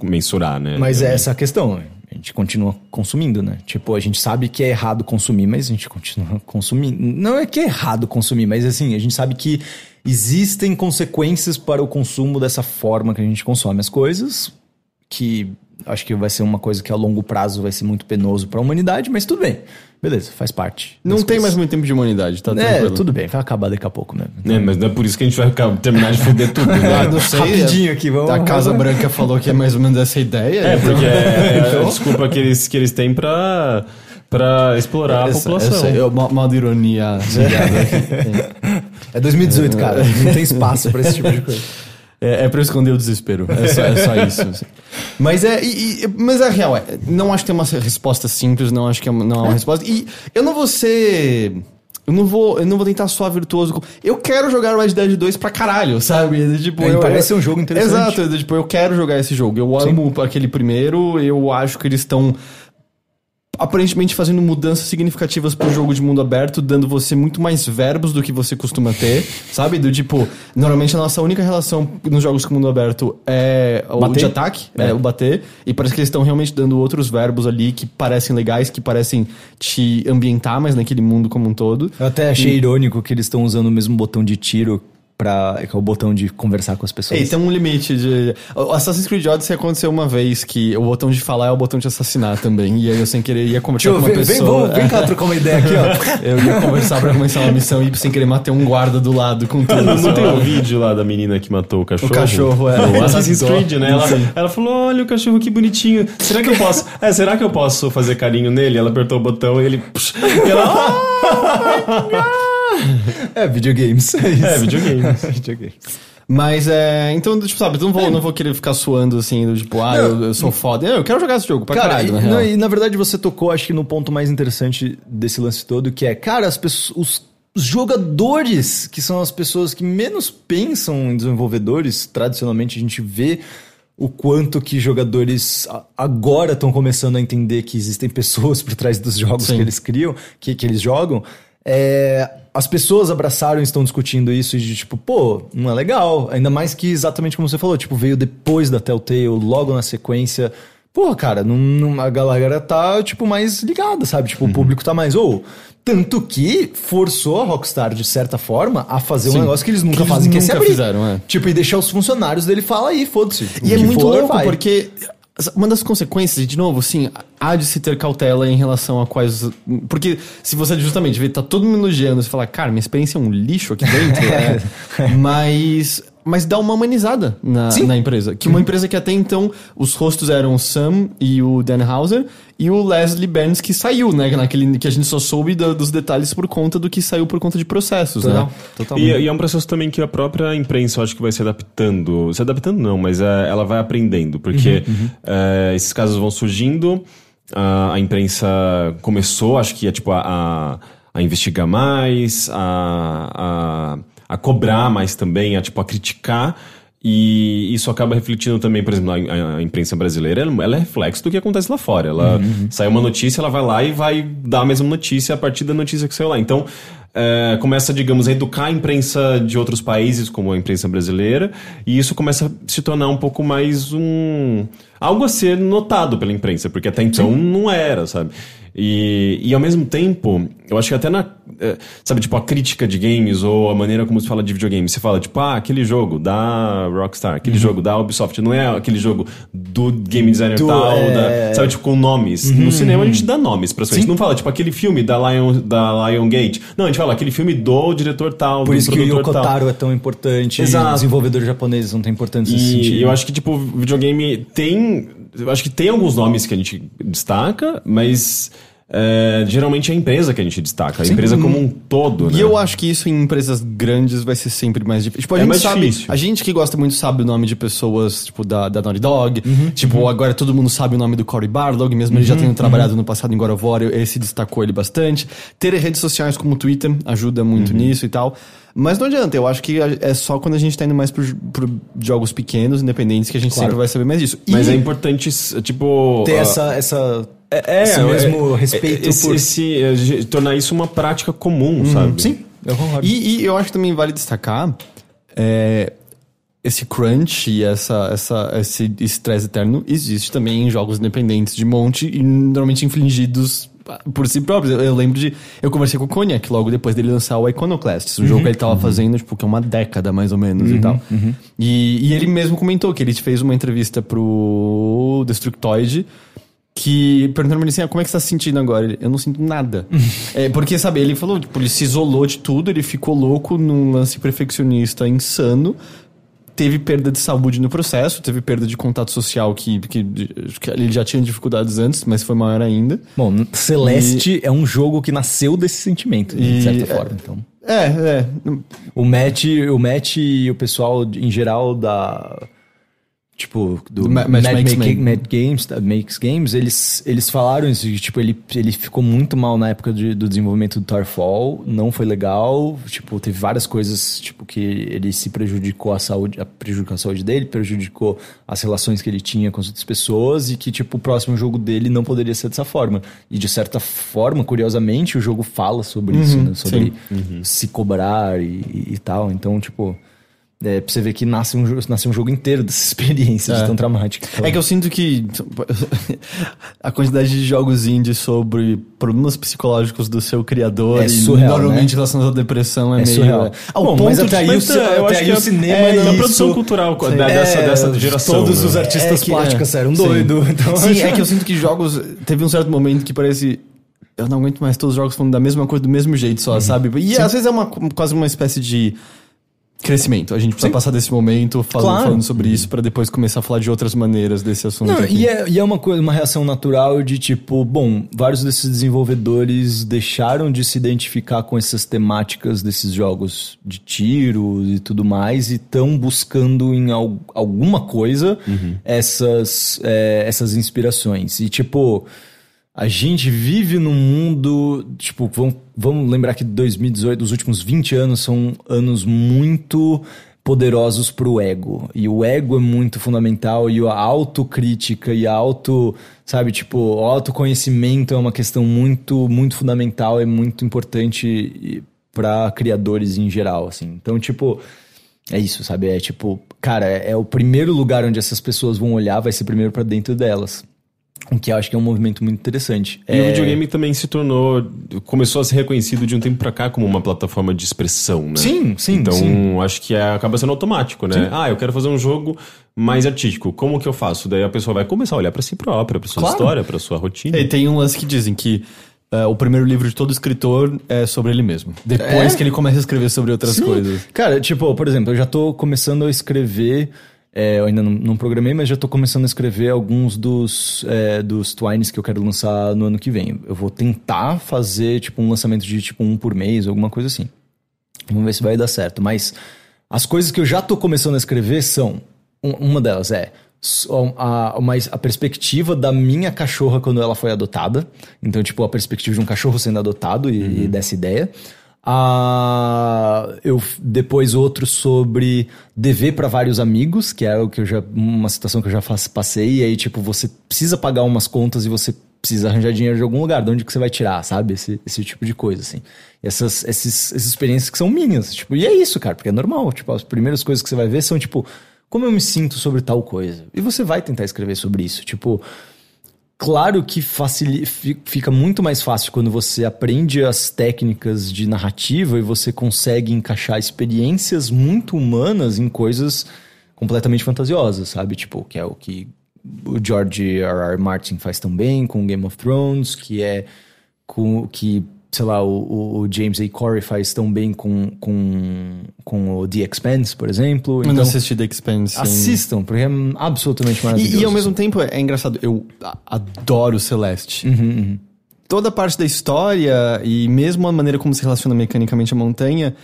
mensurar, né? Mas é essa a questão. A gente continua consumindo, né? Tipo, a gente sabe que é errado consumir, mas a gente continua consumindo. Não é que é errado consumir, mas assim, a gente sabe que existem consequências para o consumo dessa forma que a gente consome as coisas, que acho que vai ser uma coisa que a longo prazo vai ser muito penoso para a humanidade, mas tudo bem. Beleza, faz parte. Não tem mais coisas. muito tempo de humanidade, tá É, tranquilo. tudo bem, vai acabar daqui a pouco, né? É, mas não é por isso que a gente vai terminar de foder tudo, né? Ah, não sei. Rapidinho é- aqui, vamos- A Casa Branca falou que é mais ou menos essa ideia. É, então- porque é a desculpa que eles, que eles têm pra, pra explorar a Essa- população. essa- eu- mal, mal de ironia. É 2018, cara. Não tem espaço para esse tipo de coisa. É, é pra eu esconder o desespero. É só, é só isso. assim. Mas é. e- e- mas a real é. Não acho que tem uma resposta simples, não acho que é uma- não é uma resposta. E eu não vou ser. Eu não vou, eu não vou tentar soar virtuoso. Eu quero jogar Red Dead 2 pra caralho, sabe? Tipo, É, eu, parece eu- ser um jogo interessante. Exato, tipo, eu quero jogar esse jogo. Eu amo aquele primeiro, eu acho que eles estão aparentemente fazendo mudanças significativas pro jogo de mundo aberto, dando você muito mais verbos do que você costuma ter, sabe? Do tipo, normalmente a nossa única relação nos jogos com mundo aberto é o Bater? de ataque, é. o bater, e parece que eles estão realmente dando outros verbos ali que parecem legais, que parecem te ambientar mais naquele mundo como um todo. Eu até achei irônico que eles estão usando o mesmo botão de tiro pra. que é o botão de conversar com as pessoas. Ei, tem um limite de. O Assassin's Creed Odyssey aconteceu uma vez que o botão de falar é o botão de assassinar também. E aí eu sem querer ia conversar Tio, com uma vem, vem, pessoa. vamos- vem cá trocar uma ideia aqui, ó. Eu ia conversar pra começar uma missão e sem querer matei um guarda do lado com tudo. Não, não tem o vídeo lá da menina que matou o cachorro? O cachorro, é. No Assassin's. Creed, né? Ela, ela falou: olha o cachorro que bonitinho. Será que eu posso? É, será que eu posso fazer carinho nele? Ela apertou o botão e ele. e ela. É, videogames. É, isso. É, videogame. videogames. Mas é. Então, tipo, sabe, eu não vou, não vou querer ficar suando assim, do tipo, ah, eu, eu sou foda. Eu quero jogar esse jogo pra Cara, caralho, e, na não, real. e na verdade você tocou, acho que no ponto mais interessante desse lance todo, que é, cara, as pessoas, os, os jogadores, que são as pessoas que menos pensam em desenvolvedores, tradicionalmente a gente vê o quanto que jogadores agora estão começando a entender que existem pessoas por trás dos jogos Sim. que eles criam, que, que eles jogam. É, as pessoas abraçaram e estão discutindo isso e de tipo, pô, não é legal. Ainda mais que exatamente como você falou, tipo, veio depois da Telltale, logo na sequência. Pô, cara, não, não- a galera tá, tipo, mais ligada, sabe? Tipo, o público tá mais. Ou. tanto que forçou a Rockstar, de certa forma, a fazer Sim. um negócio que eles nunca Que eles fazem, que é se nunca abrir. fizeram, é. Tipo, e deixar os funcionários dele falar aí, foda-se. E é que muito for, louco, vai. porque uma das consequências, de novo, assim, há de se ter cautela em relação a quais. Porque se você justamente vê, tá todo mundo elogiando, você fala, cara, minha experiência é um lixo aqui dentro. é. Mas. Mas dá uma humanizada na, na empresa. Que uma empresa que até então os rostos eram o Sam e o Dan Hauser e o Leslie Burns que saiu, né? Naquele, que a gente só soube da- dos detalhes por conta do que saiu por conta de processos, Total, né? totalmente. E, e é um processo também que a própria imprensa eu acho que vai se adaptando. Se adaptando não, mas é, ela vai aprendendo. Porque é, esses casos vão surgindo, a, a imprensa começou, acho que é tipo a, a, a investigar mais, a, a, cobrar mais também, a, tipo, a criticar. E isso acaba refletindo também, por exemplo, a, imprensa brasileira, ela, ela é reflexo do que acontece lá fora. Ela sai uma notícia, ela vai lá e vai dar a mesma notícia a partir da notícia que saiu lá. Então, é, começa, digamos, a educar a imprensa de outros países, como a imprensa brasileira, e isso começa a se tornar um pouco mais um. algo a ser notado pela imprensa, porque até então não era, sabe? E, e ao mesmo tempo, eu acho que até na. eh, Sabe, tipo, a crítica de games ou a maneira como se fala de videogame. Você fala, tipo, ah, aquele jogo da Rockstar, aquele jogo da Ubisoft, não é aquele jogo do game designer Do, tal, é, da, sabe, tipo, com nomes. No cinema a gente dá nomes pra A gente não fala, tipo, aquele filme da Lion, da Lion Gate. Não, a gente fala aquele filme do diretor tal, Por do isso que o produtor Yoko tal. Taro é tão importante. Exato. E desenvolvedores japoneses não têm importância nesse sentido. E eu acho que, tipo, videogame tem. Eu acho que tem alguns nomes que a gente destaca, mas. é, geralmente é a empresa que a gente destaca, a empresa como um todo, né? E eu acho que isso em empresas grandes vai ser sempre mais difícil. Tipo, a É gente mais sabe, difícil. A gente que gosta muito sabe o nome de pessoas, tipo, da, da Naughty Dog. tipo, agora todo mundo sabe o nome do Cory Barlog, mesmo ele já tendo trabalhado no passado em God of War, esse destacou ele bastante. Ter redes sociais como o Twitter ajuda muito nisso e tal. Mas não adianta, eu acho que é só quando a gente tá indo mais pro, pro jogos pequenos, independentes, que a gente Claro. sempre vai saber mais disso. Mas E- é importante, tipo. Ter ah, essa, essa, é, esse é, mesmo é, respeito esse, por... esse, é, tornar isso uma prática comum, sabe? Sim, eu concordo. E, e eu acho que também vale destacar é, esse crunch e essa, essa, esse estresse eterno existe também em jogos independentes de monte e normalmente infligidos por si próprios. Eu lembro de. Eu conversei com o Cognac logo depois dele lançar o Iconoclasts, um jogo que ele tava fazendo, tipo, que é uma década mais ou menos e tal. E, e ele mesmo comentou que ele fez uma entrevista pro Destructoid. Que perguntaram pra ele assim: ah, como é que você tá se sentindo agora? Ele, eu não sinto nada. é, porque, sabe, ele falou, tipo, ele se isolou de tudo, ele ficou louco num lance perfeccionista insano, teve perda de saúde no processo, teve perda de contato social que, que, que ele já tinha dificuldades antes, mas foi maior ainda. Bom, Celeste é um jogo que nasceu desse sentimento, E- de certa é- forma. Então. É, é. O Matt, o Matt e o pessoal em geral da tipo do Ma- Matt, Matt Makes Make- Game. Matt Games, da Makes Games, eles eles falaram isso, que, tipo, ele ele ficou muito mal na época de- do desenvolvimento do Starfall, não foi legal, tipo, teve várias coisas, tipo que ele se prejudicou a saúde, a prejudicou a saúde dele, prejudicou as relações que ele tinha com as outras pessoas e que tipo o próximo jogo dele não poderia ser dessa forma. E de certa forma, curiosamente, o jogo fala sobre isso, né? sobre se cobrar e, e- e tal. Então, tipo, é, pra você ver que nasce um, nasce um jogo inteiro dessa experiência de É. tão dramática. É que eu sinto que a quantidade de jogos indie sobre problemas psicológicos do seu criador É e surreal, normalmente né? relacionados à depressão é, É meio. surreal. Ao Bom, ponto mas de- até aí o, eu até acho aí o é- cinema é é isso. produção cultural Sim. da- dessa, É, dessa geração. Todos né? os artistas que- plásticos é, eram sim. doidos. Então, Sim, é que eu sinto que jogos. Teve um certo momento que parece. Eu não aguento mais todos os jogos falando da mesma coisa, do mesmo jeito Uhum. só, sabe? E às vezes é uma, quase uma espécie de crescimento. A gente precisa passar desse momento falando, Claro. falando sobre isso pra depois começar a falar de outras maneiras desse assunto. Não, aqui. e é, e é uma coisa, uma reação natural de tipo, bom, vários desses desenvolvedores deixaram de se identificar com essas temáticas desses jogos de tiro e tudo mais e estão buscando em al- alguma coisa essas, é, essas inspirações. E tipo, a gente vive num mundo, tipo, vamos, vamos lembrar que 2018, os últimos 20 anos são anos muito poderosos pro ego. E o ego é muito fundamental e a autocrítica e a auto, sabe, tipo, o autoconhecimento é uma questão muito muito fundamental, é muito importante para criadores em geral, assim. Então, tipo, é isso, sabe? É tipo, cara, é, é o primeiro lugar onde essas pessoas vão olhar, vai ser primeiro pra dentro delas. O que eu acho que é um movimento muito interessante. E o É, videogame também se tornou. começou a ser reconhecido de um tempo pra cá como uma plataforma de expressão, né? Sim, sim, Então, sim. acho que é- acaba sendo automático, né? Ah, eu quero fazer um jogo mais artístico. Como que eu faço? Daí a pessoa vai começar a olhar pra si própria, pra sua Claro. história, pra sua rotina. E tem um lance que dizem que eh, o primeiro livro de todo escritor é sobre ele mesmo. Depois É? que ele começa a escrever sobre outras Sim. coisas. Cara, tipo, por exemplo, eu já tô começando a escrever. É, eu ainda não, não programei, mas já tô começando a escrever alguns dos, é, dos Twines que eu quero lançar no ano que vem. Eu vou tentar fazer, tipo, um lançamento de tipo um por mês, alguma coisa assim. Vamos ver se vai dar certo. Mas as coisas que eu já tô começando a escrever são. um- uma delas é a, mas a perspectiva da minha cachorra quando ela foi adotada. Então, tipo, a perspectiva de um cachorro sendo adotado e, e dessa ideia. Ah, eu depois outro sobre dever para vários amigos, que é o que eu já uma situação que eu já faço, passei e aí tipo você precisa pagar umas contas e você precisa arranjar dinheiro de algum lugar, de onde que você vai tirar, sabe? Esse, esse tipo de coisa assim. Essas esses, essas experiências que são minhas, tipo, e é isso, cara, porque é normal, tipo, as primeiras coisas que você vai ver são tipo como eu me sinto sobre tal coisa. E você vai tentar escrever sobre isso, tipo, Claro que fica muito mais fácil quando você aprende as técnicas de narrativa e você consegue encaixar experiências muito humanas em coisas completamente fantasiosas, sabe? Tipo, que é o que o George R. R. Martin faz também com Game of Thrones, que é com que, sei lá, o, o James A. Corey faz tão bem com, com, com o The Expanse, por exemplo. Eu não assisti The Expanse. assistam, porque é absolutamente maravilhoso. E, e ao mesmo tempo é engraçado, eu adoro Celeste. Uhum, Toda a parte da história e mesmo a maneira como se relaciona mecanicamente a montanha,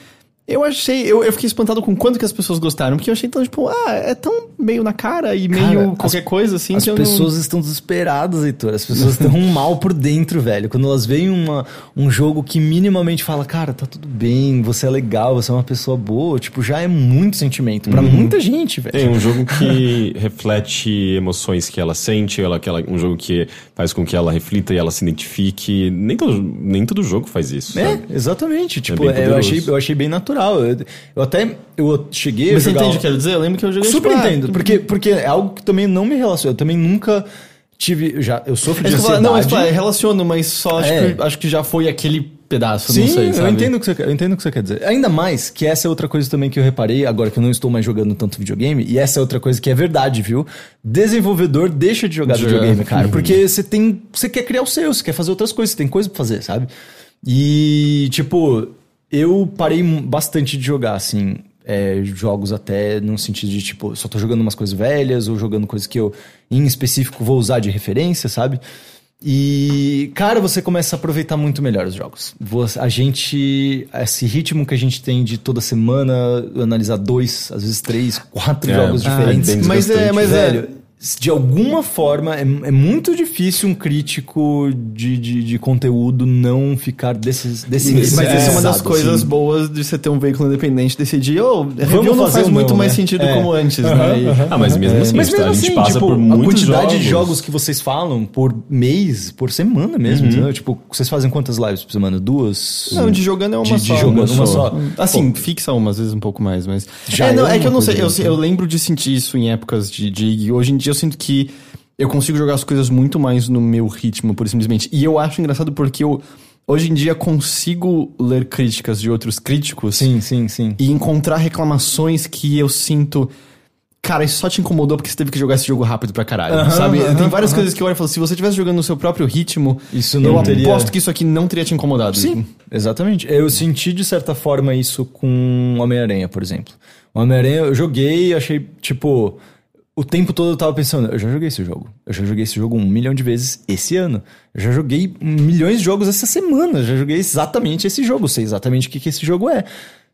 eu achei. Eu, eu fiquei espantado com quanto que as pessoas gostaram, porque eu achei tão, tipo, ah, é tão meio na cara e meio Cara, qualquer coisa assim As que eu pessoas estão desesperadas, Heitor. As pessoas estão mal por dentro, velho. Quando elas veem uma, um jogo que minimamente fala, cara, tá tudo bem, você é legal, você é uma pessoa boa, tipo, já é muito sentimento pra muita gente, velho. Tem um jogo que reflete emoções que ela sente, ela, que ela, um jogo que faz com que ela reflita e ela se identifique. Nem todo, nem todo jogo faz isso. É, sabe? exatamente. Tipo, bem é, eu, achei, eu achei bem natural. Eu, eu até eu cheguei Mas a você entende o que eu quero dizer? Eu lembro que eu joguei Super tipo, entendo, porque, porque é algo que também não me relaciona. Eu também nunca tive... Eu, já, eu sofro É de eu ansiedade. não, mas tipo, é, relaciono, mas só acho, É. que, acho que já foi aquele pedaço, Sim, não sei, sabe? eu entendo, o que você, eu entendo o que você quer dizer. Ainda mais que essa é outra coisa também que eu reparei, agora que eu não estou mais jogando tanto videogame, e essa é outra coisa que é verdade, viu? Desenvolvedor deixa de jogar De videogame, jogar. cara. Porque você tem. Você quer criar o seu, você quer fazer outras coisas, você tem coisa pra fazer, sabe? E, tipo, eu parei bastante de jogar, assim. é, jogos até no sentido de, tipo, só tô jogando umas coisas velhas ou jogando coisas que eu, em específico, vou usar de referência, sabe? E, cara, você começa a aproveitar muito melhor os jogos. Você- a gente. Esse ritmo que a gente tem de toda semana analisar dois, às vezes três, quatro É, jogos ah, diferentes. bem Mas é, mas é. Velho, de alguma forma, é, é muito difícil um crítico de, de, de conteúdo não ficar desses, desse Mas isso é uma das interessado, coisas assim. boas de você ter um veículo independente decidir, ô, review não fazer faz muito não, mais né? sentido É. como antes, né? Ah, mas mesmo assim, Mas a mesmo gente assim, passa tipo, por a muitos quantidade de jogos. jogos que vocês falam por mês, por semana mesmo, entendeu? Tipo, vocês fazem quantas lives por semana? Duas? Não, de jogando é uma De- só. de jogando uma só. Assim, fixa uma, às vezes um pouco mais, mas... Já é, não, é é que eu não sei, eu, né? eu lembro de sentir isso em épocas de, de... Hoje em dia eu sinto que eu consigo jogar as coisas muito mais no meu ritmo, por simplesmente. E eu acho engraçado porque eu, hoje em dia, consigo ler críticas de outros críticos Sim, sim, sim. e encontrar reclamações que eu sinto... Cara, isso só te incomodou porque você teve que jogar esse jogo rápido pra caralho, sabe? aham, Tem várias coisas que eu olho e falo, se você estivesse jogando no seu próprio ritmo, Isso não eu teria- aposto que isso aqui não teria te incomodado. Sim, exatamente. Eu senti de certa forma isso com Homem-Aranha, por exemplo. Homem-Aranha eu joguei e achei, tipo. O tempo todo eu tava pensando, eu já joguei esse jogo. Eu já joguei esse jogo um milhão de vezes esse ano. Eu já joguei milhões de jogos essa semana. Eu já joguei exatamente esse jogo. Sei exatamente o que, que esse jogo é.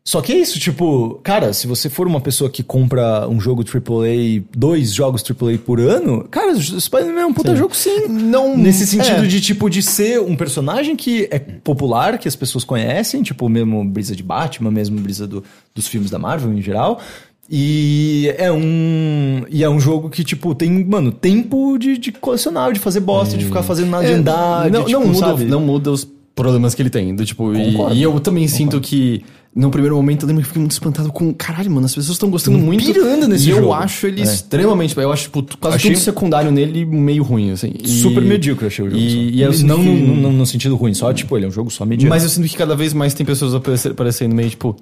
Só que é isso, tipo, cara, se você for uma pessoa que compra um jogo AAA, dois jogos AAA por ano, cara, Spider-Man é um puta jogo sim. Não- Nesse sentido é. de, tipo, de ser um personagem que é popular, que as pessoas conhecem, tipo, mesmo brisa de Batman, mesmo brisa do- dos filmes da Marvel em geral. E é um. E é um jogo que, tipo, tem, mano, tempo de, de colecionar, de fazer bosta, de ficar fazendo nada de É, andar. não, de, tipo, não, muda, sabe? não muda os problemas que ele tem. Do, tipo, e, Concordo. e eu também sinto que, no primeiro momento, eu lembro que fiquei muito espantado com. Caralho, mano, as pessoas estão gostando muito. pirando nesse e eu jogo. acho ele É. extremamente. Eu acho, tipo, quase Achei- tudo secundário nele meio ruim, assim. E- Super medíocre, eu achei o jogo. E, e eu não, que- no, no, no sentido ruim, só, tipo, ele é um jogo só medíocre. Mas eu sinto que cada vez mais tem pessoas aparece- aparecendo meio, tipo.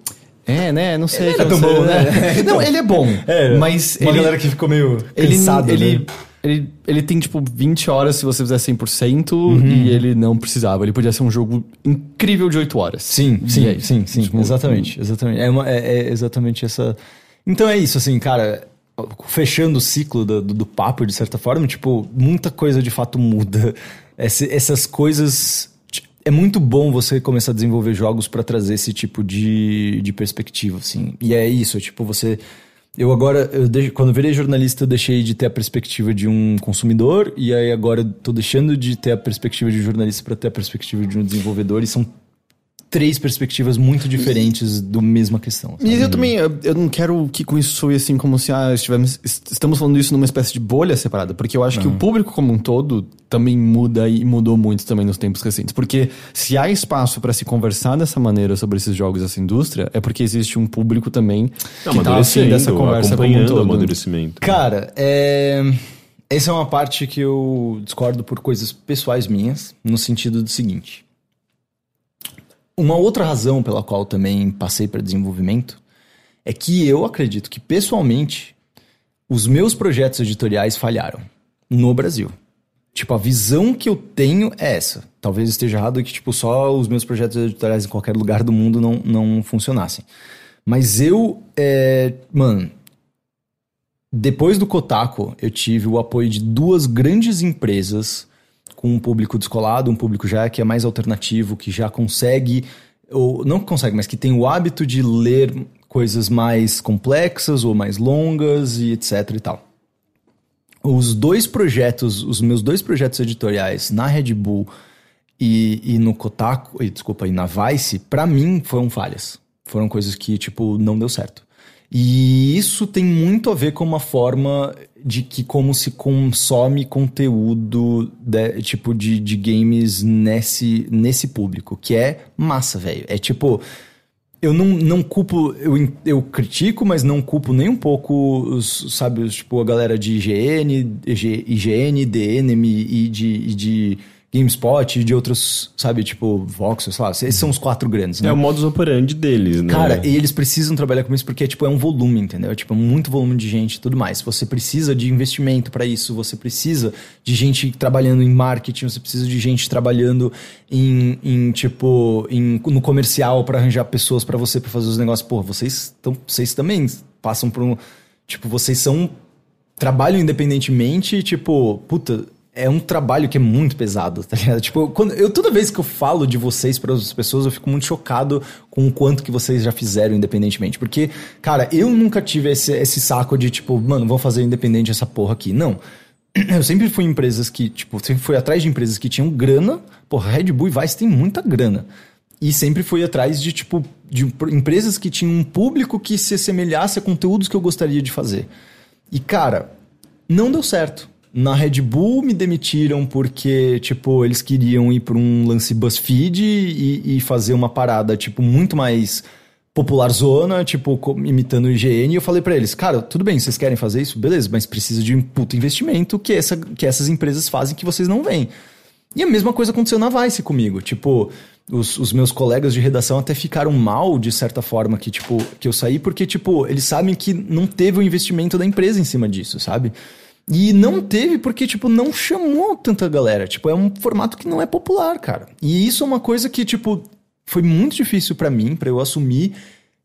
É, né? Não sei. Ele é tão sei, bom, né? Não, ele é bom. É, mas uma ele, galera que ficou meio ele, cansada, ele, né? ele, ele tem, tipo, 20 horas se você fizer 100% Uhum. e ele não precisava. Ele podia ser um jogo incrível de 8 horas. Sim, sim, é sim, sim, Tipo, exatamente, exatamente. É, uma- é- é exatamente essa. Então é isso, assim, cara. Fechando o ciclo do, do, do papo, de certa forma, tipo, muita coisa de fato muda. Esse- essas coisas. É muito bom você começar a desenvolver jogos pra trazer esse tipo de, de perspectiva, assim. E é isso, tipo, você. Eu agora, eu quando virei jornalista, eu deixei de ter a perspectiva de um consumidor, e aí agora eu tô deixando de ter a perspectiva de jornalista pra ter a perspectiva de um desenvolvedor, e são três perspectivas muito diferentes do mesma questão. sabe? E eu também, eu, eu não quero que com isso soe assim como se ah, estivemos, est- estamos falando isso numa espécie de bolha separada, porque eu acho que o público como um todo também muda e mudou muito também nos tempos recentes. Porque se há espaço para se conversar dessa maneira sobre esses jogos, essa indústria, é porque existe um público também que tá afim dessa conversa como um acompanhando o todo. amadurecimento. Cara, é... essa é uma parte que eu discordo por coisas pessoais minhas, no sentido do seguinte. Uma outra razão pela qual também passei para desenvolvimento é que eu acredito que, pessoalmente, os meus projetos editoriais falharam no Brasil. Tipo, a visão que eu tenho é essa. Talvez esteja errado que, tipo, só os meus projetos editoriais em qualquer lugar do mundo não, não funcionassem. Mas eu, é, mano, depois do Kotaku, eu tive o apoio de duas grandes empresas com um público descolado, um público já que é mais alternativo, que já consegue, ou não consegue, mas que tem o hábito de ler coisas mais complexas ou mais longas e etc e tal. Os dois projetos, os meus dois projetos editoriais na Red Bull e, e no Kotaku, e, desculpa, e na Vice, pra mim foram falhas. Foram coisas que, tipo, não deu certo. E isso tem muito a ver com uma forma de que como se consome conteúdo de- tipo de, de games nesse, nesse público, que é massa, velho. É tipo, eu não, não culpo, eu, eu critico, mas não culpo nem um pouco os, sabe, os, tipo, a galera de IGN, IG, IGN, DNM e de, e de GameSpot e de outros, sabe, tipo, Voxel, sei lá. Esses são os quatro grandes, né? É o modus operandi deles, né? Cara, e eles precisam trabalhar com isso porque tipo, é um volume, entendeu? É, tipo, muito volume de gente e tudo mais. Você precisa de investimento para isso, você precisa de gente trabalhando em marketing, você precisa de gente trabalhando em, em tipo, em, no comercial para arranjar pessoas para você para fazer os negócios. Pô, vocês, tão, vocês também passam por um. Tipo, vocês são. Trabalham independentemente e, tipo, puta. É um trabalho que é muito pesado, tá ligado? Tipo, quando, eu, toda vez que eu falo de vocês para as pessoas, eu fico muito chocado com o quanto que vocês já fizeram independentemente. Porque, cara, eu nunca tive esse, esse saco de, tipo, mano, vou fazer independente essa porra aqui. Não. Eu sempre fui em empresas que, tipo, sempre fui atrás de empresas que tinham grana. Porra, Red Bull e Vice tem muita grana. E sempre fui atrás de, tipo, de empresas que tinham um público que se assemelhasse a conteúdos que eu gostaria de fazer. E, cara, não deu certo na Red Bull me demitiram porque, tipo, eles queriam ir para um lance BuzzFeed e, e, fazer uma parada, tipo, muito mais popular zona, tipo, imitando o IGN. E eu falei para eles, cara, tudo bem, vocês querem fazer isso? Beleza, mas precisa de um puto investimento que, essa, que essas empresas fazem que vocês não veem. E a mesma coisa aconteceu na Vice comigo. Tipo, os, os, meus colegas de redação até ficaram mal, de certa forma, que, tipo, que eu saí, porque, tipo, eles sabem que não teve o investimento da empresa em cima disso, sabe? E não teve porque, tipo, não chamou tanta galera. Tipo, é um formato que não é popular, cara. E isso é uma coisa que, tipo, foi muito difícil para mim, para eu assumir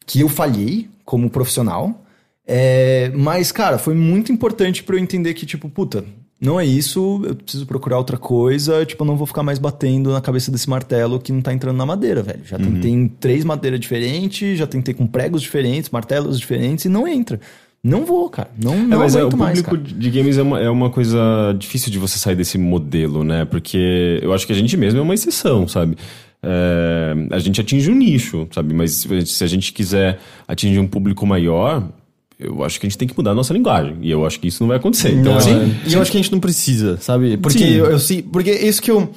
que eu falhei como profissional. É, mas, cara, foi muito importante para eu entender que, tipo, puta, não é isso, eu preciso procurar outra coisa, tipo, eu não vou ficar mais batendo na cabeça desse martelo que não tá entrando na madeira, velho. Já uhum. tentei em três madeiras diferentes, já tentei com pregos diferentes, martelos diferentes e não entra. Não vou, cara. Não, não é, mas é, o público mais, de games é uma, é uma coisa difícil de você sair desse modelo, né? Porque eu acho que a gente mesmo é uma exceção, sabe? É, a gente atinge um nicho, sabe? Mas se a gente quiser atingir um público maior, eu acho que a gente tem que mudar a nossa linguagem. E eu acho que isso não vai acontecer. Então, não, assim, é. E eu acho que a gente não precisa, sabe? Porque Sim. eu, eu sei. Porque isso que eu.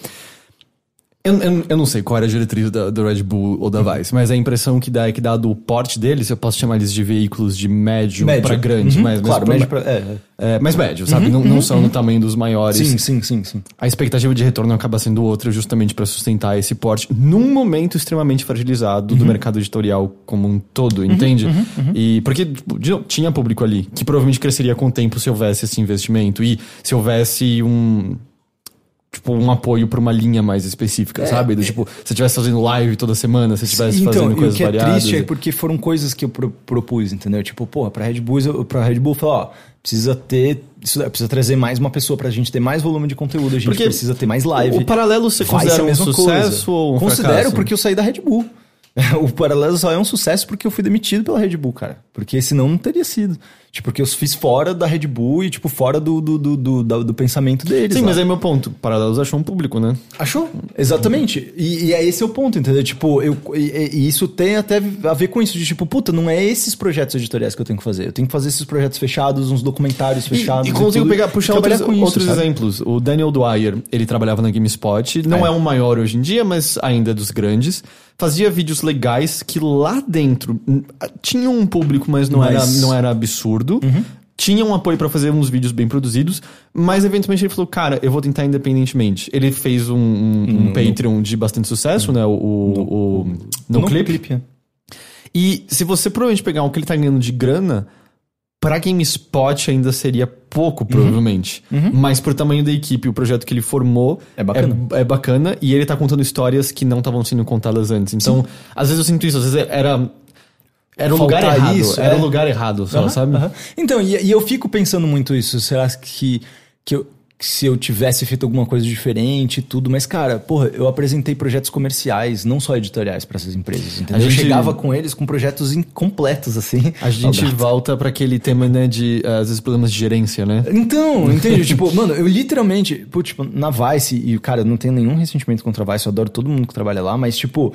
Eu, eu, eu, não sei qual era a diretriz da, do Red Bull ou da uhum. Vice, mas a impressão que dá é que, dado o porte deles, eu posso chamar eles de veículos de médio, médio. para grande. Uhum. Mas, claro, médio pra, é. É, mas médio, sabe? Uhum, não, não uhum, são no uhum. tamanho dos maiores. Sim, sim, sim, sim. A expectativa de retorno acaba sendo outra, justamente para sustentar esse porte num momento extremamente fragilizado do uhum. mercado editorial como um todo, entende? E porque tipo, tinha público ali que provavelmente cresceria com o tempo se houvesse esse investimento e se houvesse um tipo, um apoio pra uma linha mais específica, é, sabe? Do, tipo, se você estivesse fazendo live toda semana, se estivesse então, fazendo coisas variadas. o que é variadas. triste é porque foram coisas que eu pro, propus, entendeu? Tipo, porra, pra Red Bull, eu, pra Red Bull, falar, ó, precisa ter, precisa trazer mais uma pessoa pra gente ter mais volume de conteúdo, a gente porque precisa ter mais live. O, paralelo você considera um sucesso coisa. ou um Considero fracasso? porque eu saí da Red Bull. o paralelo só é um sucesso porque eu fui demitido pela Red Bull, cara. Porque senão não teria sido. Tipo, porque eu fiz fora da Red Bull e, tipo, fora do, do, do, do, do, pensamento deles. Sim, lá. mas é meu ponto. Paralelos achou um público, né? Achou? Exatamente. E, e é esse é o ponto, entendeu? Tipo, eu, e, e, isso tem até a ver com isso, de tipo, puta, não é esses projetos editoriais que eu tenho que fazer. Eu tenho que fazer esses projetos fechados, uns documentários fechados. E, e consigo pegar, puxar outros, isso, outros exemplos. O Daniel Dwyer, ele trabalhava na GameSpot. Não é. é um maior hoje em dia, mas ainda é dos grandes fazia vídeos legais que lá dentro tinham um público, mas não, mas... Era, não era absurdo. Uhum. Tinha um apoio para fazer uns vídeos bem produzidos, mas eventualmente ele falou, cara, eu vou tentar independentemente. Ele fez um, um, um no, Patreon no... de bastante sucesso, no, né? O, o, no, o, no, clip. clip é. E se você provavelmente pegar o que ele tá ganhando de grana, Pra GameSpot ainda seria pouco, provavelmente. Uhum. Uhum. Mas pro tamanho da equipe, o projeto que ele formou é bacana. É, é bacana e ele tá contando histórias que não estavam sendo contadas antes. Então, Sim. às vezes eu sinto isso, às vezes era. Era o lugar errado. Isso, era o é. lugar errado só, uhum, sabe? Então, e, e, eu fico pensando muito isso. Será que, que eu, se eu tivesse feito alguma coisa diferente e tudo, mas cara, porra, eu apresentei projetos comerciais, não só editoriais para essas empresas, entendeu? Gente, eu chegava com eles com projetos incompletos assim. A gente volta para aquele tema, né, de às vezes problemas de gerência, né? Então, entende? tipo, mano, eu literalmente, pô, tipo, na Vice e cara, eu não tenho nenhum ressentimento contra a Vice, eu adoro todo mundo que trabalha lá, mas tipo,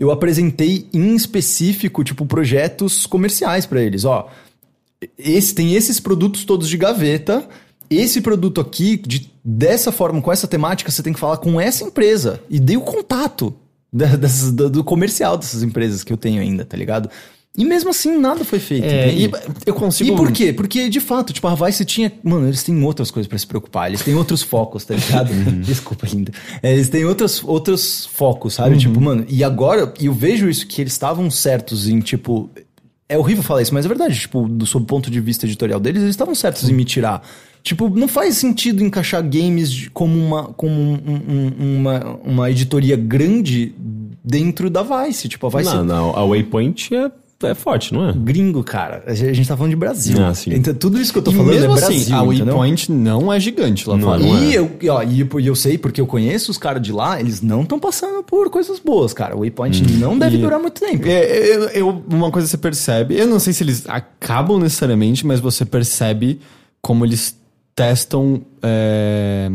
eu apresentei em específico, tipo, projetos comerciais para eles, ó. Esse tem esses produtos todos de gaveta, esse produto aqui, de, dessa forma, com essa temática, você tem que falar com essa empresa. E dei o contato da, do, do comercial dessas empresas que eu tenho ainda, tá ligado? E mesmo assim, nada foi feito. É, e eu consigo. E por quê? Porque, de fato, tipo, a Vice tinha. Mano, eles têm outras coisas para se preocupar. Eles têm outros focos, tá ligado? Uhum. Desculpa, linda. É, eles têm outros, outros focos, sabe? Uhum. Tipo, mano, e agora, e eu vejo isso que eles estavam certos em, tipo. É horrível falar isso, mas é verdade. Tipo, do, sob o ponto de vista editorial deles, eles estavam certos uhum. em me tirar. Tipo, não faz sentido encaixar games como uma, como um, um, uma, uma editoria grande dentro da Vice. Tipo, a Vice. Não, não. A Waypoint é é forte, não é? Gringo, cara. A gente tá falando de Brasil. Ah, sim. Então, tudo isso que eu tô E falando mesmo é assim, Brasil, a entendeu? Waypoint não é gigante lá Não, fora. não é. E eu, e, ó, e, eu- e eu sei, porque eu conheço os caras de lá, eles não estão passando por coisas boas, cara. O Waypoint não deve E- durar muito tempo. É, eu- eu- uma coisa você percebe, eu não sei se eles acabam necessariamente, mas você percebe como eles testam é,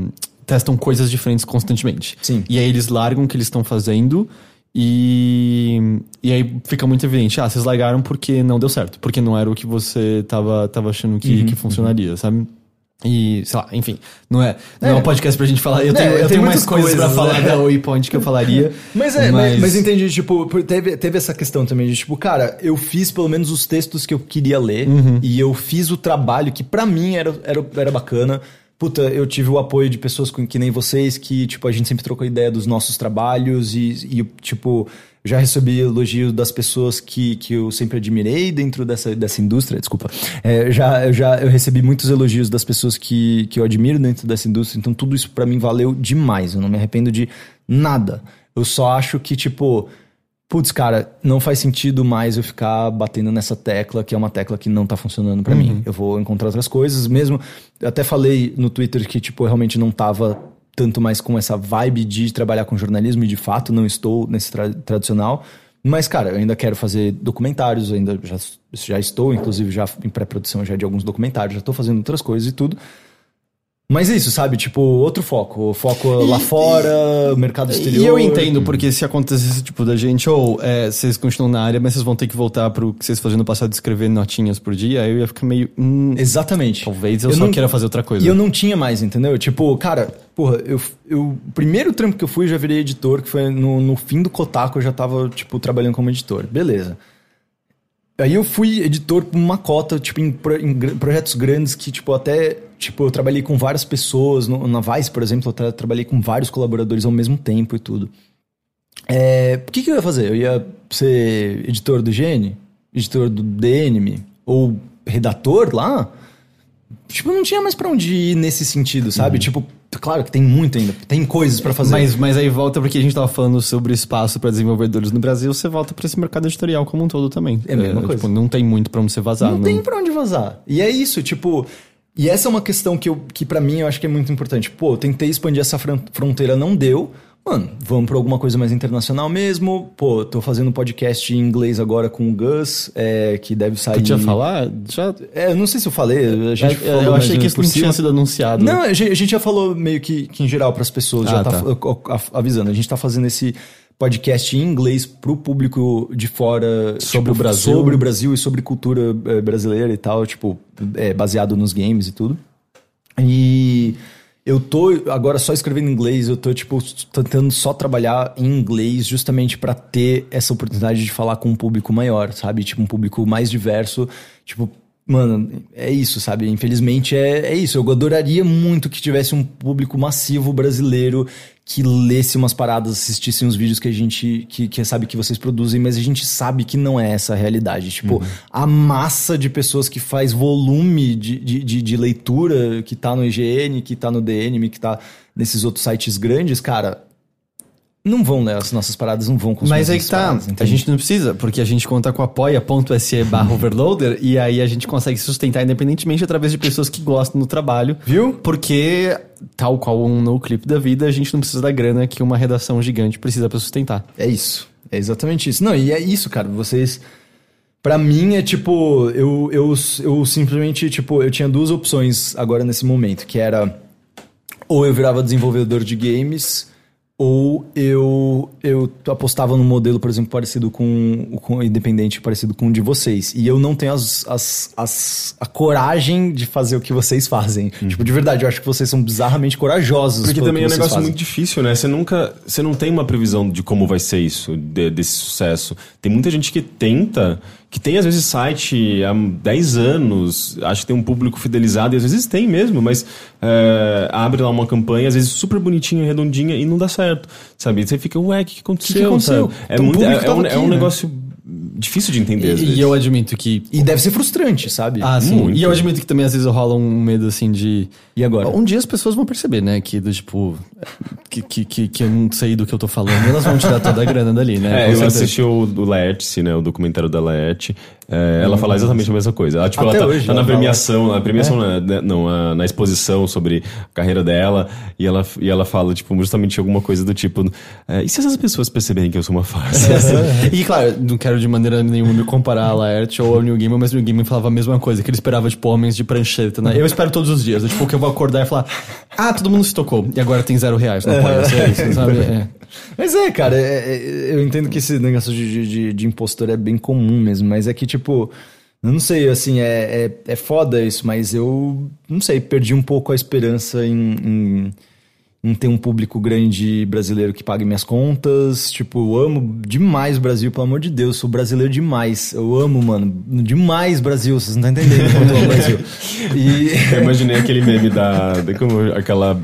testam coisas diferentes constantemente. Sim. E aí eles largam o que eles estão fazendo e, e aí fica muito evidente, ah, vocês largaram porque não deu certo, porque não era o que você tava, tava achando que, Uhum, que funcionaria, sabe? E, sei lá, enfim, não é, não é, É. um podcast pra gente falar. Eu É, tenho, eu tem tenho mais muitas coisas pra coisas, falar né? da Waypoint que eu falaria. Mas é, mas, mas entendi, tipo, teve, teve essa questão também de, tipo, cara, eu fiz pelo menos os textos que eu queria ler Uhum. e eu fiz o trabalho que pra mim era, era, era bacana. Puta, eu tive o apoio de pessoas com, que nem vocês, que, tipo, a gente sempre trocou ideia dos nossos trabalhos e, e tipo, já recebi elogio das pessoas que, que eu sempre admirei dentro dessa, dessa indústria, desculpa. É, já, já eu recebi muitos elogios das pessoas que, que eu admiro dentro dessa indústria, então tudo isso pra mim valeu demais. Eu não me arrependo de nada. Eu só acho que, tipo, putz, cara, não faz sentido mais eu ficar batendo nessa tecla, que é uma tecla que não tá funcionando pra mim. Eu vou encontrar outras coisas, mesmo. Eu até falei no Twitter que, tipo, eu realmente não tava tanto mais com essa vibe de trabalhar com jornalismo, e de fato não estou nesse tra- tradicional. Mas, cara, eu ainda quero fazer documentários, ainda já, já estou, inclusive, já em pré-produção já de alguns documentários, já estou fazendo outras coisas e tudo. Mas é isso, sabe? Tipo, outro foco. O foco lá fora, o mercado exterior. E eu entendo, porque se acontecesse tipo da gente, ou é, vocês continuam na área, mas vocês vão ter que voltar pro que vocês faziam no passado de escrever notinhas por dia, aí eu ia ficar meio. Hum, Exatamente. talvez eu, Eu só não- queira fazer outra coisa. E eu não tinha mais, entendeu? Tipo, cara, porra, eu, eu, o primeiro trampo que eu fui, eu já virei editor, que foi no, no fim do Kotaku, eu já tava, tipo, trabalhando como editor. Beleza. Aí eu fui editor por uma cota, tipo, em, pro- em projetos grandes que, tipo, até, tipo, eu trabalhei com várias pessoas. No, na Vice, por exemplo, eu tra- trabalhei com vários colaboradores ao mesmo tempo e tudo. É, o que, que eu ia fazer? Eu ia ser editor do GN? Editor do DNM? Ou redator lá? Tipo, não tinha mais pra onde ir nesse sentido, sabe? Tipo, claro que tem muito ainda, tem coisas pra fazer. Mas, mas aí volta porque a gente tava falando sobre espaço pra desenvolvedores no Brasil, você volta pra esse mercado editorial como um todo também. É a mesma coisa. Tipo, não tem muito pra onde você vazar. não tem pra onde vazar. E é isso, tipo. E essa é uma questão que, eu, que para mim eu acho que é muito importante. Pô, eu tentei expandir essa fron- fronteira, não deu. Mano, vamos pra alguma coisa mais internacional mesmo. Pô, tô fazendo um podcast em inglês agora com o Gus, é, que deve sair. Podia falar? Já. É, eu não sei se eu falei. A gente É, falou eu achei que isso não tinha sido anunciado. Não, a gente, a gente já falou meio que, que em geral pras pessoas, já Ah, tá, tá. a- avisando. A gente tá fazendo esse podcast em inglês pro público de fora Sobre tipo, o Brasil. sobre o Brasil e sobre cultura eh, brasileira e tal, tipo, é, baseado nos games e tudo. E eu tô agora só escrevendo em inglês, eu tô tipo tentando só trabalhar em inglês justamente pra ter essa oportunidade de falar com um público maior, sabe? Tipo um público mais diverso, tipo Mano, é isso, sabe? Infelizmente é, é isso. Eu adoraria muito que tivesse um público massivo brasileiro que lesse umas paradas, assistisse uns vídeos que a gente. que, que sabe que vocês produzem, mas a gente sabe que não é essa a realidade. Tipo, a massa de pessoas que faz volume de, de, de, de leitura que tá no IGN, que tá no DNM, que tá nesses outros sites grandes, cara. Não vão ler as nossas paradas, não vão consumir Mas aí que tá, paradas, a gente não precisa, porque a gente conta com apoia.se barra overloader e aí a gente consegue sustentar independentemente através de pessoas que gostam do trabalho. Viu? Porque, tal qual um no clipe da vida, a gente não precisa da grana que uma redação gigante precisa pra sustentar. É isso. É exatamente isso. Não, e é isso, cara. Vocês. Pra mim é tipo. Eu, eu, eu simplesmente, tipo, eu tinha duas opções agora nesse momento, que era. Ou eu virava desenvolvedor de games, ou eu, eu apostava num modelo, por exemplo, parecido com, com independente, parecido com o de vocês. E eu não tenho as, as, as, a coragem de fazer o que vocês fazem. Tipo, de verdade, eu acho que vocês são bizarramente corajosos. Porque também é um negócio fazem. muito difícil, né? Você nunca. Você não tem uma previsão de como vai ser isso, de- desse sucesso. Tem muita gente que tenta, que tem às vezes site há 10 anos, acho que tem um público fidelizado, e às vezes tem mesmo, mas é, abre lá uma campanha, às vezes super bonitinha, redondinha, e não dá certo. Sabe? E você fica, ué, o que, que aconteceu? aconteceu? sabe? É, Então, o muito, é, é um, tava é um aqui, né? negócio difícil de entender, às E, vezes. e eu admito que. E deve ser frustrante, sabe? Ah, sim. Muito. E eu admito que também às vezes rola um medo assim de. E agora? Um dia as pessoas vão perceber, né? Que do tipo. que, que, que, que eu não sei do que eu tô falando, elas vão tirar toda a grana dali, né? É, Com eu certeza. assisti o do Laerte, né? O documentário da Laerte. É, ela fala exatamente a mesma coisa. Ela, tipo, Até ela tá, hoje tá na ela fala. premiação, na premiação, né, né, não, a- na exposição sobre a carreira dela, e ela, e ela fala, tipo, justamente alguma coisa do tipo, é, e se essas pessoas perceberem que eu sou uma farsa? E claro, não quero de maneira nenhuma me comparar a Laerte ou ao New Gamer, mas o New Gamer falava a mesma coisa, que ele esperava, tipo, homens de prancheta, né? Eu espero todos os dias, é, tipo, que eu vou acordar e falar, ah, todo mundo se tocou, e agora tem zero reais, não pode ser isso, sabe? É. Mas é, cara, é- é- eu entendo que esse negócio de, de, de, de impostor é bem comum mesmo, mas é que, tipo, eu não sei, assim, é, é, é foda isso, mas eu, não sei, perdi um pouco a esperança em, em, em ter um público grande brasileiro que pague minhas contas. Tipo, eu amo demais o Brasil, pelo amor de Deus, sou brasileiro demais. Eu amo, mano, demais Brasil, vocês não estão entendendo quanto eu amo o Brasil. E. Eu imaginei aquele meme da. da como, aquela.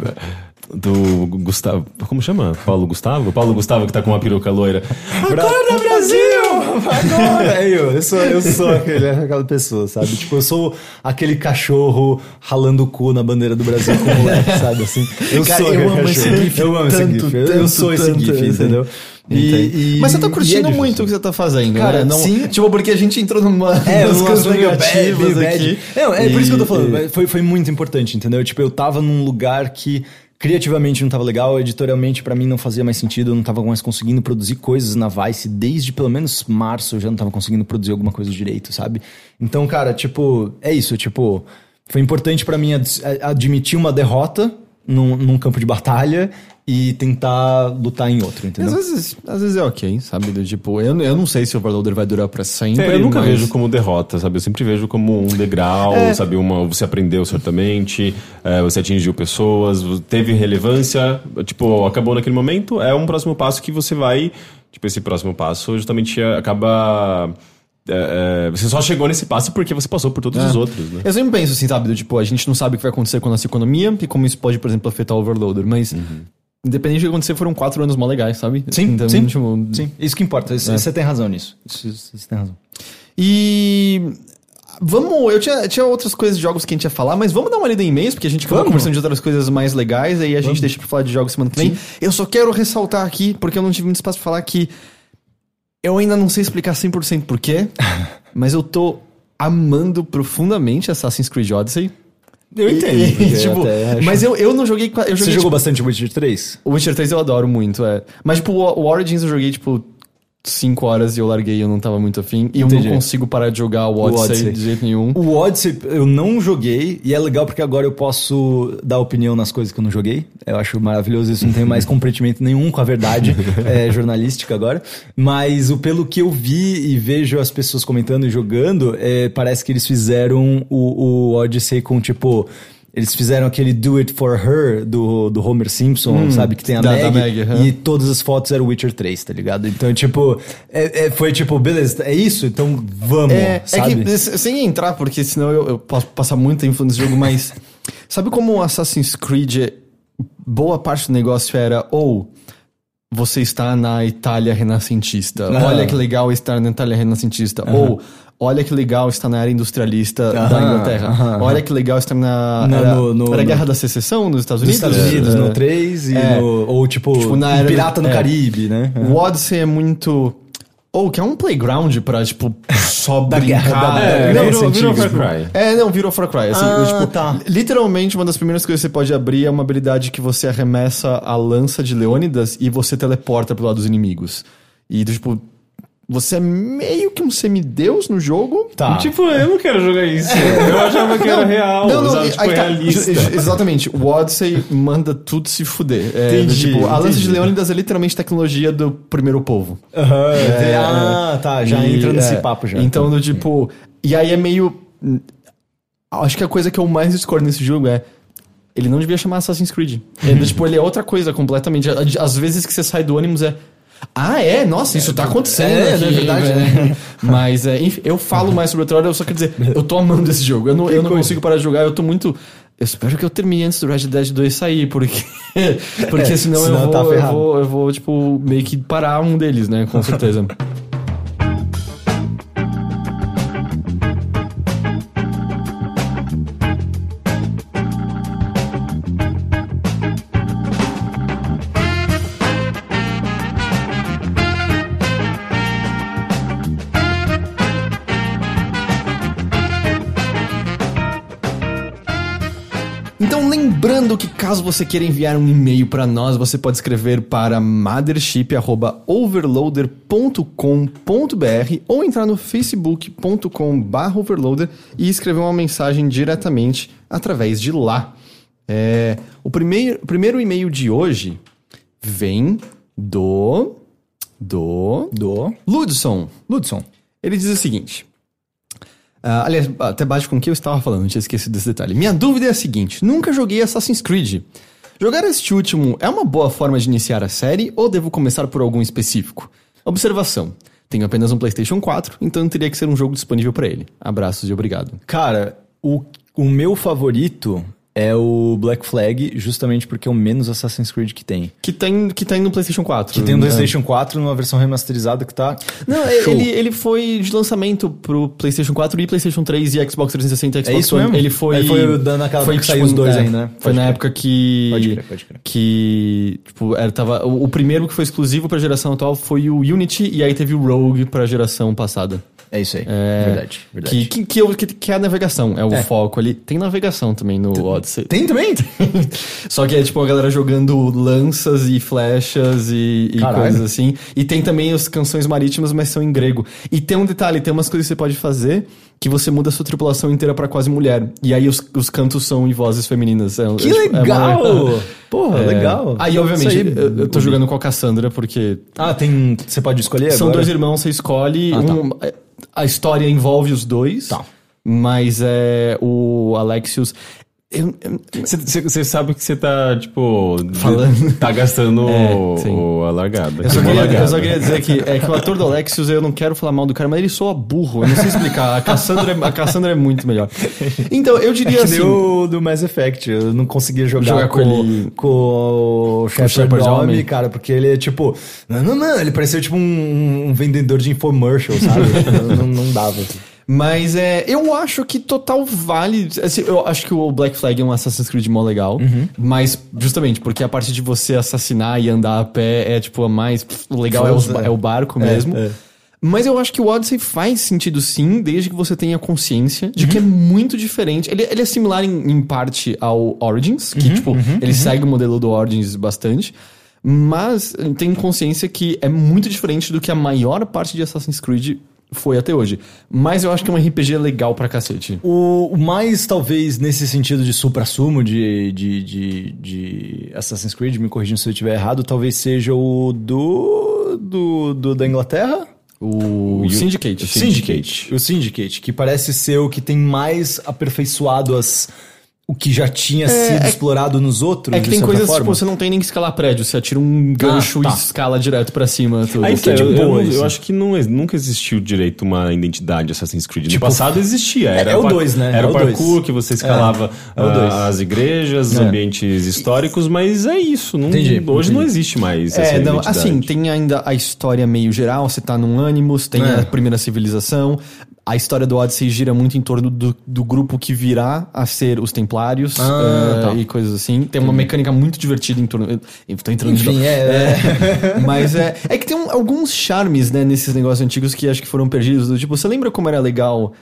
Do Gustavo. Como chama? Paulo Gustavo? Paulo Gustavo que tá com uma peruca loira. Acorda, Brasil! Agora! É eu, eu sou, eu sou aquele, aquela pessoa, sabe? Tipo, eu sou aquele cachorro ralando o cu na bandeira do Brasil com o moleque, sabe? Assim, eu Cara, sou eu amo esse gif Eu amo esse tanto, gif. Eu- eu tanto, sou esse gif, entendeu? E- e- Mas você tá e é curtindo difícil. muito o que você tá fazendo, Cara, né? Não, sim. Tipo, porque a gente entrou numa É, umas coisas meio bad, negativas meio aqui. bad. Não, é por isso que eu tô E- falando. e- Foi, foi muito importante, entendeu? Tipo, eu tava num lugar que criativamente não tava legal, editorialmente pra mim não fazia mais sentido, eu não tava mais conseguindo produzir coisas na Vice desde pelo menos março, eu já não tava conseguindo produzir alguma coisa direito, sabe? Então, cara, tipo, é isso, tipo, foi importante pra mim ad- admitir uma derrota num, num campo de batalha e tentar lutar em outro, Às entendeu? vezes, às vezes é ok, sabe? Do tipo, eu, eu não sei se o Overloader vai durar pra sempre. É, eu nunca mas- vejo como derrota, sabe? Eu sempre vejo como um degrau, sabe? Uma, você aprendeu certamente, é, você atingiu pessoas, teve relevância, tipo, acabou naquele momento, é um próximo passo que você vai. Tipo, esse próximo passo justamente acaba. É, é, você só chegou nesse passo porque você passou por todos os outros, né? Eu sempre penso assim, sabe? Do tipo, a gente não sabe o que vai acontecer com a nossa economia e como isso pode, por exemplo, afetar o Overloader, mas. Independente do que acontecer, foram quatro anos mó legais, sabe? Sim, então, sim, tipo, sim. Isso que importa, isso- você tem razão nisso. Isso- isso- Você tem razão. E. Vamos. Eu tinha, tinha outras coisas de jogos que a gente ia falar, mas vamos dar uma lida em e-mails, porque a gente acabou conversando de outras coisas mais legais, aí a gente deixa pra falar de jogos semana que vem. Eu só quero ressaltar aqui, porque eu não tive muito espaço pra falar que. Eu ainda não sei explicar 100% por quê, mas eu tô amando profundamente Assassin's Creed Odyssey. Eu entendo. e, tipo, acho- mas eu, eu não joguei. Eu Você joguei, jogou tipo, bastante Witcher 3? O Witcher 3 eu adoro muito, é. Mas, tipo, o o Origins eu joguei, tipo, 5 horas e eu larguei, eu não tava muito afim. E eu Entendi. não consigo parar de jogar o Odyssey, Odyssey. de jeito nenhum. O Odyssey eu não joguei, e é legal porque agora eu posso dar opinião nas coisas que eu não joguei. Eu acho maravilhoso isso, não tenho mais comprometimento nenhum com a verdade é, jornalística agora. Mas o pelo que eu vi e vejo as pessoas comentando e jogando, é, parece que eles fizeram o, o Odyssey com tipo. Eles fizeram aquele Do It For Her do, do Homer Simpson, sabe? Que tem a Hum, da- Meg. da Meg, aham. E todas as fotos eram Witcher 3, tá ligado? Então, tipo, é- é- foi tipo, beleza, é isso? Então vamos, É, é sabe? que, s- sem entrar, porque senão eu, eu posso passar muito tempo nesse jogo, mas. sabe como Assassin's Creed, boa parte do negócio era ou. você está na Itália renascentista. Olha que legal estar na Itália renascentista. Ou olha que legal estar na era industrialista da Inglaterra. aham. Olha que legal estar na. Na- era, no- no- era a no- Guerra da Secessão nos Estados Nos Unidos. Estados Unidos, É. no 3 e É. no, ou tipo, Tipo, na era- Pirata no é. Caribe, né? O Odyssey é muito. Ou que é um playground pra, tipo, só Da brincar. guerra, da- É, Não, virou, virou Far Cry. É, não, virou Far Cry. Assim, Ah, tipo, tá. Literalmente, uma das primeiras coisas que você pode abrir é uma habilidade que você arremessa a lança de Leônidas e você teleporta pro lado dos inimigos. E, tipo, você é meio que um semideus no jogo. Tá. Tipo, eu não quero jogar isso. Eu achava que era real. Não, não, sabe? e- Tipo, tá. realista. Ex- Exatamente. O Odyssey manda tudo se fuder. É, Entendi, tipo, a lança de. Leônidas é literalmente tecnologia do primeiro povo. Aham, ah, tá, já E, entra nesse é, papo já. Então, do tipo. E aí é meio. Acho que a coisa que eu mais discordo nesse jogo é. Ele não devia chamar Assassin's Creed. É, tipo, ele é outra coisa completamente. Às vezes que você sai do ônibus é. Ah, é? Nossa, isso tá acontecendo. é, aqui, é verdade, né? Mas, é, enfim, eu falo mais sobre o Outer eu só quero dizer, eu tô amando esse jogo. Eu não, eu não coisa. consigo parar de jogar, eu tô muito. Eu espero que eu termine antes do Red Dead 2 sair, porque. porque É, senão, senão eu, vou, tá eu, vou, eu vou, tipo, meio que parar um deles, né? Com certeza. lembrando que caso você queira enviar um e-mail para nós, você pode escrever para mothership@overloader.com.br ou entrar no facebook.com/overloader e escrever uma mensagem diretamente através de lá. É, o primeiro, primeiro e-mail de hoje vem do do Do Ludson. Ludson. Ele diz o seguinte. Ah, aliás, até baixo com o que eu estava falando, tinha esquecido desse detalhe. Minha dúvida é a seguinte: nunca joguei Assassin's Creed. Jogar este último é uma boa forma de iniciar a série ou devo começar por algum específico? Observação: tenho apenas um PlayStation 4, então teria que ser um jogo disponível para ele. Abraços e obrigado. Cara, o, o meu favorito é o Black Flag, justamente porque é o menos Assassin's Creed que tem. Que tem, que tem no PlayStation 4. Que tem no né? PlayStation 4 numa versão remasterizada que tá. Não, show. ele, ele foi de lançamento pro PlayStation 4 e PlayStation 3 e Xbox 360 e Xbox É isso One. mesmo? Ele foi. Ele foi dando aquela época que saiu os dois é, aí, né? Foi Pode na crer. época que. Pode crer, pode crer. Que. Tipo, era, tava, o, o primeiro que foi exclusivo pra geração atual foi o Unity e aí teve o Rogue pra geração passada. É isso aí. É, verdade, verdade. Que, que, que, é que, que é a navegação, é o É. foco ali. Tem navegação também no Odyssey. Tem também? Só que é tipo a galera jogando lanças e flechas e, e coisas assim. E tem também as canções marítimas, mas são em grego. E tem um detalhe, tem umas coisas que você pode fazer que você muda a sua tripulação inteira pra quase mulher. E aí os, os cantos são em vozes femininas. É, Que é, tipo, é legal! uma- Porra, É. legal. Aí, obviamente, aí, eu, eu tô jogando com a Cassandra porque Ah, tem. Você pode escolher são agora? dois irmãos, você escolhe. Ah, tá. A história envolve os dois. Tá. Mas é o Alexius. Eu- eu- Você sabe que você tá, tipo. Falando. Tá gastando É, o- a largada. Eu só, Uma queria, largada. eu só queria dizer que, é que o ator do Alexius, eu não quero falar mal do cara, mas ele soa burro. Eu não sei explicar. A Cassandra, é- a Cassandra é muito melhor. Então, eu É diria que assim. o do Mass Effect. Eu não conseguia jogar, Jogar com, com ele- com o Shepard Homem, cara, porque ele é tipo. Não, não, não. Ele parecia tipo um, um vendedor de infomercial, sabe? não, não dava. assim. Mas é, eu acho que total vale. assim, eu acho que o Black Flag é um Assassin's Creed mó legal. Uhum. Mas, justamente, porque a parte de você assassinar e andar a pé é tipo a mais. O legal é, os- é o barco É, mesmo. é. Mas eu acho que o Odyssey faz sentido sim, desde que você tenha consciência de Uhum. que é muito diferente. Ele, ele é similar em, em parte ao Origins, que, Uhum, tipo, ele segue o modelo do Origins bastante. Mas tem consciência que é muito diferente do que a maior parte de Assassin's Creed foi até hoje. Mas eu acho que é um RPG legal pra cacete. O, o mais, talvez, nesse sentido de supra-sumo de, de, de, de Assassin's Creed, me corrigindo se eu estiver errado, talvez seja o do, do, do da Inglaterra? O, Syndicate. Syndicate. O Syndicate, que parece ser o que tem mais aperfeiçoado as, o que já tinha sido é- explorado nos outros. É que de tem certa coisas, forma. tipo, você não tem nem que escalar prédio, você atira um gancho tá. e escala direto pra cima. Tudo. Aí, que é de eu, eu boa não- isso. eu acho que não, nunca existiu direito uma identidade Assassin's Creed. Tipo, no passado existia. Era é o par- dois, né? Era É o parkour que você escalava É, é ah, dois. as igrejas, os É. ambientes históricos, mas é isso. Não, Entendi, hoje não entendi. existe mais essa É, não, identidade. assim, tem ainda a história meio geral, você tá num Animus, tem É. a primeira civilização. A história do Odyssey gira muito em torno do, do grupo que virá a ser os Templários Ah, eh, tá. e coisas assim. Tem uma mecânica muito divertida em torno. Eu tô entrando de Enfim, novo. é, É, mas é, é que tem um- alguns charmes, né, nesses negócios antigos que acho que foram perdidos. Do Tipo, você lembra como era legal,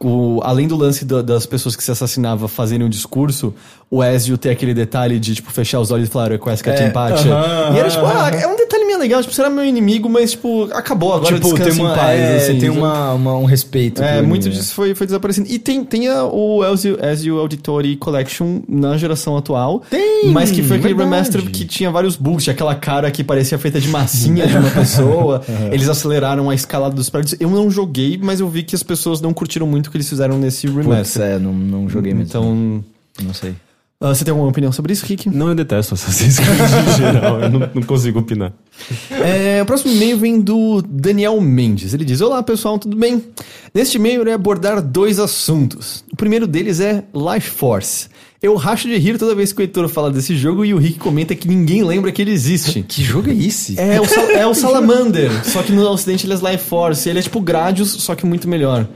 o, além do lance da- das pessoas que se assassinava fazerem um discurso, o Ezio ter aquele detalhe de, tipo, fechar os olhos e falar, request cat É, empate. aham, e era tipo, aham. ah, é um detalhe meio legal, tipo, você era meu inimigo, mas, tipo, acabou, agora tipo, descansa tem, uma, em paz, é, assim. tem uma, uma- um respeito. É, muito anime, disso foi, foi desaparecendo. E tem, tem a- o Ezio, Ezio Auditori Collection na geração atual. Tem, Mas que foi aquele verdade. remaster que tinha vários bugs. Tinha aquela cara que parecia feita de massinha de uma pessoa. Eles aceleraram a escalada dos prédios. Eu não joguei, mas eu vi que as pessoas não curtiram muito o que eles fizeram nesse Putz, remaster. é, não, não joguei mesmo. Então... não sei. ah, você tem alguma opinião sobre isso, Rick? Não, eu detesto Assassin's Creed em geral. Eu não, não consigo opinar. É, o próximo e-mail vem do Daniel Mendes. Ele diz: Olá pessoal, tudo bem? Neste e-mail eu irei abordar dois assuntos. O primeiro deles é Life Force. Eu racho de rir toda vez que o Heitor fala desse jogo e o Rick comenta que ninguém lembra que ele existe. Que jogo é esse? É o, Sal- é o Salamander, só que no ocidente ele é Life Force. Ele é tipo Gradius, só que muito melhor.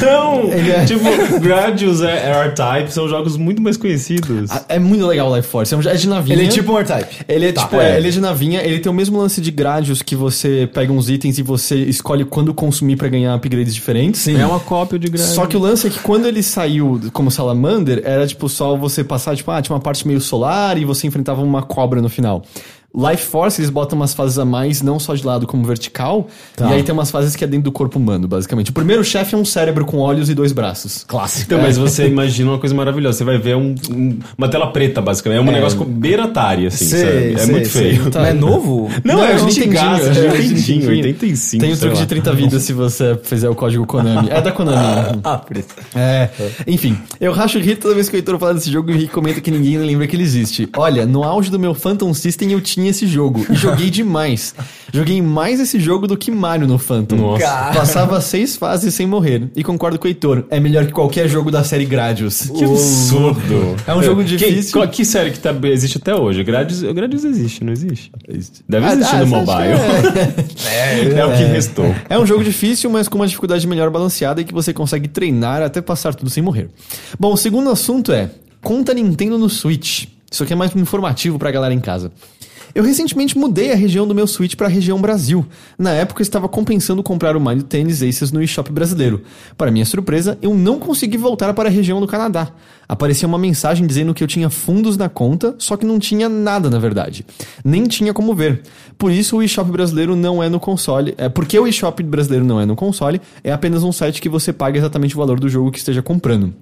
Não! Ele é- Tipo, Gradius é, é R-Type, são jogos muito mais conhecidos. Ah, É muito legal o Life Force. É, um, é de navinha. Ele é tipo um R-Type. Ele é Tá, tipo, é. é, ele é de navinha, ele tem o mesmo lance de gradios que você pega uns itens e você escolhe quando consumir pra ganhar upgrades diferentes. É uma cópia de Gradius. Só que o lance é que quando ele saiu como Salamander, era tipo só você passar, tipo, ah, tinha uma parte meio solar e você enfrentava uma cobra no final. Life Force, eles botam umas fases a mais, não só de lado como vertical. Tá. E aí tem umas fases que é dentro do corpo humano, basicamente. O primeiro chefe é um cérebro com olhos e dois braços. Clássico. Então, mas você imagina uma coisa maravilhosa. Você vai ver um- um- uma tela preta, basicamente. É um negócio com beira Atari, assim, Sei, sabe? É sei, muito sei. feio. Mas é novo? Não, é Não, antigaço, é é Nintendinho, Nintendinho. 85, Tem o sei truque lá. de 30 vidas se você fizer o código Konami. É da Konami. Ah, por isso. É, enfim, eu racho o rir toda vez que o Heitor fala desse jogo e o Henrique comenta que ninguém lembra que ele existe. Olha, no auge do meu Phantom System eu tinha esse jogo e joguei demais. Joguei mais esse jogo do que Mario no Phantom. Nossa. Cara. Passava seis fases sem morrer. E concordo com o Heitor, é melhor que qualquer jogo da série Gradius. Que absurdo. É um jogo Que- difícil. qual- Que, série que tá, existe até hoje? Gradius, Gradius existe, não existe? Deve Ah, existir ah, no você acha mobile. É, o que restou. É um jogo difícil, mas com uma dificuldade melhor balanceada e que você consegue treinar até passar tudo sem morrer. Bom, o segundo assunto é conta Nintendo no Switch. Isso aqui é mais informativo pra galera em casa. Eu recentemente mudei a região do meu Switch para a região Brasil. Na época estava compensando comprar o Mario Tennis Aces no eShop brasileiro. Para minha surpresa, eu não consegui voltar para a região do Canadá. Aparecia uma mensagem dizendo que eu tinha fundos na conta, só que não tinha nada na verdade. Nem tinha como ver. Por isso o eShop brasileiro não é no console. É porque o eShop brasileiro não é no console, é apenas um site que você paga exatamente o valor do jogo que esteja comprando.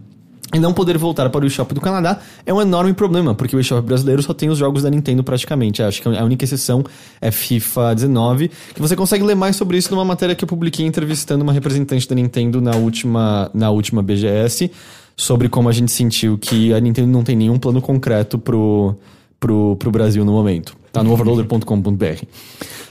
E não poder voltar para o eShop do Canadá é um enorme problema, porque o eShop brasileiro só tem os jogos da Nintendo praticamente. Acho que a única exceção é FIFA 19, que você consegue ler mais sobre isso numa matéria que eu publiquei entrevistando uma representante da Nintendo na última, na última BGS, sobre como a gente sentiu que a Nintendo não tem nenhum plano concreto pro, pro, pro Brasil no momento. Tá no overloader.com.br.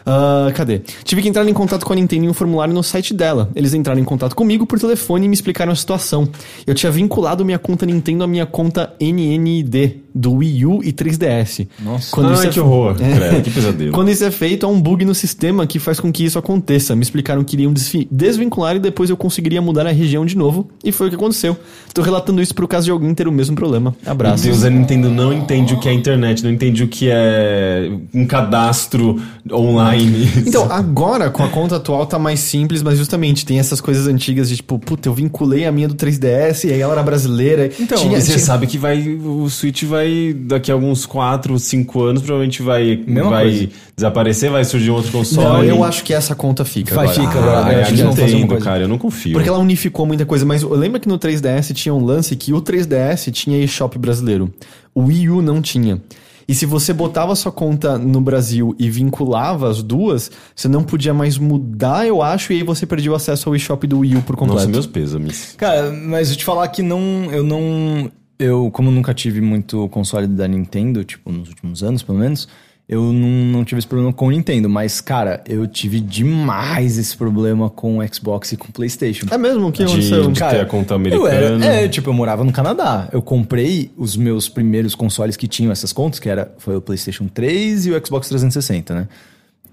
Ah, cadê? Tive que entrar em contato com a Nintendo em um formulário no site dela. Eles entraram em contato comigo por telefone e me explicaram a situação. Eu tinha vinculado minha conta Nintendo à minha conta NNID do Wii U e 3DS. Nossa. Quando Ai, é que horror. Credo, que pesadelo. quando isso é feito, há um bug no sistema que faz com que isso aconteça. Me explicaram que iriam desfi- desvincular e depois eu conseguiria mudar a região de novo. E foi o que aconteceu. Tô relatando isso pro caso de alguém ter o mesmo problema. Meu Abraço. Deus, a Nintendo não entende o que é internet, não entende o que é um cadastro online. Então, agora, com a conta atual, tá mais simples, mas justamente tem essas coisas antigas de tipo, puta, eu vinculei a minha do 3DS e aí ela era brasileira. Então, tinha, você tinha- sabe que vai, o Switch vai, daqui a alguns 4, 5 anos, provavelmente vai, Mesma vai coisa. desaparecer, vai surgir um outro Não, console. eu acho que essa conta fica. Vai agora. ficar, Ah, agora. é, acho que Nintendo, coisa. cara, eu não confio. Porque ela unificou muita coisa, mas lembra que no 3DS tinha um lance que o 3DS tinha eShop brasileiro. O Wii U não tinha. E se você botava sua conta no Brasil e vinculava as duas, você não podia mais mudar, eu acho, e aí você perdia o acesso ao eShop do Wii U por completo. Nossa, meus pêsames. Cara, mas eu te falar que não. Eu não. Eu, como nunca tive muito console da Nintendo, tipo, nos últimos anos, pelo menos, eu não, não tive esse problema com o Nintendo. Mas, cara, eu tive demais esse problema com o Xbox e com o PlayStation. É mesmo? O que De- aconteceu? de- ter a conta Eu era, americana. é, tipo, eu morava no Canadá. Eu comprei os meus primeiros consoles que tinham essas contas, que era foi o PlayStation 3 e o Xbox 360, né?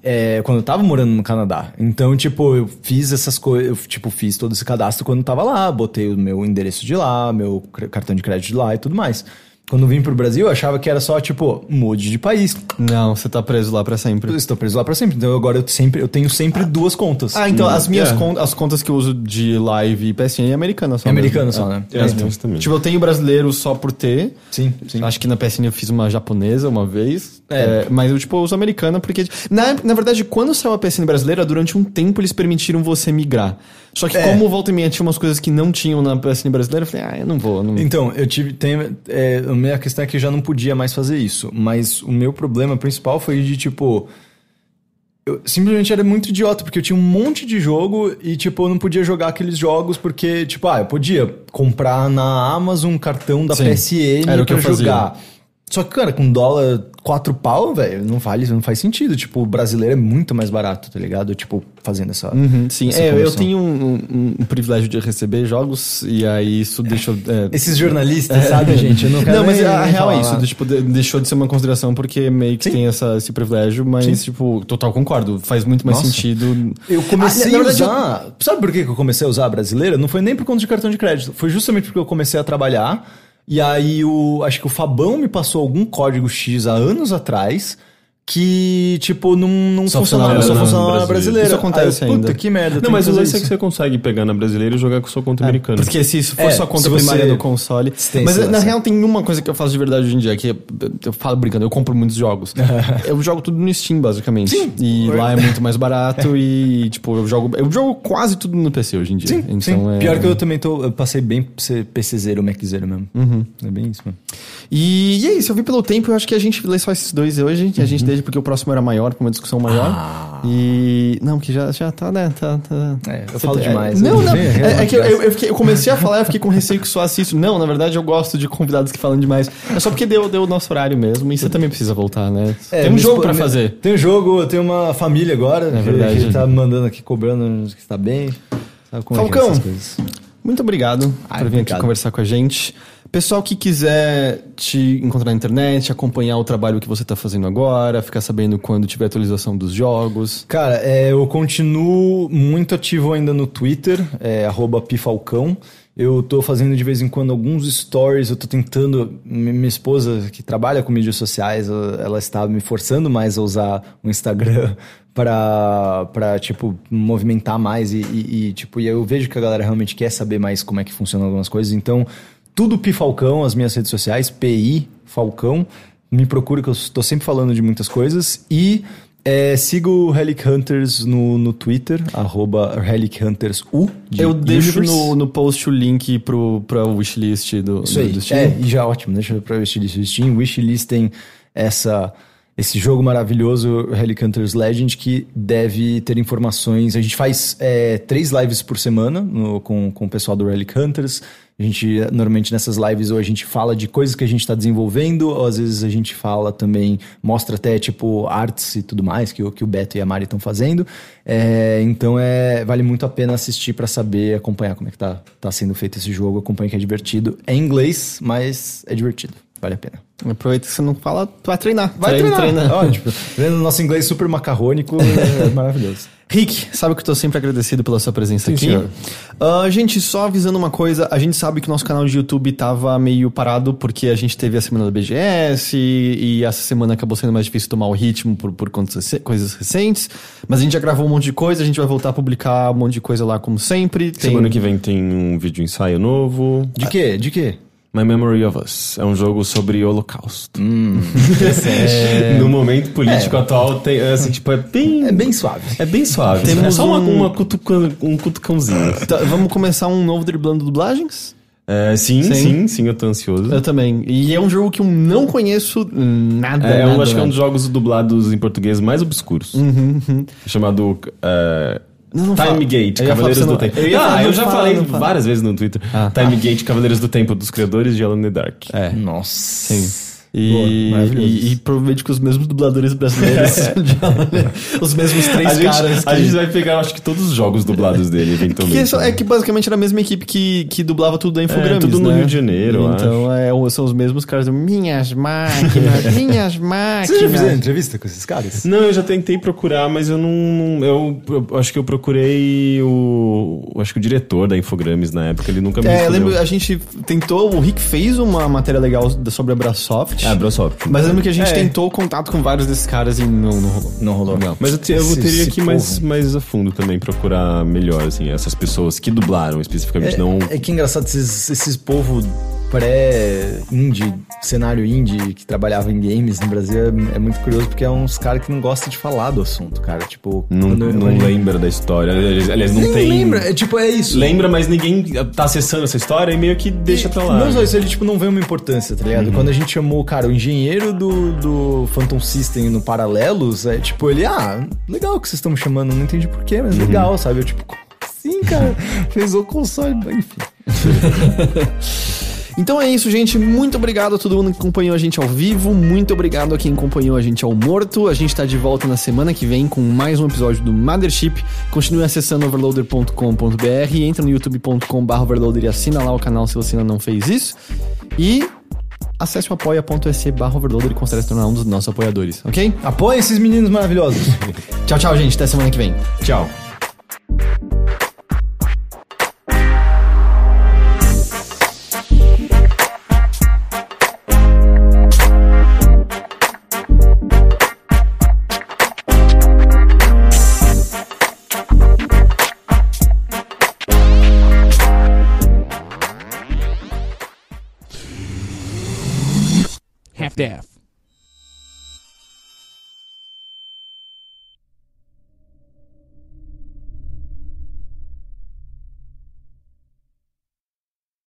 É, quando eu tava morando no Canadá. Então, tipo, eu fiz essas coisas, eu, tipo, fiz todo esse cadastro quando eu tava lá, botei o meu endereço de lá, meu cartão de crédito de lá e tudo mais. Quando eu vim pro Brasil, eu achava que era só, tipo, mude de país. Não, você tá preso lá pra sempre. Eu estou preso lá pra sempre. Então agora eu sempre eu tenho sempre duas contas. Ah, então as minhas é. contas, as contas que eu uso de live e PSN é americana só. é americano mesmo. só, né? É, então, isso também. Tipo, eu tenho brasileiro só por ter. Sim, sim. Acho que na PSN eu fiz uma japonesa uma vez. É. É, mas eu, tipo, eu uso americana porque. Na, na verdade, quando saiu a PSN brasileira, durante um tempo eles permitiram você migrar. Só que, É. como volta e meia tinha umas coisas que não tinham na PSN brasileira, eu falei, ah, eu não vou. Não... Então, eu tive. Tem, é, a minha questão é que eu já não podia mais fazer isso. Mas o meu problema principal foi de tipo. Eu simplesmente era muito idiota, porque eu tinha um monte de jogo e, tipo, eu não podia jogar aqueles jogos porque, tipo, ah, eu podia comprar na Amazon um cartão da Sim, PSN era o que pra eu fazia. Só que, cara, com dólar quatro pau, velho, não vale, não faz sentido. Tipo, o brasileiro é muito mais barato, tá ligado? Tipo, fazendo essa. Uhum, sim, essa é, eu tenho um, um- um privilégio de receber jogos e aí isso deixou. é, Esses jornalistas, sabe, gente? Eu não quero Não, mas nem- a nem real é falar isso, nada. tipo, de- deixou de ser uma consideração porque meio que Sim. tem essa, esse privilégio, mas, Sim. tipo, total concordo. Faz muito mais Nossa. sentido. Eu comecei Ah, a verdade, usar. Sabe por que que eu comecei a usar a brasileira? Não foi nem por conta de cartão de crédito. Foi justamente porque eu comecei a trabalhar. E aí o. Acho que o Fabão me passou algum código X há anos atrás. Que, tipo, não, não Só funcionava, funcionava só na funcionava na brasileira. brasileira. Isso acontece Aí eu, Puta ainda. que merda. Não, mas o lance é que você consegue pegar na brasileira e jogar com sua conta americana. Porque se isso for É, sua conta primária do console. tem Mas na real tem uma coisa que eu faço de verdade hoje em dia, que eu falo brincando, eu compro muitos jogos. eu jogo tudo no Steam, basicamente. Sim. E lá é muito mais barato e, tipo, eu jogo. Eu jogo quase tudo no PC hoje em dia. Sim, então sim. É... Pior que eu também tô. Eu passei bem pra ser PCzeiro, Maczeiro mesmo. Uhum. É bem isso mesmo. E, e é isso, eu vi pelo tempo, eu acho que a gente lê só esses dois hoje. A gente deixa porque o próximo era maior, pra uma discussão maior. Ah. E. Não, que já, já tá, né? Tá, tá- É, eu falo tem- demais. Não, Eu- não. É, é que eu, eu- fiquei- eu comecei a falar, eu fiquei com receio que só assisto. Não, na verdade eu gosto de convidados que falam demais. É só porque deu, deu o nosso horário mesmo. E você também precisa voltar, né? É, tem um jogo me- fazer. Tem um jogo, eu tenho uma família agora. É verdade. Que tá me mandando aqui, cobrando que está bem. Sabe como é que é Falcão. essas coisas? Muito obrigado Ai, por vir aqui obrigado. conversar com a gente. Pessoal que quiser te encontrar na internet, acompanhar o trabalho que você tá fazendo agora, ficar sabendo quando tiver atualização dos jogos. Cara, é, eu continuo muito ativo ainda no Twitter, é, pifalcão. Eu tô fazendo de vez em quando alguns stories, eu tô tentando. mi- Minha esposa, que trabalha com mídias sociais, ela ela está me forçando mais a usar o Instagram pra, pra tipo, movimentar mais e, e, e, tipo, e eu vejo que a galera realmente quer saber mais como é que funcionam algumas coisas. Então, tudo Pifalcão, as minhas redes sociais, PI Falcão. Me procura que eu estou sempre falando de muitas coisas. E é, siga o Relic Hunters no, no Twitter, arroba Relic Hunters U. de Eu deixo no, no post o link pro, pra wishlist do, Isso do, do Steam. É, e já ótimo. Deixa pra wishlist do Steam. Wishlist tem essa, esse jogo maravilhoso, Relic Hunters Legend, que deve ter informações. A gente faz é, três lives por semana no- com, com o pessoal do Relic Hunters. A gente, normalmente nessas lives, ou a gente fala de coisas que a gente está desenvolvendo, ou às vezes a gente fala também, mostra até, tipo, artes e tudo mais que, o- que o Beto e a Mari estão fazendo. É, então, é, vale muito a pena assistir para saber, acompanhar como é que tá, tá sendo feito esse jogo. Acompanha que é divertido. É em inglês, mas é divertido. Vale a pena. Aproveita que você não fala, tu vai treinar. Vai Treina, treinar. treina. Ó, tipo, vendo nosso inglês super macarrônico, é maravilhoso. Rick, sabe que eu tô sempre agradecido pela sua presença Sim, aqui. Ah, gente, só avisando uma coisa, a gente sabe que o nosso canal de YouTube tava meio parado porque a gente teve a semana da BGS e, e essa semana acabou sendo mais difícil tomar o ritmo por, por coisas recentes. Mas a gente já gravou um monte de coisa, a gente vai voltar a publicar um monte de coisa lá como sempre. Tem... Semana que vem tem um vídeo ensaio novo. De quê? De quê? My Memory of Us. É um jogo sobre holocausto. Hum, interessante. No momento político atual, tem, é, assim, tipo, é bem... É bem suave. É bem suave. Temos é só uma, um- uma cutuca- um cutucãozinho. Tá, vamos começar um novo driblando dublagens? É, sim, Sim. sim, sim, eu tô ansioso. Eu também. E é um jogo que eu não conheço nada. É, nada, eu acho que é um nada. dos jogos dublados em português mais obscuros. Chamado é, Não, não Time fala. Gate, Cavaleiros do não- Tempo. eu ah, eu já fala, falei várias vezes no Twitter. Ah. Time Gate, Cavaleiros do Tempo, dos criadores de Alone in the Dark. É. Nossa. Sim. Boa, E, maravilhoso. e, e provavelmente com os mesmos dubladores brasileiros. os mesmos três A gente, caras. a que- gente vai pegar, acho que todos os jogos dublados dele, eventualmente. Que é, só- é que basicamente era a mesma equipe que, que dublava tudo da Infogrames, tudo no né? Rio de Janeiro, Então é, são os mesmos caras. Minhas máquinas, minhas máquinas. Vocês já fizeram entrevista com esses caras? Não, eu já tentei procurar, mas eu não. Eu, eu acho que eu procurei o. eu Acho que o diretor da Infogrames na época, ele nunca me É, lembro, a gente tentou, o Rick fez uma matéria legal sobre a Brasoft. Ah, Brosoft. Mas eu lembro que a gente É. tentou contato com vários desses caras e não, não rolou. Não rolou. Não. Mas eu, te- eu teria esse que ir mais, mais a fundo também, procurar melhor, assim, essas pessoas que dublaram especificamente, não. É que engraçado, esses, esses povo pré-indie, cenário indie que trabalhava em games no Brasil é, é muito curioso porque é uns caras que não gostam de falar do assunto, cara. Tipo, Não, eu- não lembra da história. Aliás, não tem. lembra, é tipo, é isso. Lembra, mas ninguém tá acessando essa história e meio que deixa pra lá. Não só isso, ele tipo, não vê uma importância, tá Uhum. ligado? Quando a gente chamou, cara, o engenheiro do, do Phantom System no Paralelos, é tipo, ele, ah, legal que vocês estão me chamando, não entendi porquê, mas Uhum. legal, sabe? Eu tipo, como assim, cara? Fez o console, enfim. Então é isso, gente. Muito obrigado a todo mundo que acompanhou a gente ao vivo. Muito obrigado a quem acompanhou a gente ao morto. A gente tá de volta na semana que vem com mais um episódio do Mothership. Continue acessando overloader.com.br, entra no youtube.com.br overloader e assina lá o canal se você ainda não fez isso. E acesse o apoia.se barra overloader e considere se tornar um dos nossos apoiadores, ok? Apoia esses meninos maravilhosos. Tchau, tchau, gente. Até semana que vem. Tchau. half-half.